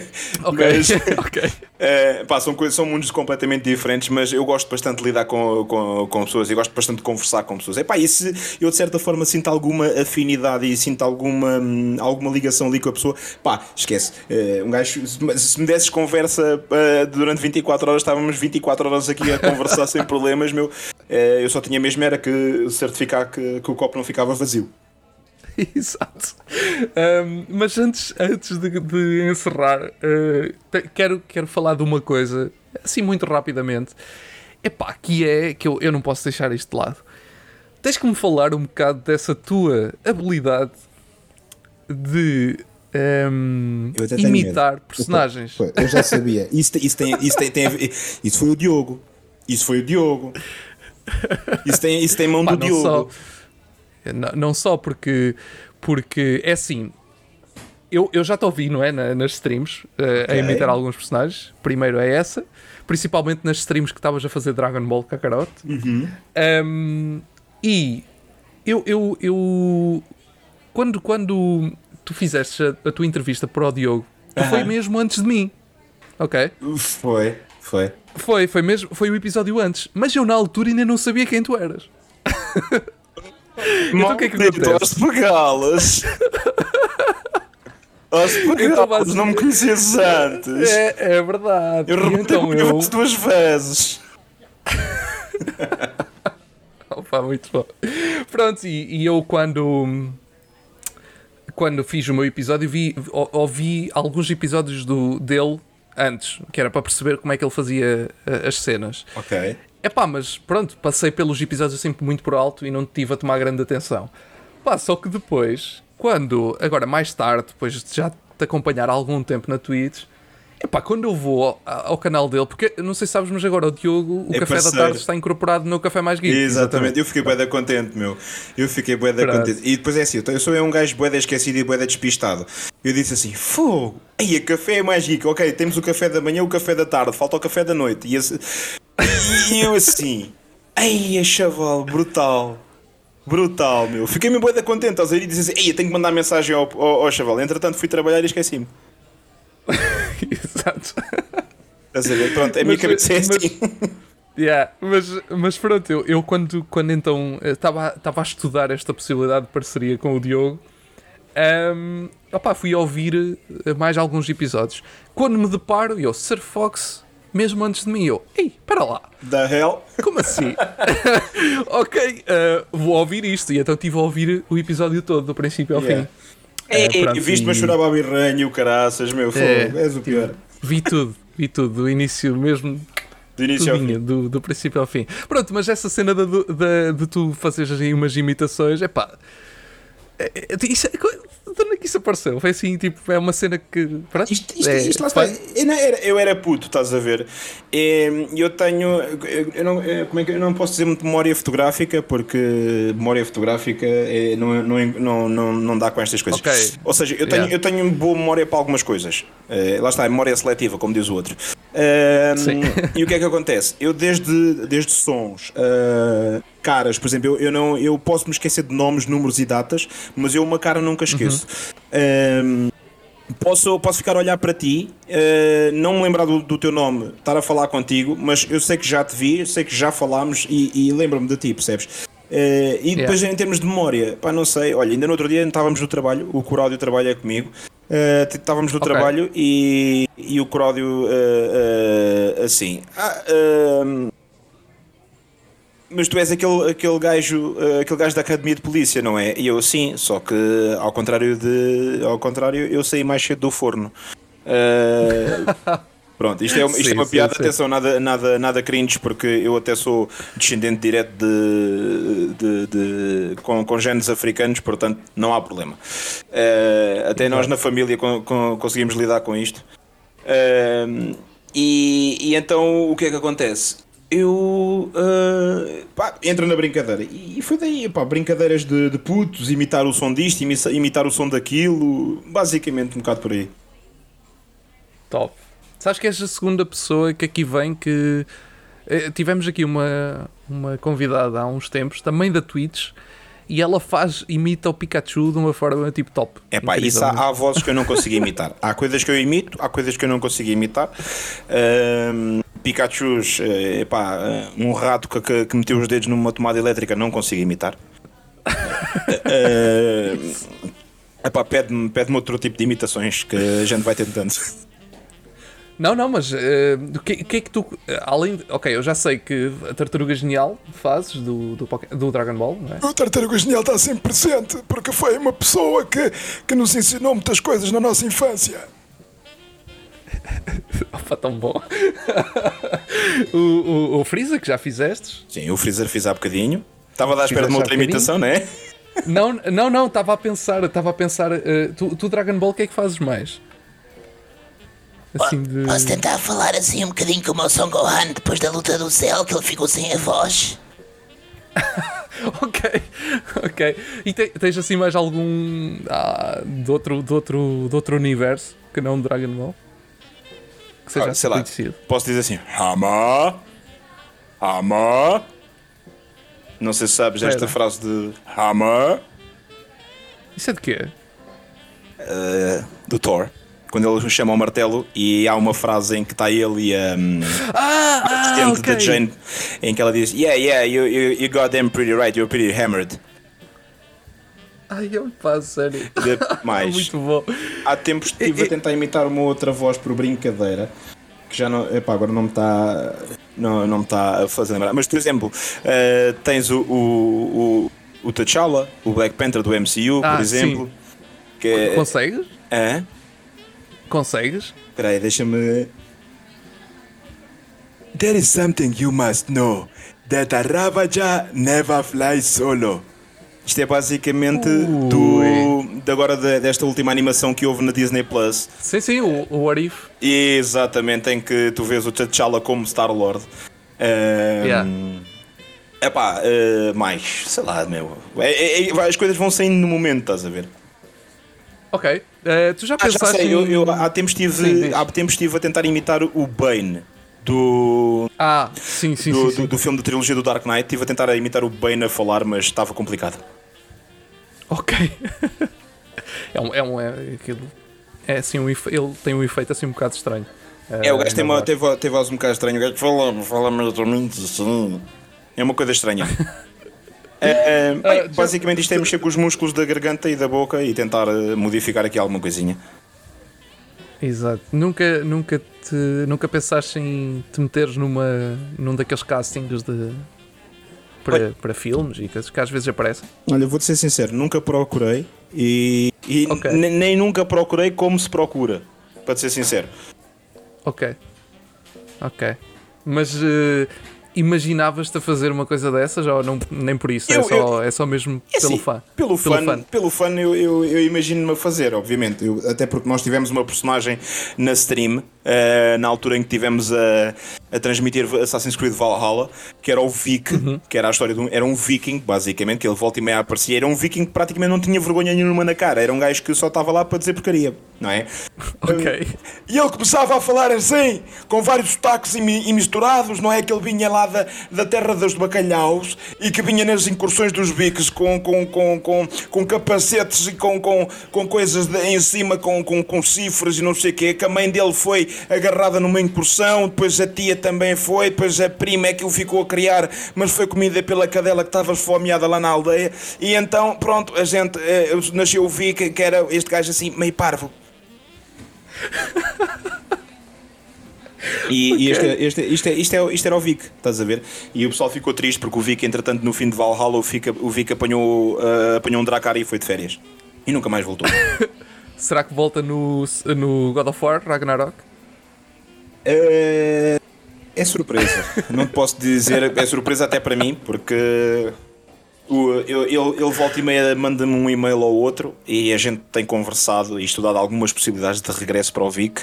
ok, mas, ok. Uh, pá, são, coisas, são mundos completamente diferentes, mas eu gosto bastante de lidar com, com, com pessoas e gosto bastante de conversar com pessoas. Epá, e se eu de certa forma sinto alguma afinidade e sinto alguma, alguma ligação ali com a pessoa, pá, esquece. Uh, um gajo, se me desses conversa uh, durante 24 horas, estávamos 24 horas aqui a conversar sem problemas, meu. eu só tinha mesmo era que certificar que, que o copo não ficava vazio. Exato. Um, mas antes, antes de, de encerrar, uh, quero, quero falar de uma coisa, assim muito rapidamente. Epá, que é que eu, eu não posso deixar isto de lado. Tens que me falar um bocado dessa tua habilidade de um, imitar personagens. Foi, eu já sabia. Isso, isso, tem, isso, tem, tem, isso foi o Diogo. Isso foi o Diogo. Isso tem, isso tem mão Pá, do Diogo. Só, não só porque, porque é assim, eu, eu já te ouvi, não é? Na, nas streams, uh, okay. a imitar alguns personagens. Primeiro é essa, principalmente nas streams que estavas a fazer Dragon Ball Kakarot. Uhum. Um, e eu, eu, eu quando, quando tu fizeste a, a tua entrevista para o Diogo, uhum. foi mesmo antes de mim. Ok? Foi, foi. Foi, foi mesmo, foi o episódio antes. Mas eu na altura ainda não sabia quem tu eras. então o que é que acontece? Aos pegá-las, então, não me conheces antes. É, é verdade. Eu repeti então eu... duas vezes. Opa, muito bom. Pronto, e, e, eu quando quando fiz o meu episódio vi, ouvi alguns episódios do, dele antes, que era para perceber como é que ele fazia eh, as cenas. Ok. É pá, mas pronto, passei pelos episódios sempre muito por alto e não tive a tomar grande atenção. Pá, só que depois, quando, agora mais tarde, depois de já te acompanhar há algum tempo na Twitch, Epá, quando eu vou ao, ao, canal dele, porque não sei se sabes, mas agora o Diogo, o é Café parceiro. da Tarde está incorporado no Café Mais Geek. Exatamente, exatamente. eu fiquei bué contente, meu. Eu fiquei bué contente. E depois é assim, eu sou um gajo bué esquecido e bué despistado. Eu disse assim, fogo, aí a Café é Mais Geek, ok, temos o café da manhã, o café da tarde, falta o café da noite. E, esse... e eu assim, ai, chaval, brutal. Brutal, meu. Fiquei me bué contente, estás a ver? E disse assim, ei, eu tenho que mandar mensagem ao, ao, ao chaval. Entretanto fui trabalhar e esqueci-me. Exato. Estás a ver? Pronto, é a minha cabeça é assim. Yeah, mas, mas pronto, eu, eu quando, quando então estava a estudar esta possibilidade de parceria com o Diogo, um, opa, fui ouvir mais alguns episódios. Quando me deparo, eu, Sir Fox mesmo antes de mim. Eu, ei, para lá. Da hell? Como assim? ok, uh, vou ouvir isto. E então estive a ouvir o episódio todo, do princípio ao Yeah. fim. Ei, Eh, pronto, viste-me a chorar a birranho, caraças, meu fogo. É. És o pior. Vi tudo, vi tudo, do início mesmo, Do início ao fim. do, do princípio ao fim. Pronto, mas essa cena da- do- da- de tu fazeres aí umas imitações, é pá. Isso, é- de onde é que isso apareceu? Foi assim, tipo, é uma cena que. Pronto, Isto, isto, é, isto lá está. Eu, não era, eu era puto, estás a ver? E eu tenho. Eu não, eu- como é que, eu não posso dizer muito memória fotográfica, porque memória fotográfica é- não, não, não, não, dá com estas coisas. Ok. Ou seja, eu tenho, Yeah. eu tenho boa memória para algumas coisas. Eh, lá está, memória seletiva, como diz o outro. Sim. e o que é que acontece? Eu desde, desde sons, ah, caras, por exemplo, eu, eu, não, eu posso me esquecer de nomes, números e datas, mas eu uma cara nunca esqueço. Ahm, Posso, posso ficar a olhar para ti, eh, não me lembrar do, do teu nome, estar a falar contigo, mas eu sei que já te vi, eu sei que já falámos e, e lembro-me de ti, percebes? Eh, e depois em termos de memória, pá, não sei, olha, ainda no outro dia estávamos no trabalho, o Coráudio trabalha comigo, t- estávamos no Ok. trabalho e, e o Coráudio eh, assim, ah, mas tu és aquele, aquele, gajo, eh, aquele gajo da academia de polícia, não é? E eu sim, só que ao contrário de. Ao contrário, eu saí mais cedo do forno. Eh, pronto, isto é, isto Sim, é uma piada, sim. atenção, nada, nada, nada cringe, porque eu até sou descendente direto de, de, de- com, com genes africanos, portanto não há problema. Eh, até nós na família con- con- conseguimos lidar com isto. Ahm, e, e então o que é que acontece? Eu ah, pá, entro na brincadeira e foi daí, pá, brincadeiras de, de putos, imitar o som disto, imi- imitar o som daquilo, basicamente um bocado por aí. Top. Sabes que és a segunda pessoa que aqui vem que. eh, Tivemos aqui uma, uma convidada há uns tempos, também da Twitch, e ela faz, imita o Pikachu de uma forma tipo top. É pá, isso há, há vozes que eu não consigo imitar. Há coisas que eu imito, há coisas que eu não consigo imitar. Ahm, Pikachus, eh, epá, eh, um rato que, que, que meteu os dedos numa tomada elétrica, não consigo imitar. Eh, epá, pede-me pede outro tipo de imitações que a gente vai tentando. Não, não, mas o que, o que é que tu. Além de, Ok, eu já sei que a tartaruga genial fazes do, do, do Dragon Ball, não é? O Tartaruga Genial está sempre presente, porque foi uma pessoa que, que nos ensinou muitas coisas na nossa infância. Opa, tão bom. o, o, o Freeza, que já fizestes. Sim, o Freezer fiz há bocadinho. Estava a dar à espera de uma Fizeste outra imitação, não é? Não, não, não, estava a pensar, estava a pensar. eh, tu, tu, Dragon Ball, o que é que fazes mais? Assim de. Posso tentar falar assim um bocadinho como o Son Gohan depois da luta do céu, que ele ficou sem a voz? Ok, ok. E te- tens assim mais algum ah, de, outro, de, outro, de outro universo que não Dragon Ball? Que seja Ah, sei lá. Posso dizer assim: Hama, Hama. Não sei se sabes esta Espera. frase de Hama. Isso é de quê? uh, do Thor. Quando ele chama o martelo e há uma frase em que está ele e a um, Ah, ah assistente ok. da Jane em que ela diz Yeah, yeah, you, you, you got them pretty right, you're pretty hammered. Ai, eu passo, sério. Mais. Muito bom. Há tempos estive a tentar imitar uma outra voz por brincadeira que já não. Epá, agora não me está. Não, não me está a fazer lembrar. Mas, por exemplo, uh, tens o, o, o, o T'Challa, o Black Panther do MCU, Ah, por exemplo. Que é. Consegues? Hã? Consegues? Espera aí, deixa-me. There is something you must know: that a Ravaja never flies solo. Isto é basicamente do, de agora de- desta última animação que houve na Disney Plus. Sim, sim, o, o What If. Exatamente, em que tu vês o T'Challa como Star-Lord. Um, Yeah. Epá, eh, mais, sei lá, meu. É- é- é- as coisas vão saindo no momento, estás a ver? Ok. Eh, tu já Ah, já pensaste sei, eu, em- eu há, tempos estive, há tempos estive a tentar imitar o Bane do, Ah, sim, sim, do, sim. sim. do, do filme da trilogia do Dark Knight. Estive a tentar imitar o Bane a falar, mas estava complicado. Ok. é um. É, um é, aquilo, é assim, um, efe- ele tem um efeito assim um bocado estranho. É, o gajo tem uma, teve, teve voz um bocado estranha. O gajo fala, fala mais ou menos assim. É uma coisa estranha. É, é, bem, Ah, já- basicamente isto é mexer com os músculos da garganta e da boca e tentar eh, modificar aqui alguma coisinha. Exato. Nunca, nunca te nunca pensaste em te meteres numa, num daqueles castings de, para, para filmes e coisas que às vezes aparecem? Olha, vou-te ser sincero, nunca procurei e, e Ok. ne- nem nunca procurei como se procura, para te ser sincero. Ok. Ok. Mas eh, imaginavas-te a fazer uma coisa dessas ou não, nem por isso? é, Eu- só, é só mesmo É pelo assim, fã? Pelo Pelo fã, fã. pelo fã eu, eu, eu imagino-me a fazer, obviamente. Eu- até porque nós tivemos uma personagem na stream, eh, na altura em que tivemos a, a transmitir Assassin's Creed Valhalla, que era o Vic, Uhum. que era a história de um, era um viking, basicamente, que ele volta e meia aparecia. Era um viking que praticamente não tinha vergonha nenhuma na cara. Era um gajo que só estava lá para dizer porcaria, não é? Ok. E ele começava a falar assim, com vários sotaques imi- e misturados, não é? Que ele vinha lá da, da terra dos bacalhaus e que vinha nas incursões dos biques com, com, com, com, com capacetes e com, com, com coisas de- em cima, com, com, com cifras e não sei o quê. Que a mãe dele foi agarrada numa incursão, depois a tia também foi, depois a prima é que o ficou a criar, mas foi comida pela cadela que estava esfomeada lá na aldeia. E então, pronto, a gente, eh, nasceu o Vic, que era este gajo assim, meio parvo. E, e este, este, isto, é, isto, é, isto era o Vic, estás a ver? E o pessoal ficou triste porque o Vic, entretanto, no fim de Valhalla, o Vic, o Vic apanhou, ah, apanhou um Dracar e foi de férias. E nunca mais voltou. Será que volta no, no God of War, Ragnarok? É, é surpresa. Não te posso dizer. É surpresa até para mim, porque ele, ele volta e meia manda-me um e-mail ou outro e a gente tem conversado e estudado algumas possibilidades de regresso para o Vic.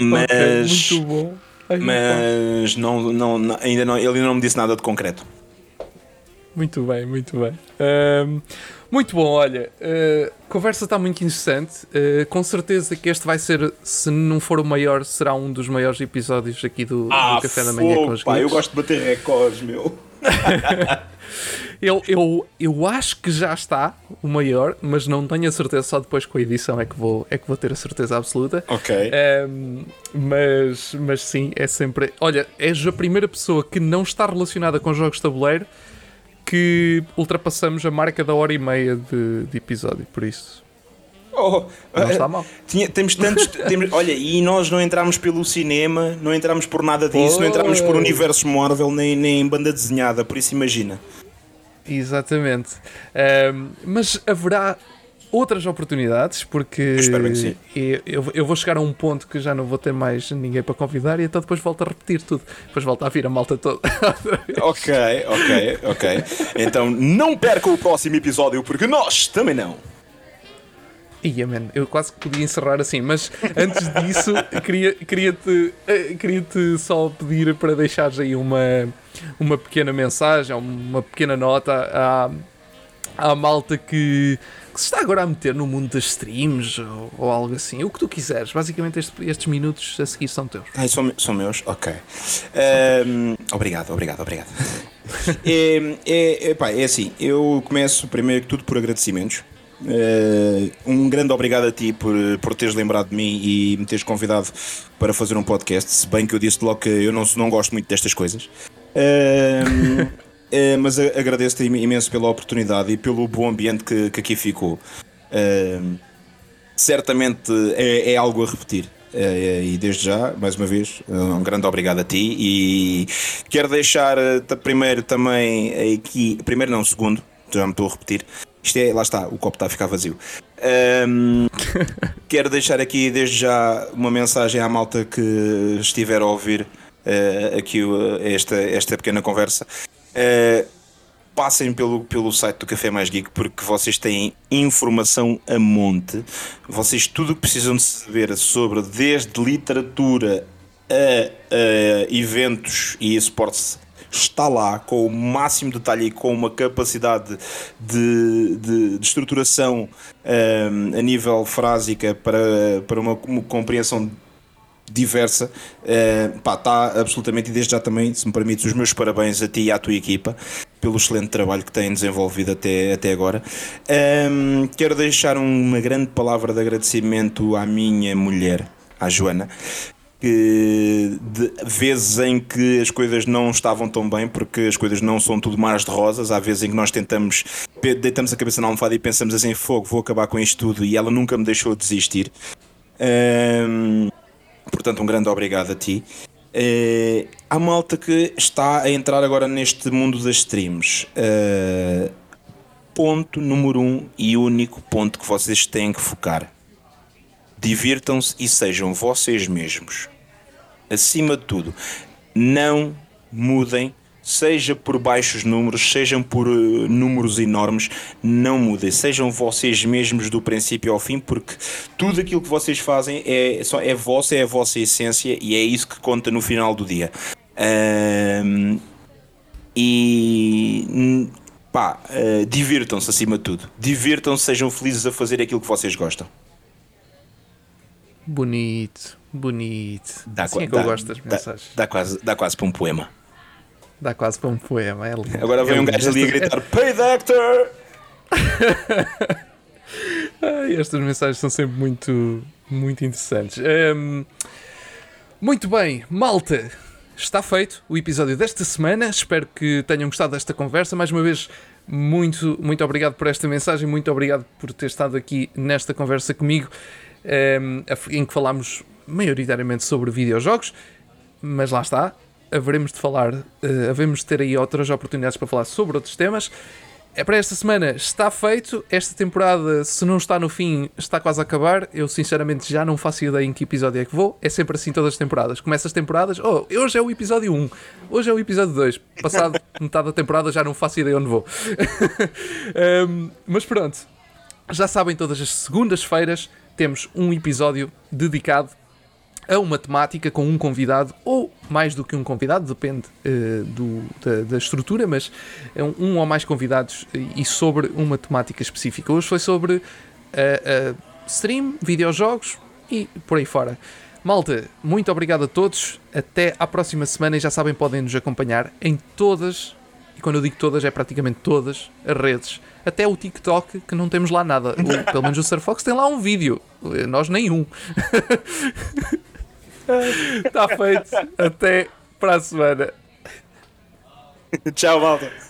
Mas, Ok, muito bom. Ai, mas não, não, não- ainda não, ele ainda não me disse nada de concreto. Muito bem, muito bem. Ahm, muito bom, olha, ah, a conversa está muito interessante. Ah, com certeza que este vai ser, se não for o maior, será um dos maiores episódios aqui do, do Café da Manhã com os pá, eu gosto de bater recordes, meu. Eu, eu, eu acho que já está o maior, mas não tenho a certeza, só depois com a edição é que vou, é que vou ter a certeza absoluta. Ok. Ahm, mas, mas sim, é sempre. Olha, és a primeira pessoa que não está relacionada com jogos de tabuleiro que ultrapassamos a marca da hora e meia de, de episódio, por isso. Oh, Não eh, está mal. Tinha- temos tantos. temos- olha, e nós não entramos pelo cinema, não entramos por nada disso, não entramos por universo Marvel nem, nem banda desenhada, por isso imagina. Exatamente. Ahm, mas haverá outras oportunidades, porque eu, eu- eu vou chegar a um ponto que já não vou ter mais ninguém para convidar e então depois volto a repetir tudo. Depois volta a vir a malta toda. Ok, ok, ok. Então não perca o próximo episódio, porque nós também não. Ia, man, eu quase que podia encerrar assim, mas antes disso, queria- queria-te eh, queria-te só pedir para deixares aí uma, uma pequena mensagem, uma pequena nota à, à malta que, que se está agora a meter no mundo das streams ou, ou algo assim, o que tu quiseres. Basicamente, este- estes minutos a seguir são teus. Ai, são, são meus? Ok. Ehm, obrigado, obrigado, obrigado. é, é, é, pá, é assim, eu começo primeiro que tudo por agradecimentos. Eh, um grande obrigado a ti por, por teres lembrado de mim e me teres convidado para fazer um podcast. Se bem que eu disse logo que eu não, não gosto muito destas coisas. Ehm, eh, mas agradeço-te im- imenso pela oportunidade e pelo bom ambiente que, que aqui ficou. Ehm, certamente é, é algo a repetir. Eh, e desde já, mais uma vez, um grande obrigado a ti. E quero deixar primeiro também aqui, primeiro não, segundo, já me estou a repetir. Isto é, lá está, o copo está a ficar vazio. Ahm, quero deixar aqui desde já uma mensagem à malta que estiver a ouvir eh, aqui o- esta, esta pequena conversa. Eh, passem pelo, pelo site do Café Mais Geek porque vocês têm informação a monte. Vocês tudo o que precisam de saber sobre desde literatura a, a eventos e esportes está lá com o máximo detalhe e com uma capacidade de, de- de estruturação ahm, a nível frásica para, para uma, uma compreensão diversa. Eh, pá, está absolutamente, e desde já também, se me permites, os meus parabéns a ti e à tua equipa pelo excelente trabalho que têm desenvolvido até, até agora. Ehm, quero deixar uma grande palavra de agradecimento à minha mulher, à Joana. Que de vezes em que as coisas não estavam tão bem, porque as coisas não são tudo mais de rosas, há vezes em que nós tentamos, deitamos a cabeça na almofada e pensamos assim: fogo, vou acabar com isto tudo, e ela nunca me deixou desistir. Ahm, portanto, um grande obrigado a ti. Eh, há malta que está a entrar agora neste mundo das streams. Eh, ponto número um e único ponto que vocês têm que focar. Divirtam-se e sejam vocês mesmos. Acima de tudo, não mudem, seja por baixos números, sejam por eh, números enormes, não mudem, sejam vocês mesmos do princípio ao fim, porque tudo aquilo que vocês fazem é, só, é vosso, é a vossa essência e é isso que conta no final do dia. Ahm, e pá, eh, divirtam-se acima de tudo, divirtam-se, sejam felizes a fazer aquilo que vocês gostam. Bonito, bonito. Dá, assim é que dá- eu gosto das dá- mensagens. Dá, quase, dá quase para um poema. Dá quase para um poema. É lindo. Agora vem É um gajo ali a gritar: Pay the actor! Ai, estas mensagens são sempre muito, muito interessantes. Hum, muito bem, malta. Está feito o episódio desta semana. Espero que tenham gostado desta conversa. Mais uma vez, muito, muito obrigado por esta mensagem. Muito obrigado por ter estado aqui nesta conversa comigo, hum, em que falámos maioritariamente sobre videojogos. Mas lá está, haveremos de falar, eh, havemos de ter aí outras oportunidades para falar sobre outros temas. É para esta semana está feito. Esta temporada, se não está no fim, está quase a acabar. Eu sinceramente já não faço ideia em que episódio é que vou. É sempre assim todas as temporadas. Começa as temporadas, oh, hoje é o episódio 1, hoje é o episódio 2. Passado metade da temporada já não faço ideia onde vou. Um, mas pronto, já sabem, todas as segundas-feiras temos um episódio dedicado a uma temática com um convidado, ou mais do que um convidado, depende eh, do- da, da estrutura, mas é um, ou mais convidados e sobre uma temática específica. Hoje foi sobre eh, eh, stream, videojogos e por aí fora. Malta, muito obrigado a todos. Até à próxima semana e já sabem, podem nos acompanhar em todas, e quando eu digo todas, é praticamente todas as redes. Até o TikTok, que não temos lá nada. Pelo menos o Surfox tem lá um vídeo. Nós nenhum. Está feito. Até para a semana. Tchau, malta.